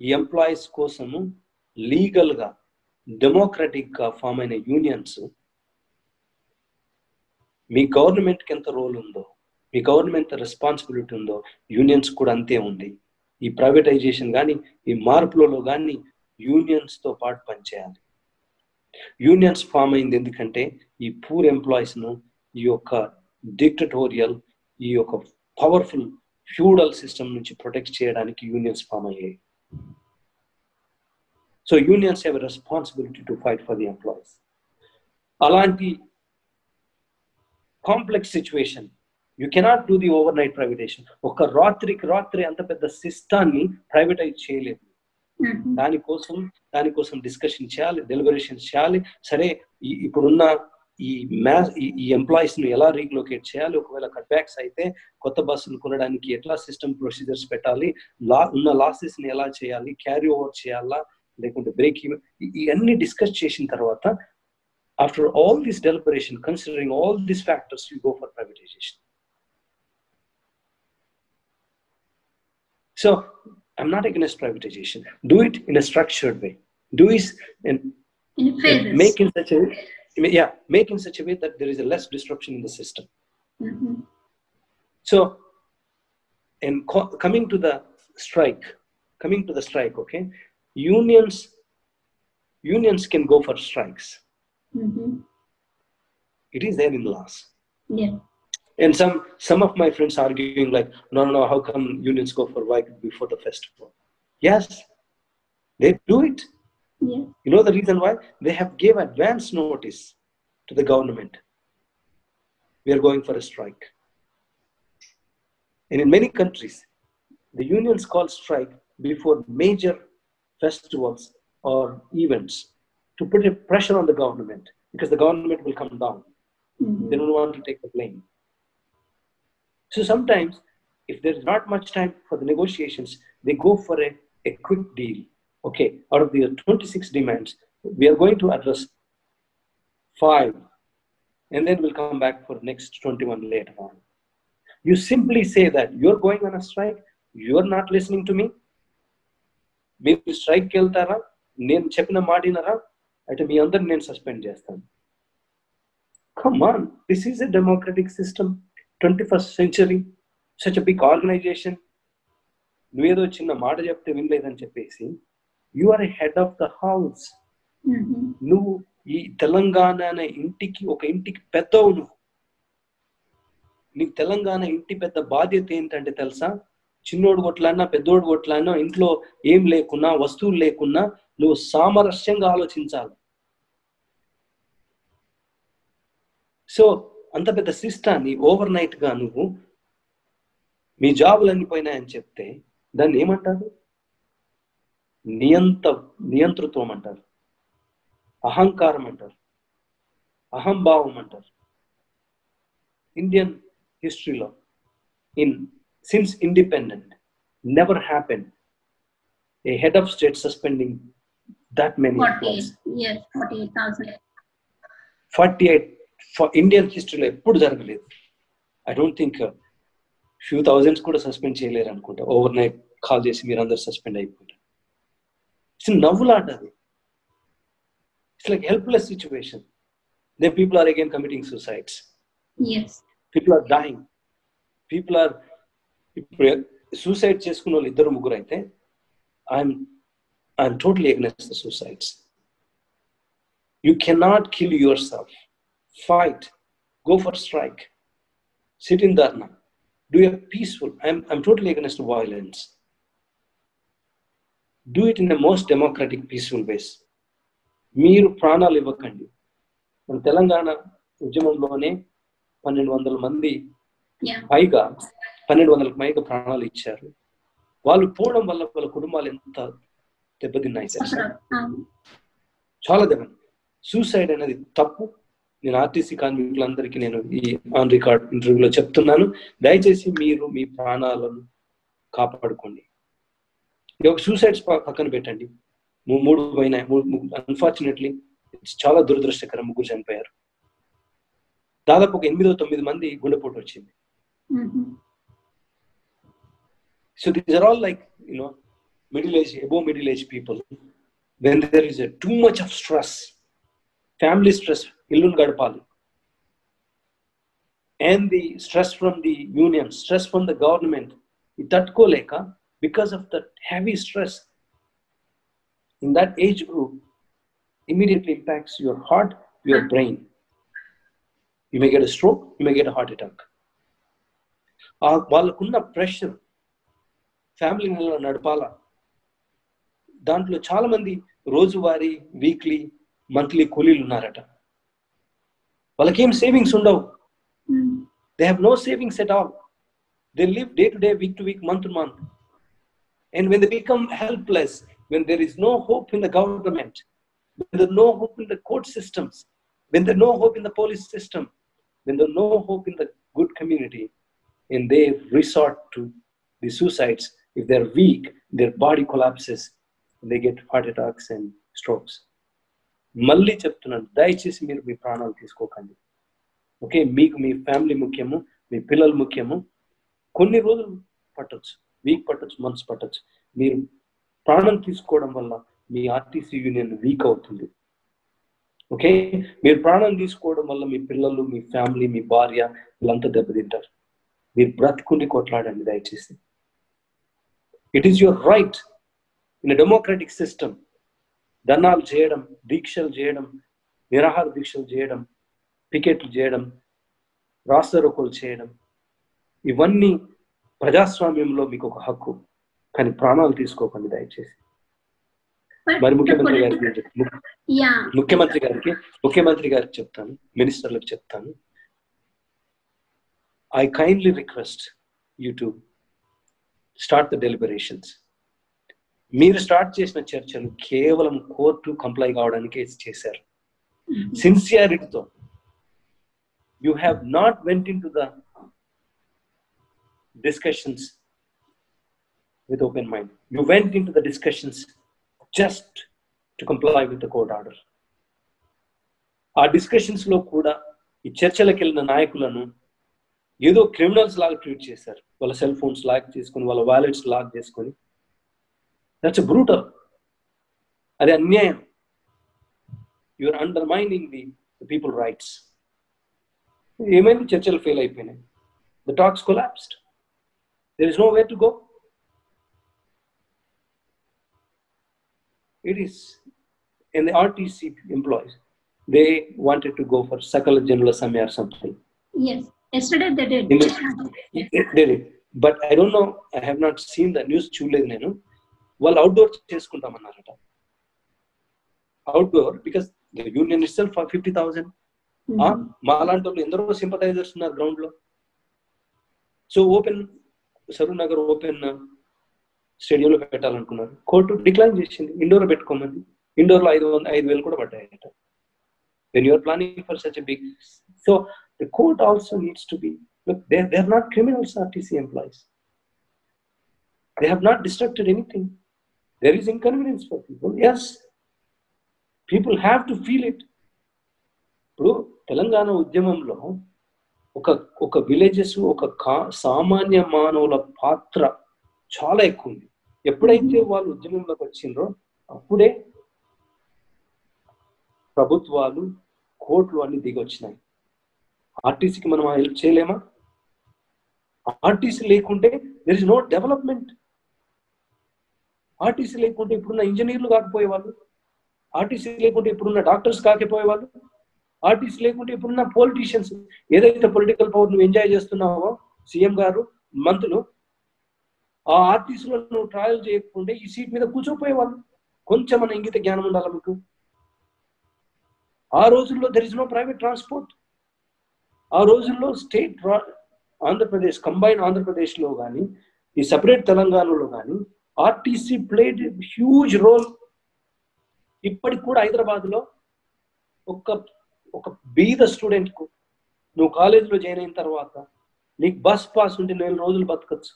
ఈ employees కోసము లీగల్గా డెమోక్రటిక్గా form అయిన unions మీ గవర్నమెంట్కి ఎంత రోల్ ఉందో మీ గవర్నమెంట్ రెస్పాన్సిబిలిటీ ఉందో యూనియన్స్ కూడా అంతే ఉంది ఈ ప్రైవేటైజేషన్ కానీ ఈ మార్పులలో కానీ యూనియన్స్తో పాటు పనిచేయాలి. యూనియన్స్ ఫామ్ అయింది ఎందుకంటే ఈ పూర్ ఎంప్లాయీస్ను ఈ యొక్క డిక్టటోరియల్ ఈ యొక్క పవర్ఫుల్ ఫ్యూడల్ సిస్టమ్ నుంచి ప్రొటెక్ట్ చేయడానికి యూనియన్స్ ఫామ్ అయ్యాయి. So unions have responsibility to fight for the employees అలాంటి complex situation you cannot do the overnight privatization ఒక రాత్రికి రాత్రి అంత పెద్ద సిస్టాన్ని ప్రైవేటైజ్ చేయలేదు. దానికోసం దానికోసం డిస్కషన్ చేయాలి డెలిబరేషన్స్ చేయాలి. సరే ఇప్పుడున్న ఈ మ్యాథ్ ఈ ఎంప్లాయీస్ ను ఎలా రీలొకేట్ చేయాలి ఒకవేళ కట్ బ్యాక్స్ అయితే కొత్త బస్సులు కొనడానికి ఎట్లా సిస్టమ్ ప్రొసీజర్స్ పెట్టాలి లా ఉన్న లాసెస్ ని ఎలా చేయాలి క్యారీ ఓవర్ చేయాలా లేకుంటే బ్రేక్ ఇవన్నీ డిస్కస్ చేసిన తర్వాత after all this deliberation considering all this factors you go for privatization So I'm not against privatization. Do it in a structured way. Do it and In phases. make in such a yeah, make in such a way that there is a less disruption in the system. Mhm. So, and co- coming to the strike, coming to the strike, okay, unions unions can go for strikes. Mhm. It is there in laws. Yeah. And some some of my friends arguing like, no, no, no, how come unions go for strike before the festival? Yes, they do it. Yeah. You know the reason why? They have gave advance notice to the government. We are going for a strike. And in many countries, the unions call strike before major festivals or events to put a pressure on the government because the government will come down. Mhm. They don't want to take the blame. So sometimes, if there's not much time for the negotiations, they go for a, a quick deal. Okay, out of the 26 demands, we are going to address five, and then we'll come back for next 21 later on. You simply say that you're going on a strike, you're not listening to me. మీరు స్ట్రైక్కి వెళ్తారా నేను చెప్పిన మాటినరా అయితే మీ అందరిని నేను suspend చేస్తాను come on this this is a democratic system 21st century such big organization నువ్వేదో చిన్న మాట చెప్తే వినలేదని చెప్పేసి you are head of the house. నువ్వు ఈ తెలంగాణ అనే ఇంటికి ఒక ఇంటికి పెద్దవు నువ్వు. నీకు తెలంగాణ ఇంటి పెద్ద బాధ్యత ఏంటంటే తెలుసా? చిన్నోడు కొట్లాడినా పెద్దోడు కొట్లాడినా ఇంట్లో ఏం లేకున్నా వస్తువులు లేకున్నా నువ్వు సామరస్యంగా ఆలోచించాలి. సో అంత పెద్ద సిస్టాన్ని ఓవర్ నైట్గా నువ్వు మీ జాబులన్నీ పోయినాయని చెప్తే దాన్ని ఏమంటారు? నియంత నియంతృత్వం అంటారు అహంకారం అంటారు అహంభావం అంటారు ఇండియన్ హిస్టరీలో in since independent never happen a head of state suspending that many 48. Yes, 48,000. Forty eight Indian హిస్టరీలో ఎప్పుడు జరగలేదు I don't think few thousands కూడా సస్పెండ్ చేయలేరు అనుకుంటా ఓవర్ నైట్ కాల్ చేసి మీరు అందరు సస్పెండ్ అయిపోతారు ఇట్స్ నవ్వులాట అది it's like helpless situation they people are again committing suicides Yes. People are dying people are ఇప్పుడు సూసైడ్ చేసుకున్న వాళ్ళు ఇద్దరు ముగ్గురు అయితే I'm I'm totally against the suicides you cannot kill your self fight go for strike SIT in dharna do a peaceful I'm I'm totally against violence do it in the most democratic peaceful ways మీరు ప్రాణాలు ఇవ్వకండి. మన తెలంగాణ ఉద్యమంలోనే పన్నెండు వందల మంది. పైగా పన్నెండు వందలకు పైగా ప్రాణాలు ఇచ్చారు. వాళ్ళు పోవడం వల్ల వాళ్ళ కుటుంబాలు ఎంత దెబ్బతిన్నాయి తెలుసా? చాలా దెబ్బ. సూసైడ్ అనేది తప్పు. నేను ఆర్టీసీ కార్మికులందరికీ నేను ఈ ఆన్ రికార్డ్ ఇంటర్వ్యూలో చెప్తున్నాను. దయచేసి మీరు మీ ప్రాణాలను కాపాడుకోండి. సూసైడ్స్ పక్కన పెట్టండి. మూడు పోయినాయి. అన్ఫార్చునేట్లీ ఇట్స్ చాలా దురదృష్టకరం ముగ్గురు చనిపోయారు. దాదాపు ఒక ఎనిమిదో తొమ్మిది మంది గుండెపోటు వచ్చింది. So these are all like you know middle age above middle age people when there is too much of stress family stress ఇల్లు గడపాలి. And the stress from the union stress from the government ఇది తట్టుకోలేక because of that heavy stress in that age group, immediately impacts your heart, your brain. You may get a stroke, you may get a heart attack. వాళ్ళకున్న pressure ఫ్యామిలీని నడపాలా దాంట్లో చాలా మంది రోజువారీ weekly monthly కూలీలు ఉన్నారట వాళ్ళకేం సేవింగ్స్ ఉండవు Mm. They have no savings at all they live day to day week to week month to month and when they become helpless when there is no hope in the government when there no hope in the court systems when there no hope in the police system when there no hope in the good community and they resort to the suicides if they're weak their body collapses and they get heart attacks and strokes మళ్ళీ చెప్తున్నాను దయచేసి మీరు మీ ప్రాణాలు తీసుకోకండి okay మీకు మీ family ముఖ్యము మీ పిల్లలు ముఖ్యము కొన్ని రోజులు పట్టొచ్చు వీక్ పట్టచ్చు మంత్స్ పట్టచ్చు. మీరు ప్రాణం తీసుకోవడం వల్ల మీ ఆర్టీసీ యూనియన్ వీక్ అవుతుంది. ఓకే మీరు ప్రాణం తీసుకోవడం వల్ల మీ పిల్లలు మీ ఫ్యామిలీ మీ భార్య వీళ్ళంతా దెబ్బతింటారు. మీరు బ్రతుకుండి కొట్లాడండి దయచేసి. It is your right in democratic system ధనాలు చేయడం దీక్షలు చేయడం నిరాహార దీక్షలు చేయడం పికెట్లు చేయడం రాస్తారోకోలు చేయడం ఇవన్నీ ప్రజాస్వామ్యంలో మీకు ఒక హక్కు కానీ ప్రాణాలు తీసుకోకండి దయచేసి. మరి ముఖ్యమంత్రి గారికి ముఖ్యమంత్రి గారికి ముఖ్యమంత్రి గారికి చెప్తాను మినిస్టర్లకు చెప్తాను. I kindly request you to start the deliberations మీరు స్టార్ట్ చేసిన చర్చలు కేవలం కోర్టు కంప్లై కావడానికే చేశారు. సిన్సియారిటీతో you have not went in to the discussions with open mind. You went into the discussions just to comply with the court order. ఆ డిస్కషన్స్లో కూడా ఈ చర్చలకు వెళ్ళిన నాయకులను ఏదో క్రిమినల్స్ లాగా ట్రీట్ చేశారు. వాళ్ళ సెల్ ఫోన్స్ లాక్ చేసుకొని వాళ్ళ వాలెట్స్ లాక్ చేసుకొని. దట్స్ బ్రూటల్ అది అన్యాయం. You're undermining the people rights ఏమైంది? చర్చలు ఫెయిల్ అయిపోయినాయి. The talks collapsed there is no way to go it is in the RTC employees. They wanted to go for Sakala General Assembly or something. yes. Yesterday they did. In the- They did. But I don't know, I have not seen the news చూడలేదు నేను వాళ్ళు outdoor చేసుకుంటామన్నారట outdoor because the union it self fifty thousand Mhm. మా లాంటి వాళ్ళు ఎందరో sympathisers ఉన్నారు ground లో so open Saroornagar open స్టేడియంలో పెట్టాలనుకున్నారు. కోర్టు డిక్లైన్ చేసింది ఇండోర్ పెట్టుకోమని. ఇండోర్లో ఐదు వంద ఐదు వేలు కూడా పడ్డాయట. When you're planning for such big so the court also needs to be they they are not criminals RTC employees they have not destructed anything there is inconvenience for people yes people have to feel it ఇప్పుడు తెలంగాణ ఉద్యమంలో ఒక ఒక villages ఒక కా- సామాన్య మానవుల పాత్ర చాలా ఎక్కువ ఉంది ఎప్పుడైతే వాళ్ళు ఉద్యమంలోకి వచ్చిండ్రో అప్పుడే ప్రభుత్వాలు కోర్టులు అన్ని దిగి వచ్చినాయి ఆర్టీసీకి మనం హెల్ప్ చేయలేమా? ఆర్టీసీ లేకుంటే there is no development RTC లేకుంటే ఇప్పుడున్న ఇంజనీర్లు కాకపోయేవాళ్ళు ఆర్టీసీ లేకుంటే ఇప్పుడున్న డాక్టర్స్ కాకపోయేవాళ్ళు ఆర్టిస్ట్ లేకుంటే ఇప్పుడున్న పొలిటీషియన్స్ ఏదైతే పొలిటికల్ పవర్ నువ్వు ఎంజాయ్ చేస్తున్నావో సీఎం గారు మంత్రులు ఆ ఆర్టీసీలో నువ్వు ట్రావెల్ చేయకుంటే ఈ సీట్ మీద కూర్చోపోయేవాళ్ళు. కొంచెం మన ఇంగిత జ్ఞానం ఉండాలి మీకు? ఆ రోజుల్లో there is no private transport ఆ రోజుల్లో స్టేట్ ఆంధ్రప్రదేశ్ కంబైన్ ఆంధ్రప్రదేశ్లో కానీ ఈ సపరేట్ తెలంగాణలో కానీ ఆర్టీసీ ప్లేడ్ హ్యూజ్ రోల్ ఇప్పటికి కూడా హైదరాబాద్లో ఒక బీద స్టూడెంట్కు నువ్వు కాలేజీలో జాయిన్ అయిన తర్వాత నీకు బస్ పాస్ ఉంటే నెల రోజులు బతకచ్చు.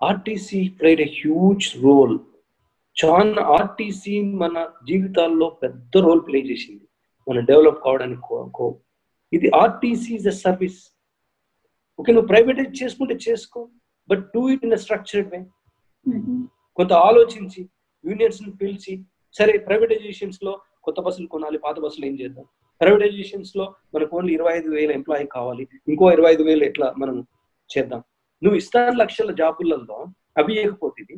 RTC played a huge role. చాలా ఆర్టీసీ మన జీవితాల్లో పెద్ద రోల్ ప్లే చేసింది. మనం డెవలప్ కావడానికి ఇది RTC is a service. Okay నువ్వు ప్రైవేటైజ్ చేసుకుంటే చేసుకో but do it in structured way. కొంత ఆలోచించి యూనియన్స్ని పిలిచి సరే ప్రైవేటైజేషన్స్లో కొత్త బస్సులు కొనాలి పాత బస్సులు ఏం చేద్దాం? ప్రైవేటైజేషన్స్లో మనకు ఓన్లీ ఇరవై ఐదు వేల ఎంప్లాయీ కావాలి ఇంకో ఇరవై ఐదు వేలు ఎట్లా మనం చేద్దాం? నువ్వు ఇస్తాను లక్షల జాబులలో అవి ఇవ్వకపోతుంది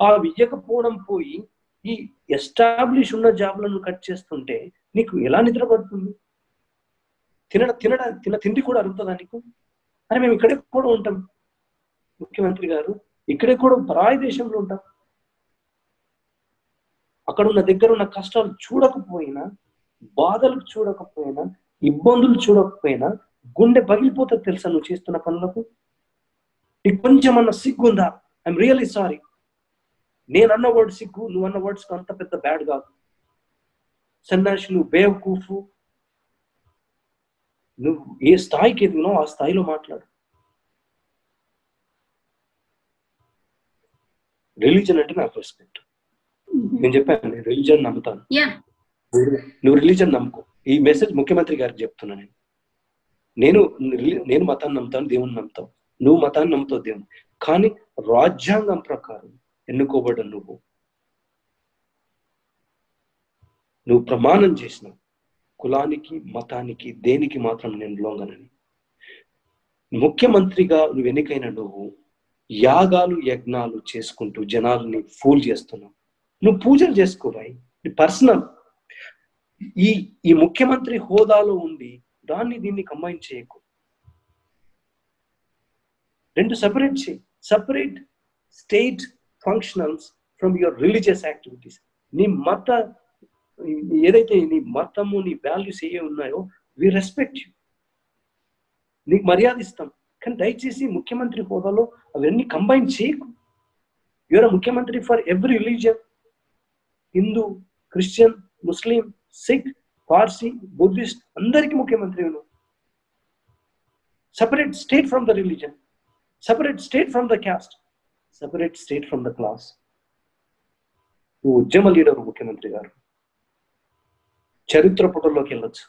ఆ ఇవ్వకపోవడం పోయి ఈ ఎస్టాబ్లిష్ ఉన్న జాబులను కట్ చేస్తుంటే నీకు ఎలా నిద్ర పడుతుంది? తినడ తినడ తిన తిండి కూడా అరుగుతుందా నీకు? అరే మేము ఇక్కడే కూడా ఉంటాం. ముఖ్యమంత్రి గారు ఇక్కడే కూడా పరాయి దేశంలో ఉంటాం. అక్కడ ఉన్న దగ్గర ఉన్న కష్టాలు చూడకపోయినా బాధలు చూడకపోయినా ఇబ్బందులు చూడకపోయినా గుండె పగిలిపోతుంది తెలుసా నువ్వు చేస్తున్న పనులకు? నీకు కొంచెం అన్న సిగ్గుందా? ఐఎమ్ రియలీ సారీ నేను అన్న వర్డ్ సిగ్గు నువ్వు అన్న వర్డ్స్ అంత పెద్ద బ్యాడ్ కాదు. సన్నాసి నువ్వు బేవకూఫు నువ్వు ఏ స్థాయికి ఎదిగినావు ఆ స్థాయిలో మాట్లాడు. రిలీజన్ అంటే నాకు రెస్పెక్ట్ నేను చెప్పాను నేను రిలీజన్ నమ్ముతాను. నువ్వు రిలీజన్ నమ్ముకో. ఈ మెసేజ్ ముఖ్యమంత్రి గారికి చెప్తున్నా నేను. నేను నేను మతాన్ని నమ్ముతాను దేవుని నమ్ముతావు. నువ్వు మతాన్ని నమ్ముతావు దేవుని కానీ రాజ్యాంగం ప్రకారం ఎన్నుకోబడ్డ నువ్వు. నువ్వు ప్రమాణం చేసినావు. కులానికి మతానికి దేనికి మాత్రం నేను లొంగనని. ముఖ్యమంత్రిగా నువ్వు ఎన్నికైన నువ్వు యాగాలు యజ్ఞాలు చేసుకుంటూ జనాల్ని ఫూల్ చేస్తున్నావు. నువ్వు పూజలు చేసుకోవాయి పర్సనల్. ఈ ఈ ముఖ్యమంత్రి హోదాలో ఉండి దాన్ని దీన్ని కంబైన్ చేయకు. రెండు సపరేట్ చేయి separate state functionals from your religious activities. నీ మత ఏదైతే నీ మతము నీ వాల్యూస్ ఏ ఉన్నాయో వి రెస్పెక్ట్ యూ నీకు మర్యాద ఇస్తాం. కానీ దయచేసి ముఖ్యమంత్రి హోదాలో అవన్నీ కంబైన్ చేయకు. యువర్ ముఖ్యమంత్రి for every religion. Hindu Christian Muslim Sikh Parsi Buddhist అందరికి ముఖ్యమంత్రి నువ్వు separate state from the religion separate state from the caste separate state from the class నువ్వు ఉద్యమ లీడర్ ముఖ్యమంత్రి గారు. చరిత్ర పుటల్లోకి వెళ్ళొచ్చు.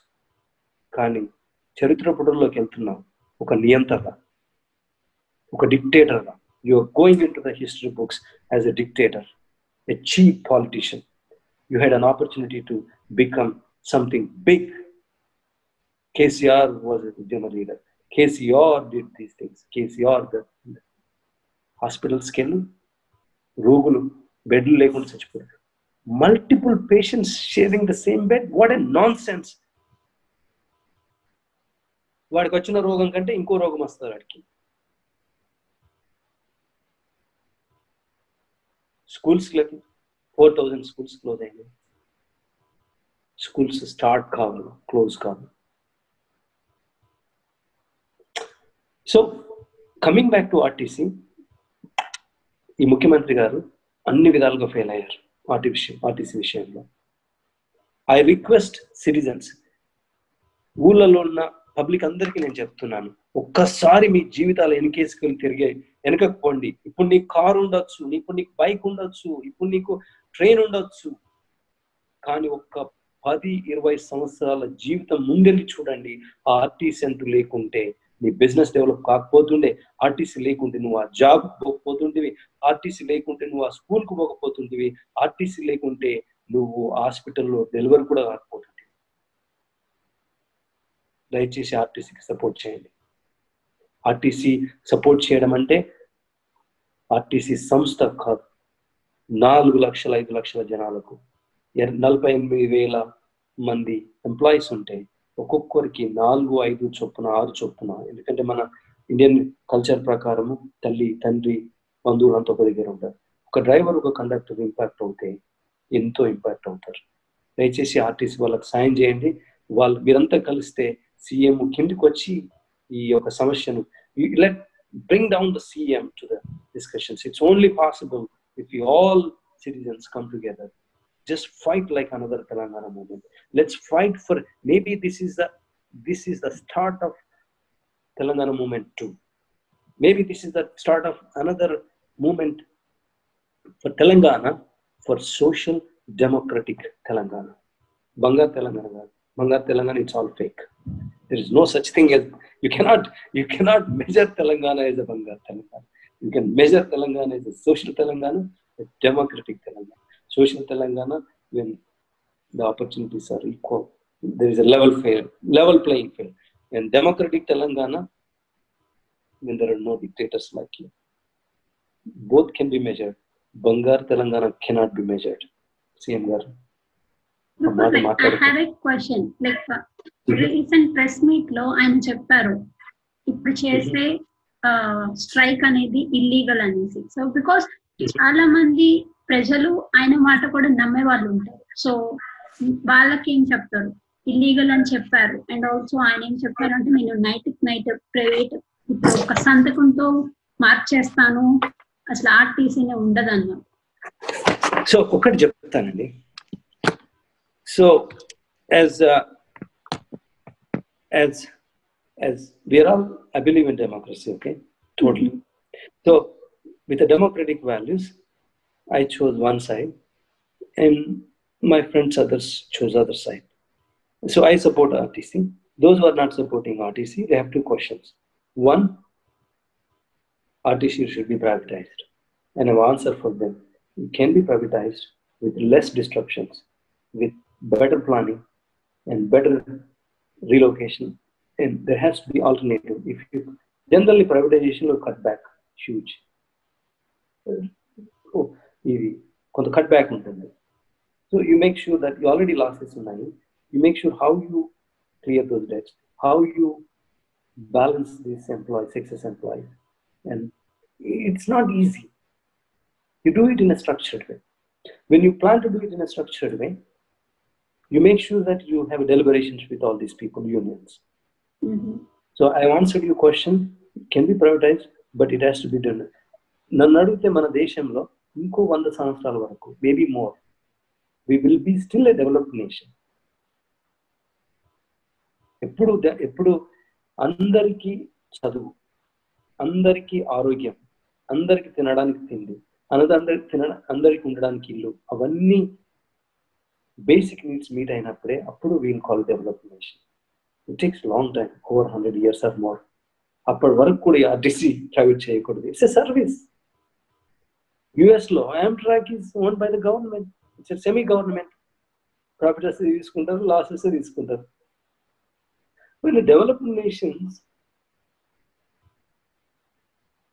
కానీ చరిత్ర పుటల్లోకి వెళ్తున్నావు ఒక నియంత్రణ ఒక dictator you are going in to the history books as a dictator a cheap politician you had an opportunity to become something big. KCR was a Udyama leader. KCR did these things. KCR, the హాస్పిటల్స్కి వెళ్ళి రోగులు బెడ్లు లేకుండా చచ్చిపోయారు multiple patients sharing the same bed what a nonsense వాడికి వచ్చిన రోగం కంటే ఇంకో రోగం వస్తుంది వాడికి స్కూల్స్లకి ఫోర్ థౌజండ్ స్కూల్స్ క్లోజ్ అయినాయి. స్కూల్స్ స్టార్ట్ కావు క్లోజ్ కావు so coming back to RTC ఈ ముఖ్యమంత్రి గారు అన్ని విధాలుగా ఫెయిల్ అయ్యారు ఆర్టీ విషయం ఆర్టీసీ విషయంలో. ఐ రిక్వెస్ట్ సిటిజన్స్ ఊళ్ళలో ఉన్న పబ్లిక్ అందరికీ నేను చెప్తున్నాను ఒక్కసారి మీ జీవితాలు వెనకేసుకెళ్ళి తిరిగే వెనకపోండి ఇప్పుడు నీకు కారు ఉండొచ్చు ఇప్పుడు నీకు బైక్ ఉండొచ్చు ఇప్పుడు నీకు ట్రైన్ ఉండొచ్చు. కానీ ఒక్క పది ఇరవై సంవత్సరాల జీవితం ముందెళ్ళి చూడండి. ఆ ఆర్టీసీ అంటూ లేకుంటే నీ బిజినెస్ డెవలప్ కాకపోతుండే. ఆర్టీసీ లేకుంటే నువ్వు ఆ జాబ్ పోకపోతుంటివి ఆర్టీసీ లేకుంటే నువ్వు ఆ స్కూల్కి పోకపోతుంటివి ఆర్టీసీ లేకుంటే నువ్వు హాస్పిటల్లో డెలివరీ కూడా కాకపోతుంటివి దయచేసి ఆర్టీసీకి సపోర్ట్ చేయండి. ఆర్టీసీ సపోర్ట్ చేయడం అంటే ఆర్టీసీ సంస్థ కాదు. నాలుగు లక్షల ఐదు లక్షల జనాలకు నలభై ఎనిమిది వేల మంది ఎంప్లాయీస్ ఉంటే ఒక్కొక్కరికి నాలుగు ఐదు చొప్పున ఆరు చొప్పున ఎందుకంటే మన ఇండియన్ కల్చర్ ప్రకారము తల్లి తండ్రి బంధువులు అంతా ఒక దగ్గర ఉంటారు. ఒక డ్రైవర్ ఒక కండక్టర్ ఇంపాక్ట్ అవుతే ఎంతో ఇంపాక్ట్ అవుతారు. దయచేసి ఆర్టీసీ వాళ్ళకి సాయం చేయండి. వాళ్ళు మీరంతా కలిస్తే సీఎం కిందికి వచ్చి ఈ యొక్క సమస్యను let bring down the CM to the discussions it's only possible if we all citizens come together, just fight like another Telangana movement. Let's fight for maybe this is the this is the start of Telangana movement too. Maybe this is the start of another movement for Telangana for social democratic Telangana. Banga Telangana. Banga Telangana, it's all fake. There is no such thing as you cannot you cannot measure Telangana as a Banga Telangana. You can measure telangana as a social telangana a democratic telangana social telangana when the opportunities are equal there is a level field level playing field and democratic telangana when there are no dictators like you both can be measured bangar telangana cannot be measured cm garu I మాట్లాడకు. have a question. Like recent press మీట్లో ఆయన చెప్పారు ఇప్పుడు చేసే strike అనేది illegal అనేసి. So because చాలా మంది ప్రజలు ఆయన మాట కూడా నమ్మే వాళ్ళు ఉంటారు. సో వాళ్ళకి ఏం చెప్తారు? ఇల్లీగల్ అని చెప్పారు. అండ్ ఆల్సో ఆయన ఏం చెప్పారు అంటే నేను నైట్ నైట్ ప్రైవేట్ ఇప్పుడు ఒక సంతకంతో మార్చేస్తాను అసలు ఆర్టీసీనే ఉండదు అన్నారు సో ఒకటి చెప్తానండి. So as as as we are all, I believe in democracy, okay? Totally. Mm-hmm. So, with the democratic values, I chose one side, and my friends others chose other side. So I support RTC. Those who are not supporting RTC, they have two questions. One, RTC should be privatized, and I've for them. It can be privatized with less disruptions, with better planning, and better relocation and there has to be alternative if you generally privatization will cut back huge oh, ఇది కొంత cut back ఉంటుంది so you make sure that you already losses ఉన్నాయి you make sure how you clear those debts how you balance this employees excess employees and it's not easy you do it in a structured way. When you plan to do it in a structured way, you make sure that you have deliberations with all these people, So So I answered your question. Be can be privatized, but it has to be done. నన్ను అడిగితే మన దేశంలో ఇంకో వంద సంవత్సరాల వరకు maybe more we will be still a developed nation ఎప్పుడు ఎప్పుడు అందరికీ చదువు అందరికీ ఆరోగ్యం అందరికి తినడానికి తిండి అందరికి తిన అందరికి ఉండడానికి ఇల్లు అవన్నీ బేసిక్ నీడ్స్ మీట్ అయినప్పుడే అప్పుడు we'll call develop nation it takes long time over hundred years or more అప్పటి వరకు కూడా ఆర్టీసీ ప్రైవేట్ చేయకూడదు. ఇట్స్ ఎ సర్వీస్ యుఎస్లో track is own by the government it's semi government profits తీసుకుంటారు losses తీసుకుంటారు. వీళ్ళు developed nations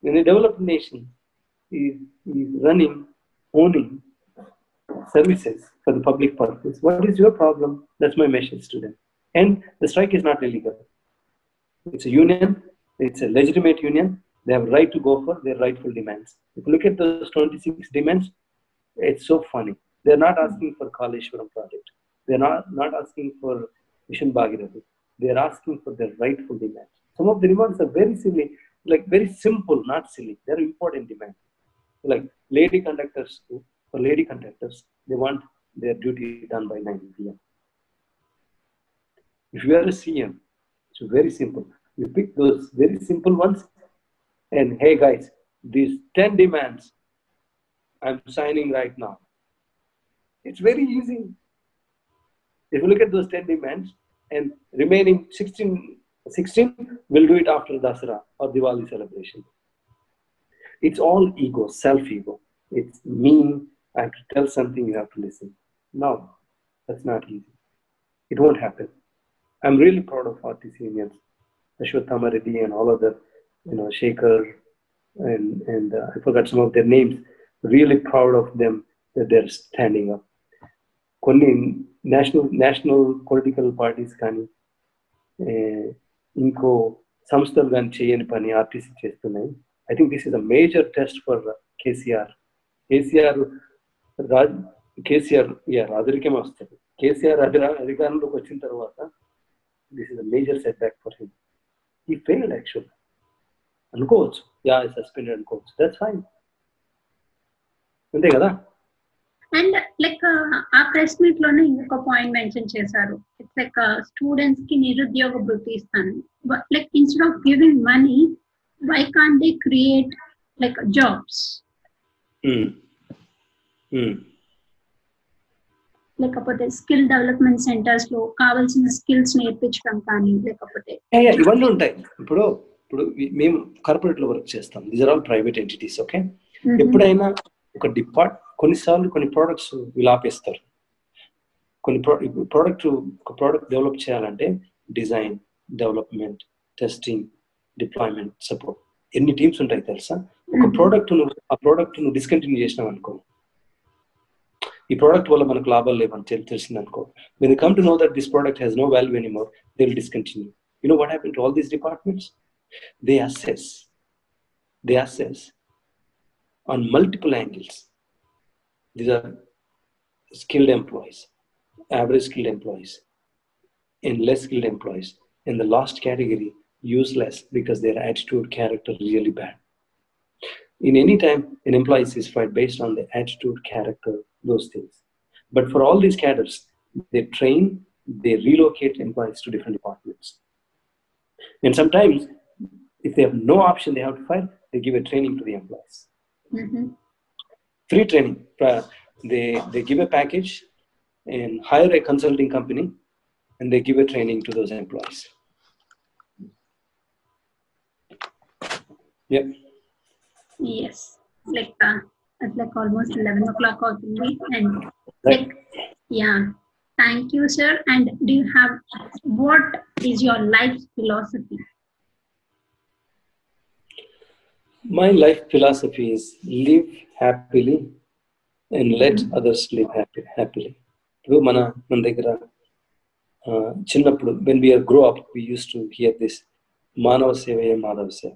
in developed nation running owning services for the public purpose what is your problem that's my message to them and the strike is not illegal it's a union it's a legitimate union they have right to go for their rightful demands if you look at those 26 demands it's so funny they're not asking for Kaleshwaram project they're not, not asking for Mission Bhagiratha they're asking for their rightful demands. Some of the demands are very silly, like very simple, not silly. They're important demands. Like lady conductors, for lady conductors, they want their duty done by 9 p.m. If you are a CM, it's very simple. You pick those very simple ones, and hey guys, these 10 demands I'm signing right now. It's very easy. If you look at those 10 demands, and remaining 16, 16 will do it after Dasara or Diwali celebration. It's all ego, self ego. It's me. I have to tell something, you have to listen. No, that's not easy. It won't happen. I'm really proud of RTC unions, Ashwathama Reddy and all other, you know, Shaker, and, and uh, I forgot some of their names. Really proud of them that they're standing up. కొన్ని national national political parties కానీ ఇంకో సంస్థలు కానీ చేయని పని RTC చేస్తున్నాయి I think this is a major test for KCR KCR Raj KCR yeah రాజరికమే వస్తుంది కేసీఆర్ అధిరా అధికారంలోకి వచ్చిన తర్వాత this is a major setback for him ఈ ఫెయిల్డ్ యాక్చువల్ అనుకోవచ్చు యా సస్పెండెడ్ అనుకోవచ్చు. దట్స్ ఫైన్ అంతే కదా? అండ్ లైక్ ఆ ప్రెస్ మీట్లోనే ఇంకొక పాయింట్ మెన్షన్ చేశారు. ఇట్స్ లైక్ స్టూడెంట్స్కి నిరుద్యోగ వృత్తి ఇస్తాను. Like instead of giving money why can they create like jobs Hmm. Hmm. లేకపోతే స్కిల్ డెవలప్మెంట్ సెంటర్స్లో కావాల్సిన స్కిల్స్ నేర్పించడం కానీ లేకపోతే ఇవన్నీ ఉంటాయి. ఇప్పుడు ఇప్పుడు మేము కార్పొరేట్లో వర్క్ చేస్తాం. These are all private entities okay. ఎప్పుడైనా ఒక డిపార్ట్ కొన్నిసార్లు కొన్ని ప్రోడక్ట్స్ వీళ్ళు ఆపేస్తారు. కొన్ని ప్రోడక్ట్ ఒక ప్రోడక్ట్ డెవలప్ చేయాలంటే design development testing deployment support ఎన్ని టీమ్స్ ఉంటాయి తెలుసా? ఒక. ప్రోడక్ట్ నువ్వు ఆ ప్రోడక్ట్ నువ్వు డిస్కంటిన్యూ చేసినావు అనుకో ఈ ప్రోడక్ట్ వల్ల మనకు లాభాలు లేవని తెలి తెలిసింది అనుకో when they come to know that this product has no value anymore they will discontinue you know what happened to all these departments they assess they assess on multiple angles these are skilled employees average skilled employees and less skilled employees in the last category useless because their attitude character really bad in any time an employee is fired based on the attitude character those things. But for all these cadres they train they relocate employees to different departments. And sometimes if they have no option they have to fire they give a training to the employees. Mhm. free training they they give a package and hire a consulting company and they give a training to those employees. Yeah yes like uh, it's like almost 11 o'clock అవుతుంది and Right. like yeah thank you sir and do you have what is your life philosophy my life philosophy is live happily and let others live happy, happily ఇప్పుడు మన మన దగ్గర ఆ, చిన్నప్పుడు when we are grow up we use to hear this మానవ సేవయే మాధవ సేవ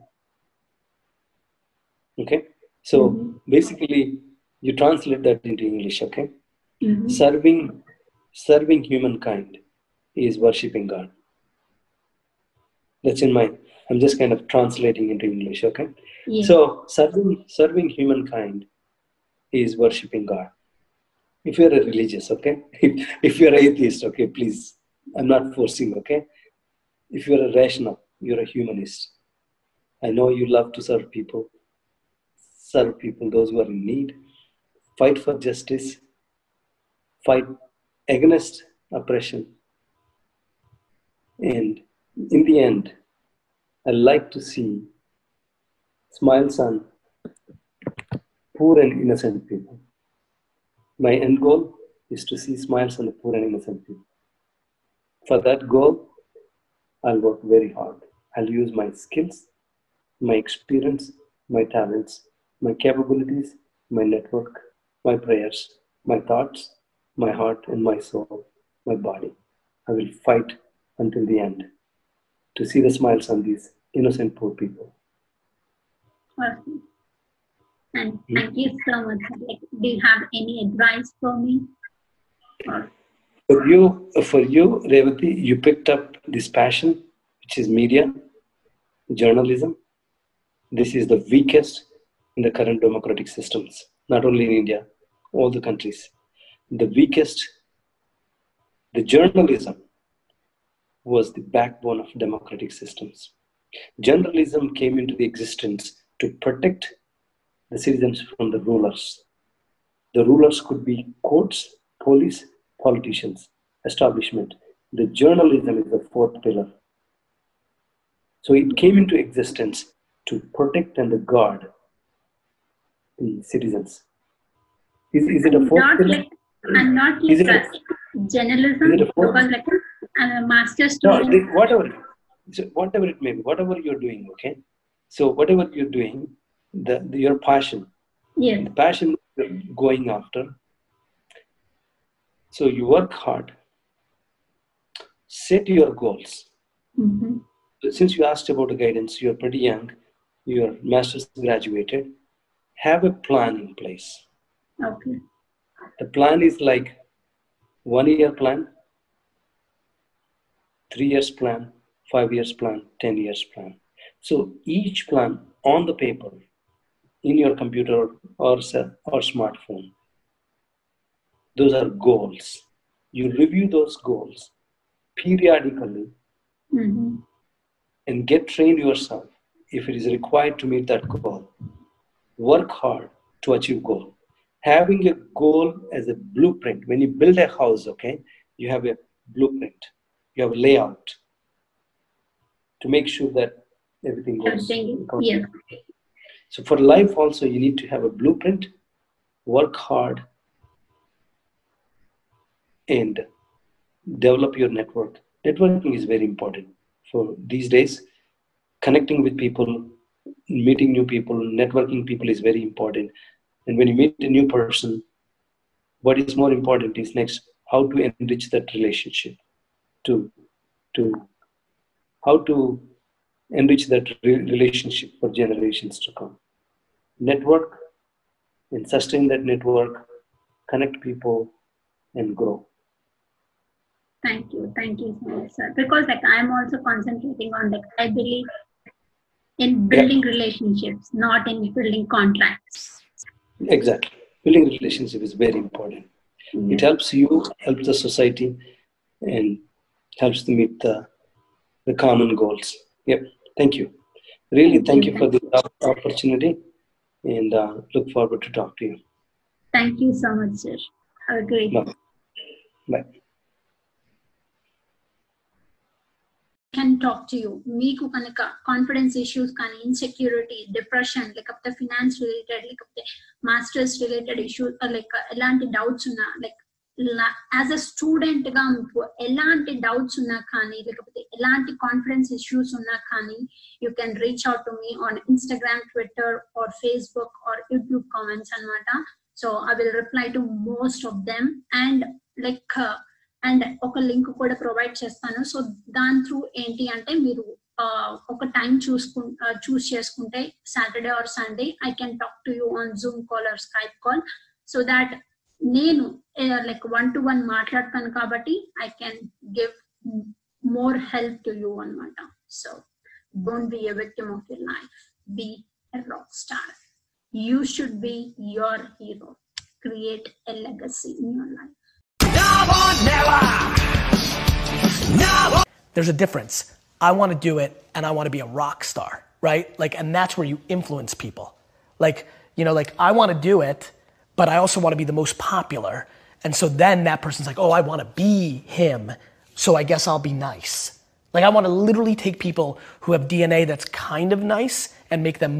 Okay, so mm-hmm. basically you translate that into English. Okay, mm-hmm. serving serving humankind is worshiping God. That's in my. I'm just kind of translating into English. Okay, yeah. so serving serving humankind is worshiping God. If you're a religious, okay, if, if you're atheist, okay, please, I'm not forcing, okay. If you're a rational, you're a humanist. I know you love to serve people serve people those who are in need fight for justice fight against oppression. And in the end, I like to see smiles on poor and innocent people. My end goal is to see smiles on the poor and innocent people. For that goal, I'll work very hard. I'll use my skills, my experience, my talents, my capabilities, my network, my prayers, my thoughts, my heart and my soul, my body. I will fight until the end to see the smiles on these innocent poor people. And hmm? thank you so much. Do you have any advice for me? For you, for you, Revati, you picked up this passion, which is media, journalism. This is the weakest in the current democratic systems, not only in India, all the countries. The weakest, the journalism was the backbone of democratic systems. Journalism came into the existence to protect the citizens from the rulers. The rulers could be courts, police, politicians, establishment. The journalism is the fourth pillar. So it came into existence to protect and guard the citizens. Is, is it a fourth not like I'm not like a journalism is it a because like I'm a master No, the- whatever, so whatever it may be, whatever you're doing, okay. So whatever you're doing, the, the your passion, yeah. the passion you're going after. So you work hard, set your goals, Mhm. since you asked about the guidance, you're pretty young, you're master's graduated, have a plan in place. Okay. The plan is like one year plan, three years plan, five years plan, 10 years plan. So each plan on the paper, in your computer or, cell or smartphone, those are goals. You review those goals periodically Mm-hmm. and get trained yourself if it is required to meet that goal. Work hard to achieve goal. Having a goal as a blueprint. When you build a house, okay, you have a blueprint. You have a layout to make sure that everything goes. Yeah. So for life also, you need to have a blueprint, work hard, and develop your network. Networking is very important for these days. Connecting with people, meeting new people, networking people is very important. And when you meet a new person, what is more important is next how to enrich that relationship, to to how to enrich that re- relationship for generations to come. Network and sustain that network, connect people, and grow. Thank you. Thank you sir. Because like I'm also concentrating on like I believe in building relationships, not in building contracts. Exactly. Building relationship is very important. It helps you, helps the society, and helps to meet the, the common goals. Yep. Thank you. Really, thank you for the op- opportunity, and uh, look forward to talk to you. Thank you so much, sir. Have a great Bye. Bye. can talk to you మీకు కనుక confidence issues కానీ insecurity depression లేకపోతే finance related లేకపోతే masters related issues like ఎలాంటి doubts ఉన్నా like as a student గా మీకు ఎలాంటి డౌట్స్ ఉన్నా కానీ లేకపోతే ఎలాంటి కాన్ఫిడెన్స్ ఇష్యూస్ ఉన్నా కానీ you can reach out to me on Instagram Twitter or Facebook are YouTube comments అనమాట so I will reply to most of them and like and ఒక లింక్ కూడా ప్రొవైడ్ చేస్తాను సో దాని త్రూ ఏంటి అంటే మీరు ఆ, ఒక టైం చూసుకు చూస్ చేసుకుంటే Saturday or Sunday I can talk to you on Zoom call or Skype call so that నేను లైక్ వన్ టు వన్ మాట్లాడతాను కాబట్టి I can give more help to you అనమాట so don't be a victim of your life be a rock star you should be your hero create a legacy in your life there's a difference. I want to do it and I want to be a rock star, right? Like, and that's where you influence people. Like, you know, like I want to do it, but I also want to be the most popular. And so then that person's like, oh, I want to be him. So I guess I'll be nice. Like, I want to literally take people who have DNA that's kind of nice and make them